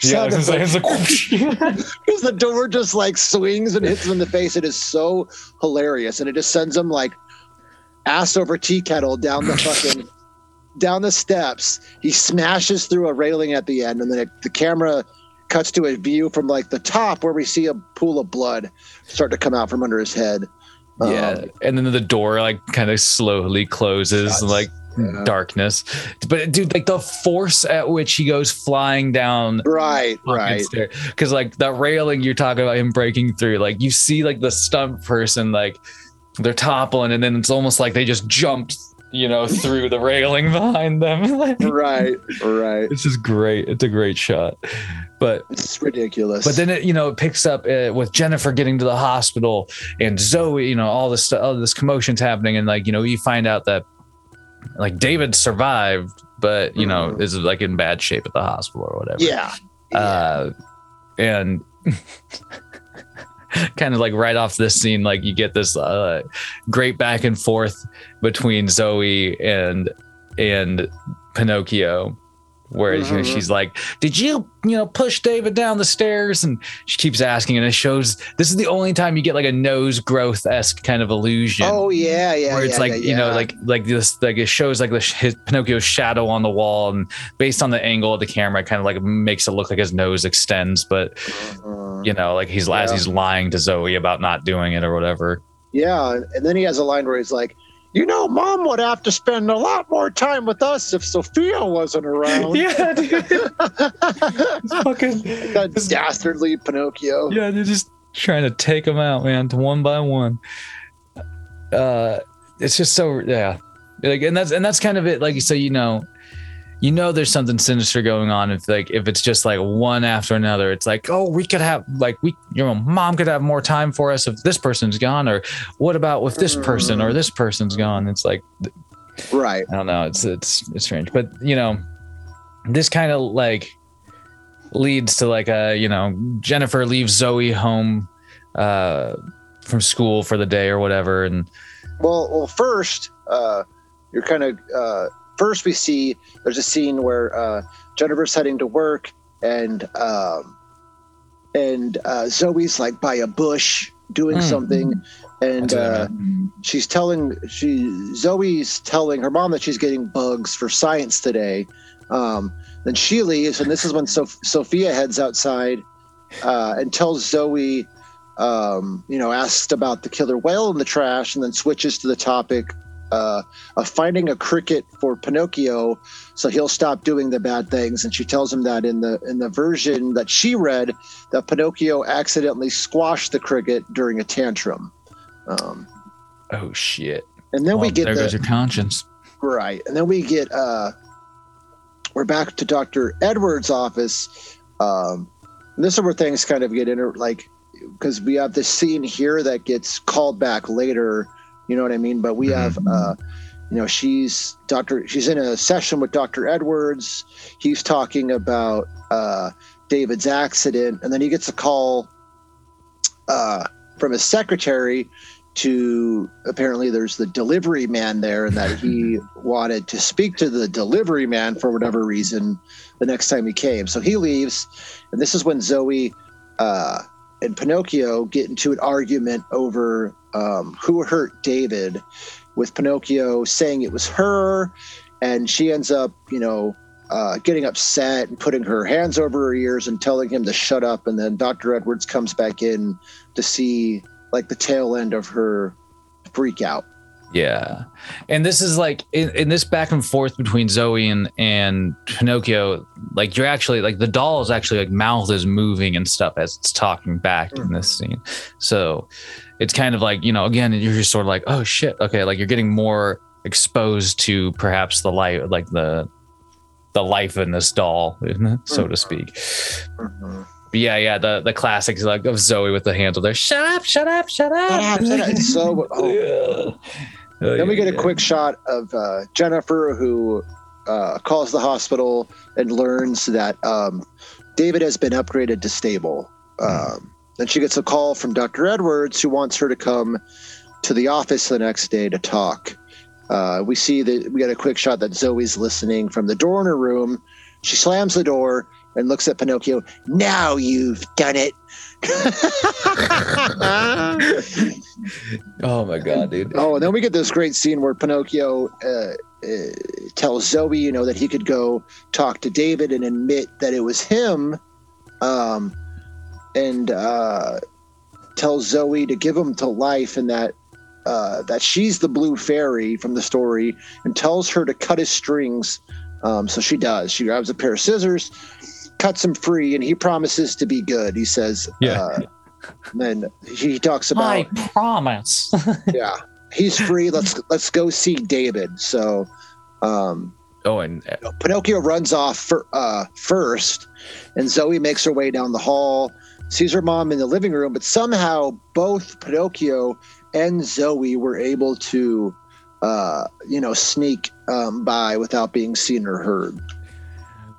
sound it's like, it's like because [LAUGHS] the door just like swings and hits him in the face. It is so hilarious, and it just sends him like ass over tea kettle down the fucking [LAUGHS] down the steps. He smashes through a railing at the end, and then it, the camera cuts to a view from like the top where we see a pool of blood start to come out from under his head. Yeah, Um, and then the door like kind of slowly closes, Shuts. like Yeah. darkness. But dude, like the force at which he goes flying down right, right. because like the railing you're talking about him breaking through, like you see like the stunt person like they're toppling, and then it's almost like they just jumped, you know, [LAUGHS] through the railing behind them. [LAUGHS] right, right. It's just great. It's a great shot, but It's ridiculous. but then it, you know, it picks up uh, with Jennifer getting to the hospital and Zoe, you know, all this stuff, all this commotion's happening, and like, you know, you find out that like David survived, but you know, Mhm. is like in bad shape at the hospital or whatever. yeah, Uh, and [LAUGHS] kind of like right off this scene, like you get this uh, great back and forth between Zoe and and Pinocchio, where you know, Mhm. she's like, "Did you, you know, push David down the stairs?" And she keeps asking, and it shows this is the only time you get like a nose growth esque kind of illusion. Oh yeah, yeah. where it's yeah, like yeah, you know yeah. like like this like it shows like the sh- his Pinocchio's shadow on the wall and based on the angle of the camera it kind of like makes it look like his nose extends but Uh, you know like he's as he's lying to Zoe about not doing it or whatever yeah, and then he has a line where he's like, "You know, Mom would have to spend a lot more time with us if Sophia wasn't around." yeah dude [LAUGHS] fucking that dastardly Pinocchio. yeah they're just trying to take them out man one by one uh it's just so yeah like and that's and that's kind of it like so you know you know there's something sinister going on if like if it's just like one after another it's like oh we could have like we your mom could have more time for us if this person's gone or what about with this person or this person's gone it's like Right. I don't know. It's it's it's strange, but you know, this kind of like leads to like a you know Jennifer leaves Zoe home uh from school for the day or whatever, and Well, well, first, uh, you're kind of uh, first we see there's a scene where uh, Jennifer's heading to work and um, and uh, Zoe's like by a bush doing Hmm. something, and uh, she's telling she Zoe's telling her mom that she's getting bugs for science today. Um, then she leaves, and this is when Soph- Sophia heads outside uh, and tells Zoe, um, you know, asked about the killer whale in the trash, and then switches to the topic uh, of finding a cricket for Pinocchio, so he'll stop doing the bad things. And she tells him that in the in the version that she read, that Pinocchio accidentally squashed the cricket during a tantrum. Um, oh shit! and then we get there the, goes your conscience. Right. And then we get uh we're back to Dr. Edwards' office. Um and this is where things kind of get inter like because we have this scene here that gets called back later, you know what I mean? But we have uh you know, she's Dr. she's in a session with Dr. Edwards. He's talking about uh David's accident, and then he gets a call uh from his secretary to apparently there's the delivery man there and that he [LAUGHS] wanted to speak to the delivery man for whatever reason the next time he came so he leaves and this is when zoe uh, and pinocchio get into an argument over um, who hurt david with pinocchio saying it was her and she ends up you know uh, getting upset and putting her hands over her ears and telling him to shut up and then dr edwards comes back in to see like the tail end of her freak out. Yeah, and this is like in, in this back and forth between Zoe and and Pinocchio. Like you're actually like the doll is actually like mouth is moving and stuff as it's talking back in this scene. So it's kind of like you know again you're just sort of like oh shit okay like you're getting more exposed to perhaps the life like the the life in this doll [LAUGHS] so to speak. But yeah, yeah, the the classics like of Zoe with the handle there. Shut up! Shut up! Shut up! Shut up, shut up. [LAUGHS] So- oh. [LAUGHS] Yeah. Oh, Then we get a quick shot of uh, Jennifer, who uh, calls the hospital and learns that um, David has been upgraded to stable. Um, then she gets a call from Dr. Edwards, who wants her to come to the office the next day to talk. Uh, we see that we get a quick shot that Zoe's listening from the door in her room. She slams the door and looks at Pinocchio. Now you've done it. [LAUGHS] oh my god, dude. Oh, and then we get this great scene where Pinocchio uh, uh, tells Zoe, you know, that he could go talk to David and admit that it was him, um, and uh, tells Zoe to give him to life, and that uh, that she's the blue fairy from the story, and tells her to cut his strings. Um, so she does. She grabs a pair of scissors, cuts him free, and he promises to be good. He says, Yeah. Uh, and then he talks about I promise. [LAUGHS] yeah he's free let's let's go see david so um Oh, and pinocchio runs off for, uh first and zoe makes her way down the hall sees her mom in the living room but somehow both pinocchio and zoe were able to uh you know sneak um by without being seen or heard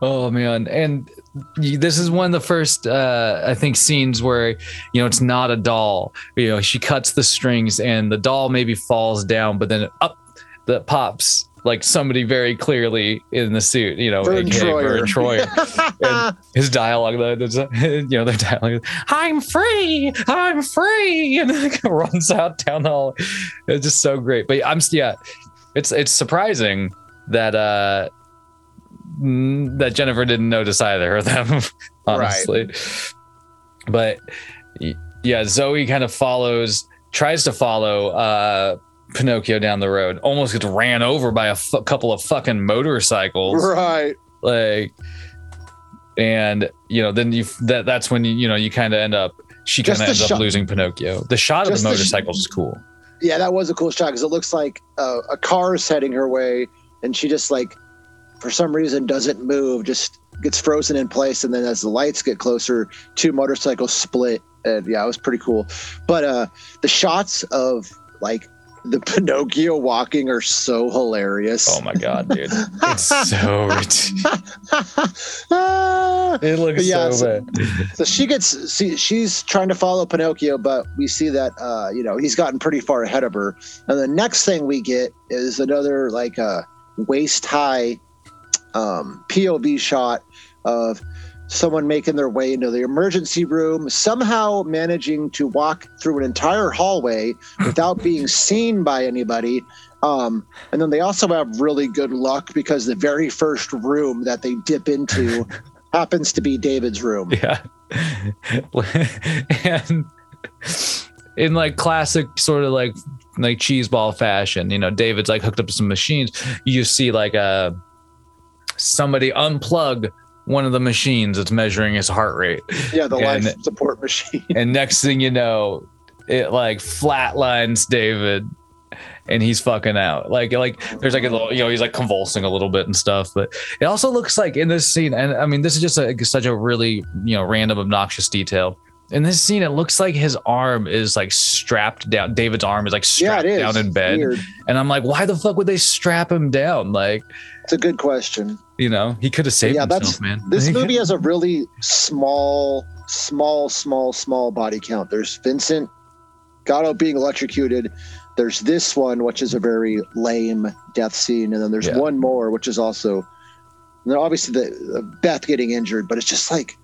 Oh man, and this is one of the first, uh, I think, scenes where you know it's not a doll. You know, she cuts the strings, and the doll maybe falls down, but then up that pops like somebody very clearly in the suit. You know, Verne aka Verne Troyer. Troyer. and his dialogue, there's [LAUGHS] you know, their dialogue, "I'm free, I'm free," [LAUGHS] and then [LAUGHS] runs out down the hall. It's just so great. But I'm yeah, it's it's surprising that uh that Jennifer didn't notice either of them, honestly. But yeah, Zoe kind of follows, tries to follow uh Pinocchio down the road, almost gets ran over by a couple of fucking motorcycles. Right. Like and you know then you that that's when you you know you kind of end up she kind of ends shot- up losing pinocchio. The shot of Just the the sh- motorcycles is cool. Yeah that was a cool shot because it looks like uh, a car is heading her way and she just like for some reason doesn't move just gets frozen in place and then as the lights get closer two motorcycles split and yeah it was pretty cool. But uh the shots of like the pinocchio walking are so hilarious. Oh my god dude. It's [LAUGHS] so ridiculous. It looks But yeah, so so- bad. so she gets see, she's trying to follow pinocchio but we see that uh you know he's gotten pretty far ahead of her. And the next thing we get is another like uh waist high um pov shot of someone making their way into the emergency room somehow managing to walk through an entire hallway [LAUGHS] without being seen by anybody. Um, and then they also have really good luck because the very first room that they dip into [LAUGHS] happens to be david's room. Yeah. [LAUGHS] And in like classic sort of like like cheeseball fashion you know david's like hooked up to some machines. You see like uh somebody unplug one of the machines that's measuring his heart rate. Yeah, the And- life support machine. [LAUGHS] and next thing you know it like flatlines david and he's fucking out. Like like there's like a little you know he's like convulsing a little bit and stuff but it also looks like in this scene and i mean this is just a, such a really you know random obnoxious detail in this scene it looks like his arm is like strapped down david's arm is like yeah, strapped down in bed Weird. and i'm like why the fuck would they strap him down like It's a good question. you know he could have saved Yeah, himself that's- man This [LAUGHS] movie has a really small, small, small, small body count. There's Vincent Gatto oh, being electrocuted. There's this one, which is a very lame death scene, and then there's Yeah. one more, which is also. And then obviously the, the Beth getting injured, but it's just like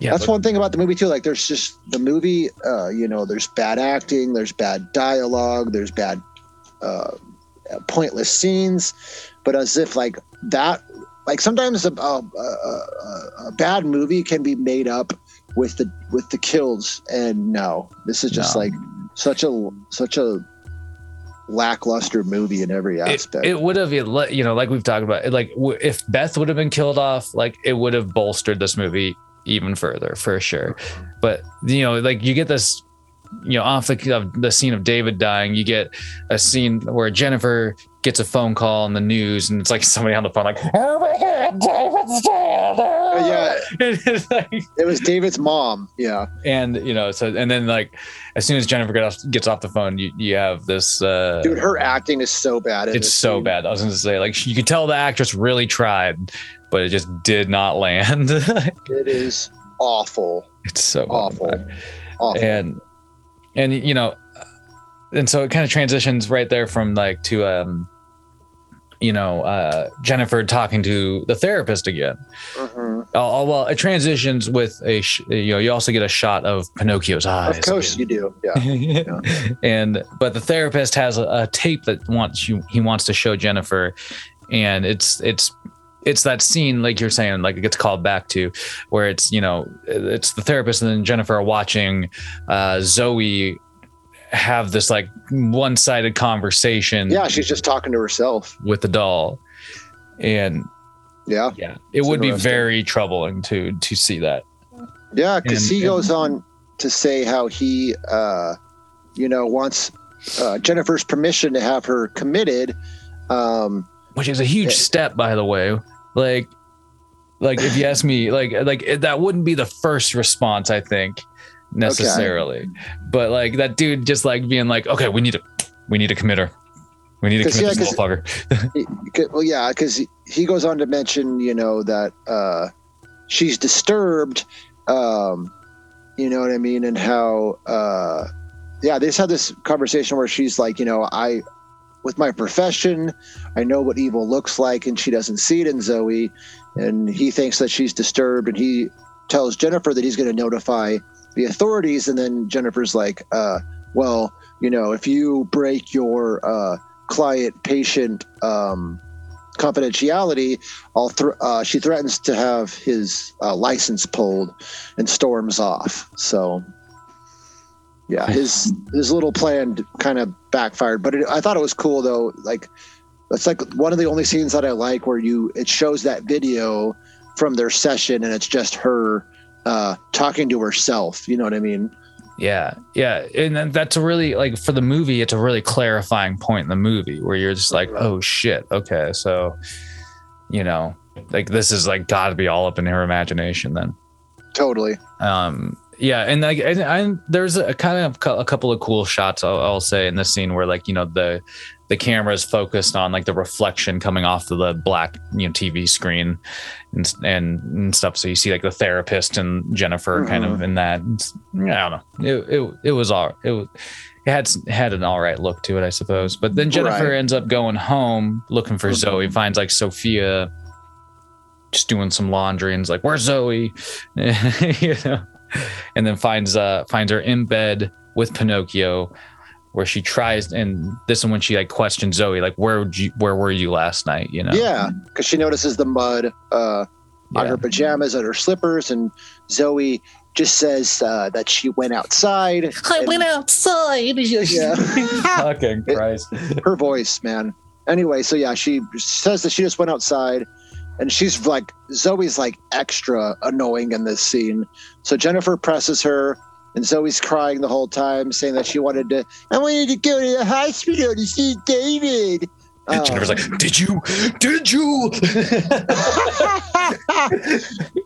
yeah that's but- one thing about the movie too. Like there's just the movie, uh, you know, there's bad acting, there's bad dialogue, there's bad, uh, pointless scenes, but as if like that, like sometimes a, a, a, a bad movie can be made up with the with the kills, and no, this is just No. like such a such a lackluster movie in every aspect. it would have you know like we've talked about like if beth would have been killed off like it would have bolstered this movie even further for sure but you know like you get this you know off the, of the scene of david dying you get a scene where jennifer gets a phone call on the news and it's like somebody on the phone like oh my god david's dead Oh, yeah. [LAUGHS] Like- it was David's mom. Yeah, and you know so and then like as soon as jennifer gets off, gets off the phone you, you have this uh dude, her acting is so bad. it's so scene. bad. I was to say, like, you could tell the actress really tried, but it just did not land. [LAUGHS] It is awful, it's so awful, awful. And and you know, and so it kind of transitions right there from like to um, you know uh, Jennifer talking to the therapist again. Mhm. Oh, oh, well, it transitions with a sh- you know you also get a shot of Pinocchio's eyes. Of course you do. [LAUGHS] Yeah. and but the therapist has a, a tape that wants you he wants to show Jennifer, and it's it's it's that scene like you're saying like it gets called back to where it's you know it's the therapist and then Jennifer are watching uh, Zoe have this like one-sided conversation Yeah, she's just talking to herself. with the doll and Yeah. yeah it would be very troubling to to see that Yeah, because he and- goes on to say how he, uh, you know, wants uh, Jennifer's permission to have her committed. Um, which is a huge Yeah. step by the way like like if you ask me like like it, that wouldn't be the first response i think necessarily. But like that dude just like being like okay we need to we need to commit her we need to commit yeah, this motherfucker. he- he- well, yeah, because he, he goes on to mention, you know, that uh, she's disturbed. Um, you know what I mean, and how, uh, yeah, they just had this conversation where she's like, you know, I, with my profession, I know what evil looks like, and she doesn't see it in Zoe, and he thinks that she's disturbed, and he tells Jennifer that he's going to notify the authorities, and then Jennifer's like, uh, well, you know, if you break your uh, client patient um, confidentiality, I'll thr uh, she threatens to have his uh, license pulled and storms off. So, yeah, his his little plan kind of backfired. But it, I thought it was cool though. Like, it's like one of the only scenes that I like where you it shows that video from their session and it's just her uh, talking to herself. You know what I mean? yeah yeah and then that's a really like for the movie it's a really clarifying point in the movie where you're just like oh shit okay so you know like this is like gotta be all up in her imagination then Totally. um yeah and like and, and there's a kind of a couple of cool shots I'll, I'll say in this scene where like you know the the camera is focused on like the reflection coming off of the black you know tv screen and and, and stuff. So you see like the therapist and jennifer kind of mm-hmm. in that i don't know. It, it, it was all it was it had had an all right look to it i suppose. But then jennifer Right. ends up going home looking for zoe mm-hmm. finds like sophia just doing some laundry and is like where's zoe? [LAUGHS] You know [LAUGHS] and then finds uh finds her in bed with Pinocchio where she tries and this is when she like questions Zoe like where would you where were you last night you know Yeah, because she notices the mud uh, on Yeah. her pajamas and her slippers, and Zoe just says uh, that she went outside. [LAUGHS] I and- went outside [LAUGHS] Yeah. fucking Christ her voice, man. Anyway, so yeah, she says that she just went outside, and she's like, Zoe's like extra annoying in this scene. So Jennifer presses her, and Zoe's crying the whole time, saying that she wanted to, I wanted to go to the hospital to see David. And Um, Jennifer's like did you did you [LAUGHS]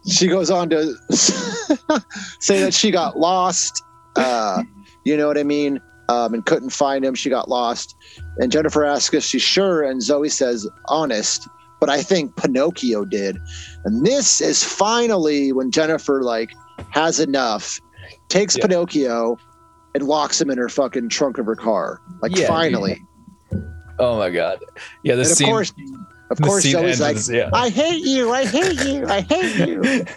she goes on to [LAUGHS] say that she got lost. Uh, you know what I mean? Um, and couldn't find him. She got lost. And Jennifer asks if she's sure, and Zoe says, honest. But I think Pinocchio did. And this is finally when Jennifer like has enough, takes Yeah. Pinocchio, and locks him in her fucking trunk of her car. Like Yeah, finally. oh my god yeah this And of scene course, of course, Zoe's ends like, yeah I hate you, I hate you, I hate you. [LAUGHS]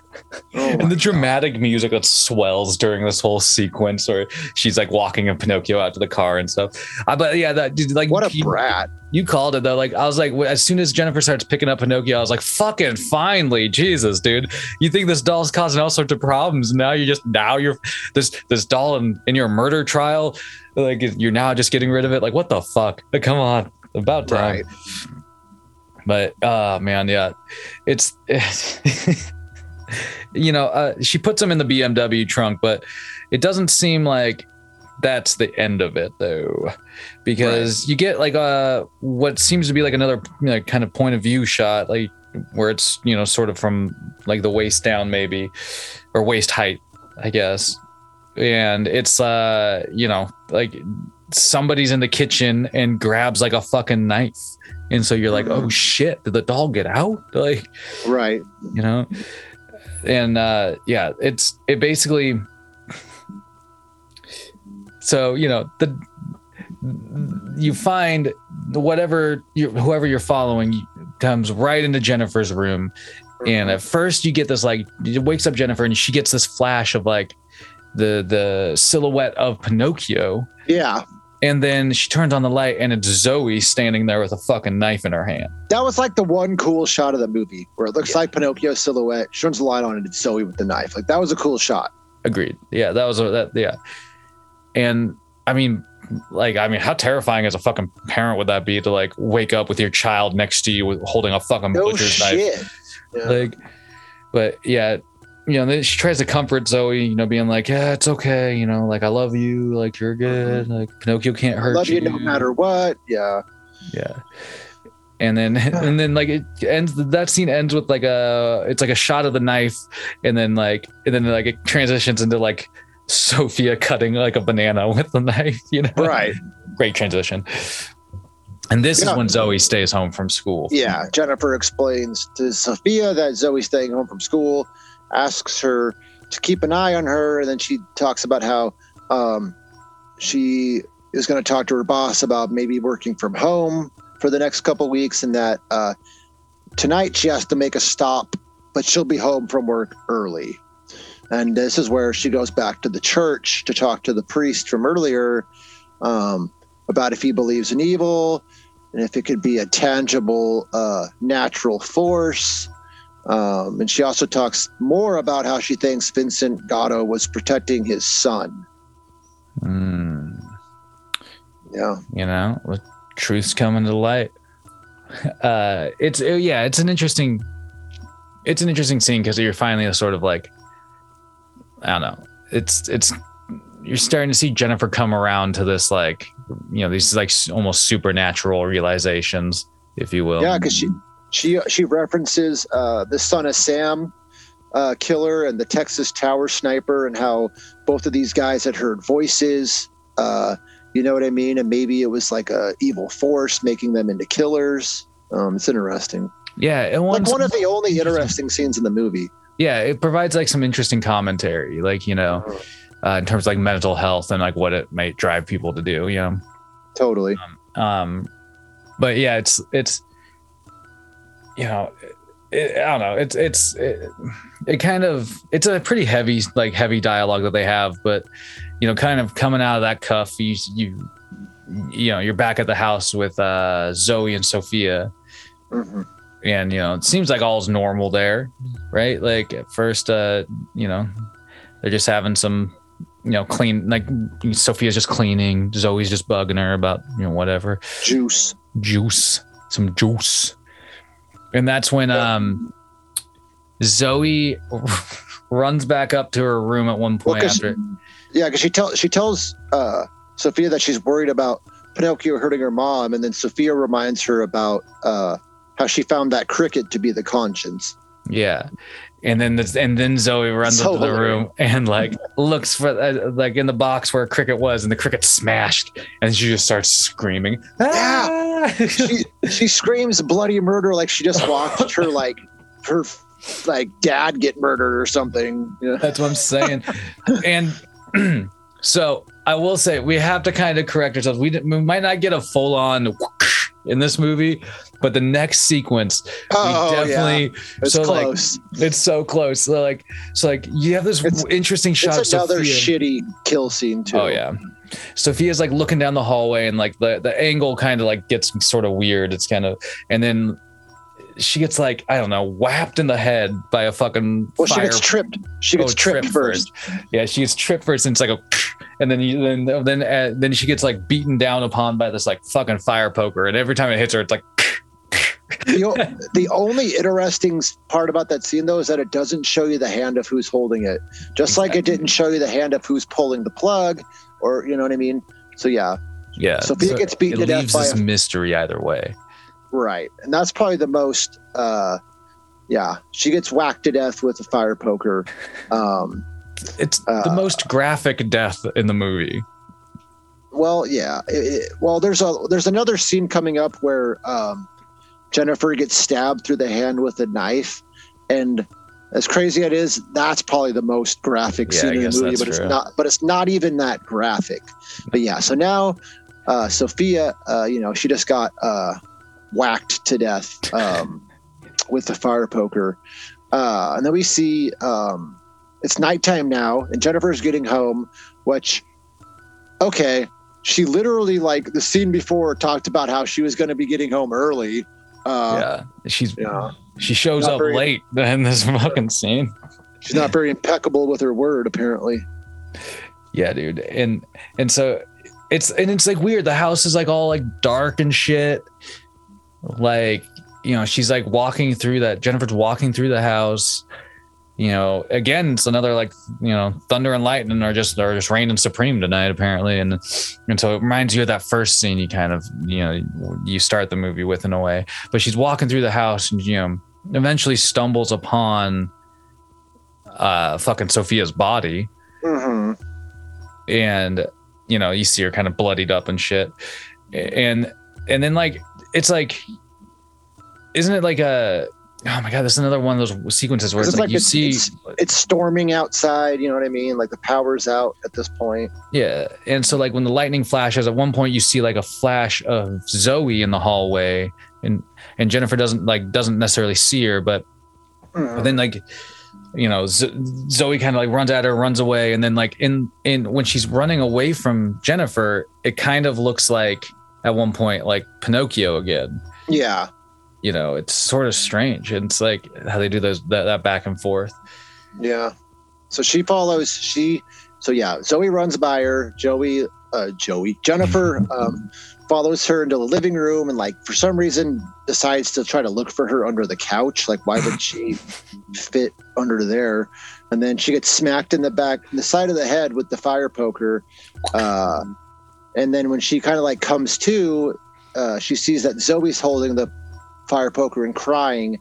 Oh and the dramatic music that swells during this whole sequence where she's like walking a Pinocchio out to the car and stuff. Uh, but yeah, that dude, like What a you, brat. you called it though. Like I was like, as soon as Jennifer starts picking up Pinocchio, I was like, fucking finally, Jesus, dude. You think this doll's causing all sorts of problems? Now you're just now you're this this doll in, in your murder trial. Like you're now just getting rid of it. Like what the fuck? Like, come on, about time. Right. But uh man, yeah, it's, [LAUGHS] you know, uh, she puts him in the BMW trunk, but it doesn't seem like that's the end of it though, because you get like uh what seems to be like another you know, kind of point of view shot, like where it's you know sort of from like the waist down maybe, or waist height, I guess, and it's uh you know like somebody's in the kitchen and grabs like a fucking knife and so you're like oh shit did the doll get out? [LAUGHS] Like Right. you know? And uh yeah it's it basically so you know the you find whatever you whoever you're following comes right into Jennifer's room, and at first you get this like it wakes up Jennifer and she gets this flash of like the the silhouette of Pinocchio, yeah, and then she turns on the light and it's Zoe standing there with a fucking knife in her hand. that was like the one cool shot of the movie where it looks Yeah. like Pinocchio's silhouette. She turns the light on and it's Zoe with the knife. Like that was a cool shot. Agreed. Yeah, that was a, that. Yeah, and I mean, like, I mean, how terrifying as a fucking parent would that be to like wake up with your child next to you with holding a fucking No butcher's knife? shit. Yeah. Like, but yeah, you know, she tries to comfort Zoe, you know, being like, yeah, it's okay, you know, like I love you, like you're mm-hmm. good, like Pinocchio can't I hurt love you no matter what. Yeah. Yeah. And then [LAUGHS] and then like it ends that scene ends with like a it's like a shot of the knife and then like and then like it transitions into like Sophia cutting like a banana with the [LAUGHS] knife, you know. Right. [LAUGHS] Great transition. And this Yeah. is when Zoe stays home from school. Yeah. Jennifer explains to Sophia that Zoe's staying home from school, asks her to keep an eye on her, and then she talks about how um, she is going to talk to her boss about maybe working from home for the next couple weeks, and that uh, tonight she has to make a stop, but she'll be home from work early. And this is where she goes back to the church to talk to the priest from earlier um, about if he believes in evil and if it could be a tangible, uh, natural force. Um, and she also talks more about how she thinks Vincent Gatto was protecting his son. Mm, Yeah. you know, with truth's coming to light. [LAUGHS] Uh it's yeah, it's an interesting it's an interesting scene because you're finally a sort of like I don't know. It's it's you're starting to see Jennifer come around to this like you know these like almost supernatural realizations, if you will. Yeah, because she she she references uh, the son of Sam uh, killer and the Texas Tower sniper, and how both of these guys had heard voices. Uh, you know what I mean? And maybe it was like a evil force making them into killers. Um, it's interesting. yeah, and Like one of the only interesting scenes in the movie. yeah, it provides like some interesting commentary, like you know, uh, in terms of like mental health and like what it might drive people to do. You know. Totally. um but yeah it's it's you know it, i don't know. It's it's it, it kind of it's a pretty heavy like heavy dialogue that they have but you know kind of coming out of that cuff you you you know you're back at the house with uh zoe and sophia. Mhm. and you know it seems like all's normal there right? Like at first uh you know they're just having some you know clean like sophia's just cleaning zoe's just bugging her about you know whatever. Juice. juice. Some juice and that's when um zoe [LAUGHS] runs back up to her room at one Well, point 'cause- after Yeah, because she tells she tells uh, Sophia that she's worried about Pinocchio hurting her mom, and then Sophia reminds her about uh, how she found that cricket to be the conscience. Yeah. And then this, and then Zoe runs So up to the room and like looks for uh, like in the box where a cricket was, and the cricket smashed, and she just starts screaming. "Ah!" She she screams bloody murder like she just watched her [LAUGHS] like her like dad get murdered or something. Yeah. That's what I'm saying. and [CLEARS THROAT] so I will say we have to kind of correct ourselves. We, didn't- we might not get a full on in this movie, but the next sequence Oh we yeah, it's so, like, close. it's so close. So like so like you have this It's- interesting shot it's another Sophia. shitty kill scene too. Oh yeah. Sophia's like looking down the hallway and like the the angle kind of like gets sort of weird. It's kind of and then she gets like I don't know whapped in the head by a fucking Well, she gets tripped. She gets Oh, tripped, tripped first. Yeah, she gets tripped first and it's like a [LAUGHS] and then you then then uh, then she gets like beaten down upon by this like fucking fire poker and every time it hits her it's like [LAUGHS] the, the only interesting part about that scene though is that it doesn't show you the hand of who's holding it just like it didn't show you the hand of who's pulling the plug or you know what i mean so yeah yeah. Sophia gets beaten it to death leaves by this a- mystery either way. Right. And that's probably the most uh yeah she gets whacked to death with a fire poker. Um It's the Uh, most graphic death in the movie. well yeah it- it- well there's a there's another scene coming up where um jennifer gets stabbed through the hand with a knife. And as crazy as it is that's probably the most graphic Yeah, scene in the movie but it's not but it's not even that graphic. But yeah so now uh, Sophia, uh, you know, she just got uh, whacked to death um, with the fire poker. Uh, and then we see um, it's nighttime now, and Jennifer's getting home, which, okay, she literally, like the scene before, talked about how she was going to be getting home early. Uh, yeah, she's yeah. she shows up very- late [LAUGHS] in this fucking scene. She's not very impeccable with her word, apparently. Yeah, dude. And and so it's and it's like weird. The house is like all like dark and shit. Like, you know, she's like walking through that Jennifer's walking through the house. You know, again, it's another like, you know, thunder and lightning are just are just reigning supreme tonight, apparently. And and so it reminds you of that first scene you kind of, you know, you start the movie with in a way. But she's walking through the house and you know, eventually stumbles upon uh fucking Sophia's body mm-hmm. and you know you see her kind of bloodied up and shit and and then like it's like isn't it like a oh my god this is another one of those sequences where it's, It's like, like you it's- see it's- It's storming outside. You know what I mean? Like the power's out at this point. yeah and so like when the lightning flashes at one point you see like a flash of zoe in the hallway and and jennifer doesn't like doesn't necessarily see her but hmm. but then like you know Z- zoe kind of like runs at her runs away and then like in in when she's running away from jennifer it kind of looks like at one point like pinocchio again Yeah. you know it's sort of strange and it's like how they do those that, that back and forth Yeah. So she follows. She. So yeah. Zoe runs by her. Joey. Uh, Joey. Jennifer [LAUGHS] um, follows her into the living room and like for some reason decides to try to look for her under the couch. Like why would she [LAUGHS] fit under there? And then she gets smacked in the back, the side of the head with the fire poker. Uh, and then when she kind of like comes to, uh, she sees that Zoe's holding the fire poker and crying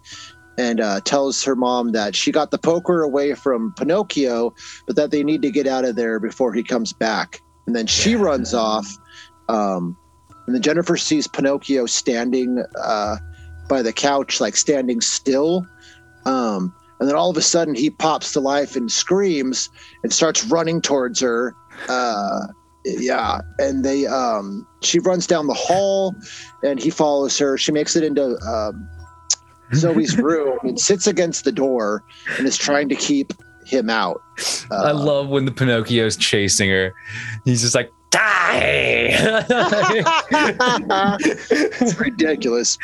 and uh, tells her mom that she got the poker away from Pinocchio, but that they need to get out of there before he comes back. And then she runs off. Um, and then Jennifer sees Pinocchio standing uh, by the couch, like standing still. Um, and then all of a sudden he pops to life and screams and starts running towards her. Uh, yeah. And they, um, she runs down the hall and he follows her. She makes it into um, Zoe's [LAUGHS] room and sits against the door and is trying to keep him out. Uh, i love when the pinocchio's chasing her he's just like die [LAUGHS] it's ridiculous.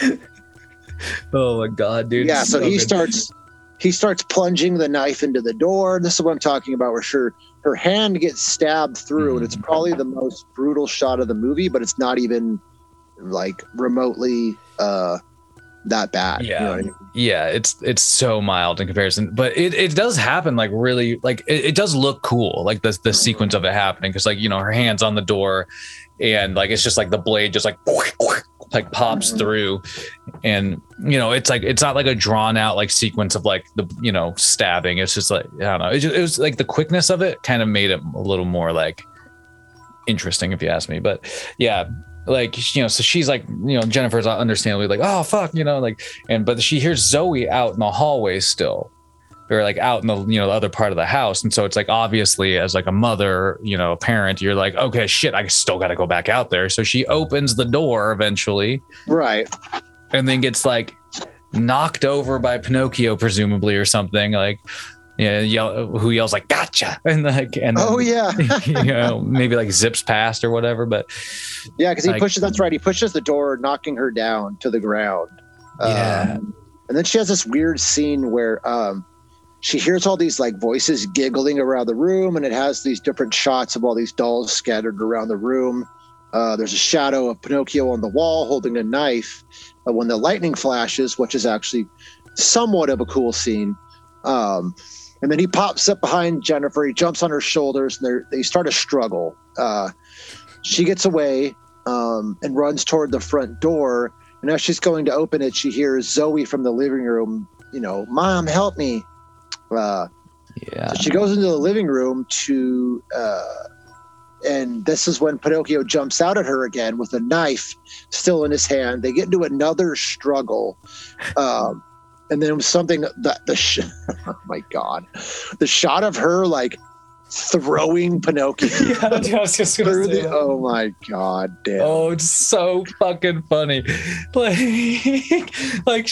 oh my god dude yeah, it's so he good. starts he starts plunging the knife into the door. This is what I'm talking about, where her her hand gets stabbed through, and it's probably the most brutal shot of the movie, but it's not even like remotely uh that bad. you know Yeah. I mean? yeah it's it's so mild in comparison but it, it does happen like really like it, it does look cool like the, the sequence of it happening because like you know her hands on the door and like it's just like the blade just like [LAUGHS] like pops Mhm. through. And you know it's like it's not like a drawn out like sequence of like the you know stabbing. It's just like i don't know. It, just, it was like the quickness of it kind of made it a little more like interesting if you ask me. But yeah like you know so she's like you know jennifer's understandably like oh fuck you know like and but she hears zoe out in the hallway still or like out in the you know the other part of the house and so it's like obviously as like a mother you know a parent you're like okay shit i still got to go back out there so she opens the door eventually Right. and then gets like knocked over by pinocchio presumably or something like yeah yell, who yells like gotcha [LAUGHS] and like and Oh yeah, [LAUGHS] you know maybe like zips past or whatever but yeah. Because he Like- pushes. That's right. He pushes the door, knocking her down to the ground. Yeah. Um, and then she has this weird scene where um, she hears all these like voices giggling around the room, and it has these different shots of all these dolls scattered around the room. Uh, there's a shadow of Pinocchio on the wall holding a knife. Uh, when the lightning flashes, which is actually somewhat of a cool scene. Um, and then he pops up behind Jennifer. He jumps on her shoulders, and they start a struggle. Uh, she gets away um, and runs toward the front door. And as she's going to open it, she hears Zoe from the living room, you know, Mom, help me. Uh, yeah so she goes into the living room to, uh, and this is when Pinocchio jumps out at her again with a knife still in his hand. They get into another struggle. Um, and then something that the, sh- [LAUGHS] oh my God, the shot of her like throwing Pinocchio [LAUGHS] yeah, I was just gonna through say the. Oh my god, damn! Oh, it's so fucking funny. [LAUGHS] Like, like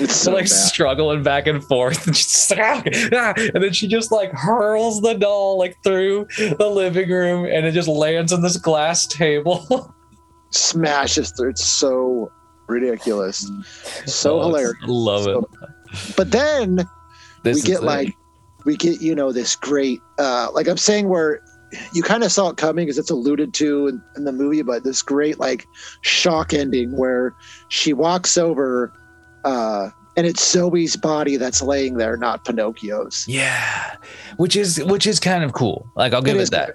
it's so [LAUGHS] so like bad. struggling back and forth, [LAUGHS] and she's just, "Ah, ah," and then she just like hurls the doll like through the living room, and it just lands on this glass table. [LAUGHS] Smashes through. It's so ridiculous, so Oh, hilarious. Love it. But then This we get like we get you know this great uh like i'm saying where you kind of saw it coming because it's alluded to in, in the movie but this great like shock ending where she walks over uh and it's zoe's body that's laying there not pinocchio's Yeah, which is which is kind of cool. Like I'll give It it, that.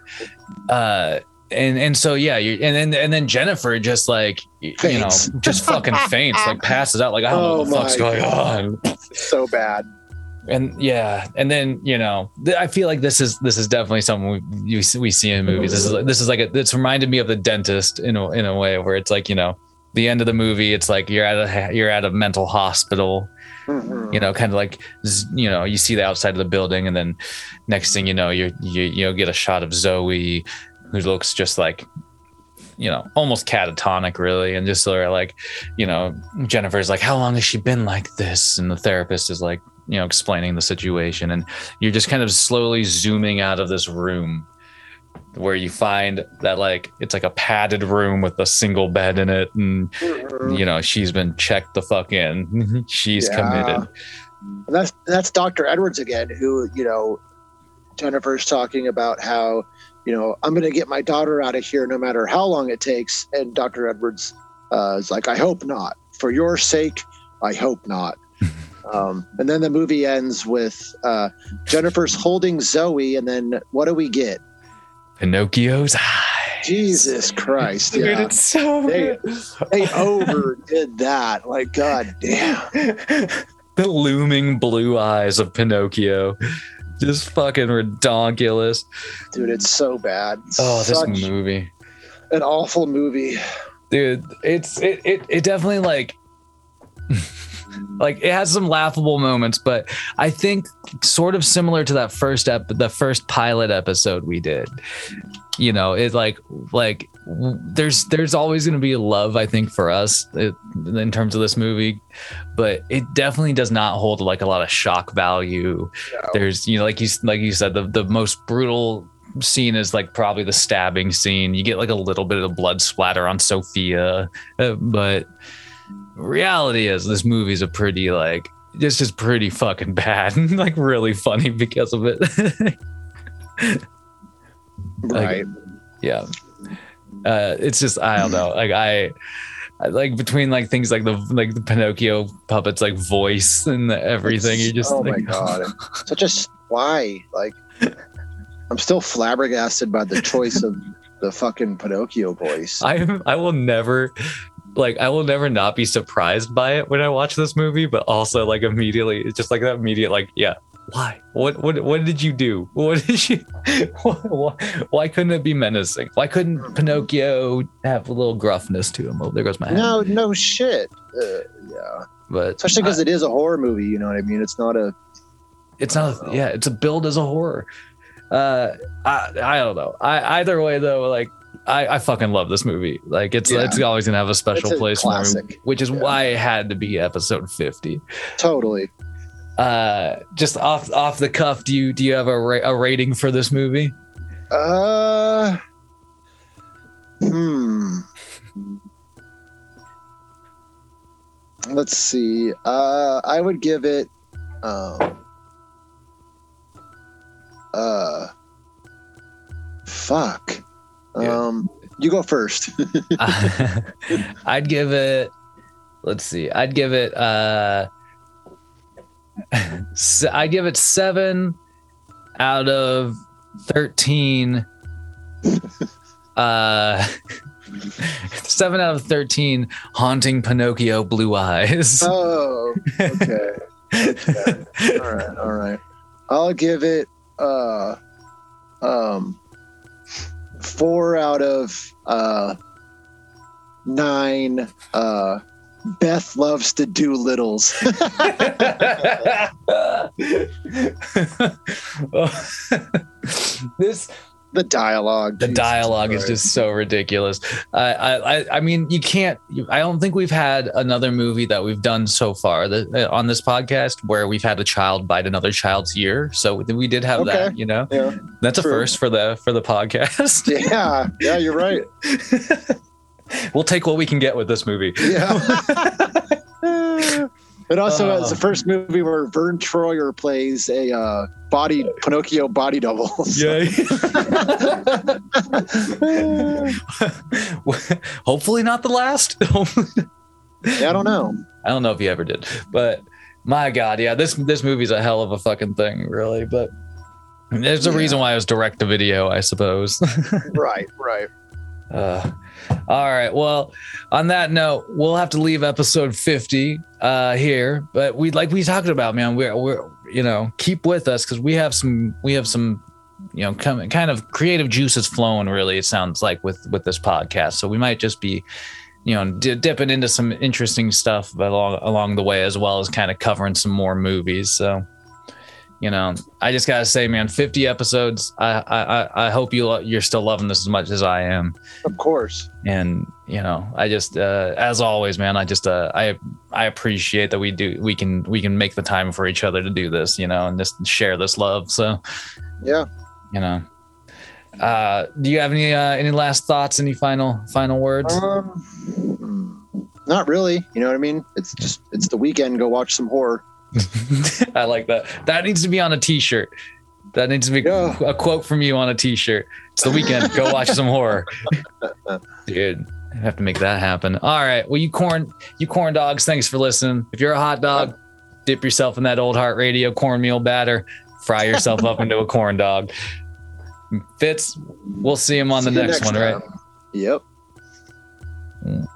Uh, and and so yeah, you and then and then Jennifer just like y- you know [LAUGHS] just fucking faints, like passes out, like I don't know Oh what the fuck's going God. on. so bad And yeah, and then you know th- I feel like this is this is definitely something we we, see- we see in movies. This is like- this is like a, it's reminded me of the dentist in a in a way where it's like you know the end of the movie, it's like you're at a you're at a mental hospital you know kind of like you know you see the outside of the building and then next thing you know you you you get a shot of zoe who looks just like you know almost catatonic really and just sort of like you know jennifer's like how long has she been like this? And the therapist is like you know explaining the situation and you're just kind of slowly zooming out of this room where you find that like it's like a padded room with a single bed in it and Mhm. you know she's been checked the fuck in [LAUGHS] she's Yeah. committed And that's that's Dr. Edwards again, who you know, Jennifer's talking about how you know I'm going to get my daughter out of here no matter how long it takes, and Dr. Edwards uh, is like, I hope not. For your sake, I hope not. [LAUGHS] um, and then the movie ends with uh, Jennifer's holding Zoe, and then what do we get? Pinocchio's eyes. Jesus Christ! Dude, Yeah, it's so They- good. they overdid that. Like, god damn. [LAUGHS] the looming blue eyes of Pinocchio. Just fucking redonkulous. Dude, it's so bad. Oh, this Such movie. an awful movie. Dude, it's it it, it definitely like [LAUGHS] like it has some laughable moments, but I think sort of similar to that first ep the first pilot episode we did. You know, it's like like there's there's always going to be a love I think for us it, in terms of this movie, but it definitely does not hold like a lot of shock value. No. There's you know like you like you said the the most brutal scene is like probably the stabbing scene. You get like a little bit of blood splatter on Sophia, uh, but reality is this movie's a pretty like this is pretty fucking bad and [LAUGHS] like really funny because of it. [LAUGHS] Right. yeah. Uh, it's just I don't know. Like I, I like between like things like the like the Pinocchio puppets like voice and the everything. You just oh like, my [LAUGHS] god, such a why? Like, I'm still flabbergasted by the choice of the fucking Pinocchio voice. I I will never like I will never not be surprised by it when I watch this movie, but also like immediately it's just like that immediate like yeah why what what what did you do what did you [LAUGHS] why, why couldn't it be menacing why couldn't Pinocchio have a little gruffness to him oh there goes my hand no, no shit. Uh, yeah, but especially because it is a horror movie. You know what I mean? It's not a. it's not yeah it's a build as a horror uh I I don't know I either way though like I, I fucking love this movie. Like it's Yeah. it's always gonna have a special a place for me, classic. which is Yeah. why it had to be episode fifty. Totally. uh just off off the cuff do you do you have a, ra- a rating for this movie Uh. Hmm. Let's see. Uh, I would give it. Um. Uh. Fuck. Yeah. Um. You go first. [LAUGHS] [LAUGHS] i'd give it let's see i'd give it uh [LAUGHS] i'd give it seven out of 13 uh seven out of 13 haunting pinocchio blue eyes oh. Okay. okay. All right. All right. I'll give it. Uh. Um. Four out of uh. Nine. Uh. Beth loves to do littles. [LAUGHS] [LAUGHS] this the dialogue. the dialogue is just so ridiculous. I, I, I- I mean, you can't. I don't think we've had another movie that we've done so far that, uh, on this podcast where we've had a child bite another child's ear. So we did have that. You know, Yeah. that's a first for the for the podcast. [LAUGHS] Yeah. Yeah, you're right. [LAUGHS] we'll take what we can get with this movie. Yeah. [LAUGHS] it also is the first movie where Verne Troyer plays a uh, body Pinocchio body double. Yeah. [LAUGHS] [LAUGHS] Hopefully not the last. [LAUGHS] Yeah, I don't know. I don't know if he ever did, but my God, yeah, this this movie's a hell of a fucking thing, really. But there's a Yeah. reason why it was direct to video, I suppose. Right, right. uh, all right. Well, on that note, we'll have to leave episode 50 uh, here. But we like we talked about, man. We're we're you know keep with us because we have some we have some you know come, kind of creative juices flowing. Really, it sounds like with with this podcast. So we might just be you know di- dipping into some interesting stuff along along the way as well as kind of covering some more movies. So you know, I just gotta say, man, 50 episodes. I I I- hope you you're still loving this as much as I am Of course. and you know i just uh as always man i just uh i i appreciate that we do we can we can make the time for each other to do this you know and just share this love so Yeah. you know uh do you have any uh any last thoughts any final final words Um, not really. You know what I mean? It's just it's the weekend. Go watch some horror. [LAUGHS] i like that. That needs to be on a t-shirt. That needs to be Yeah. a quote from you on a t-shirt. It's the weekend. Go watch some horror. [LAUGHS] Dude I have to make that happen. All right. Well you corn you corn dogs thanks for listening. If you're a hot dog dip yourself in that old heart radio cornmeal batter. Fry yourself up into a corn dog. Fitz we'll see him on the See you next, one right? time. Yep. Mm.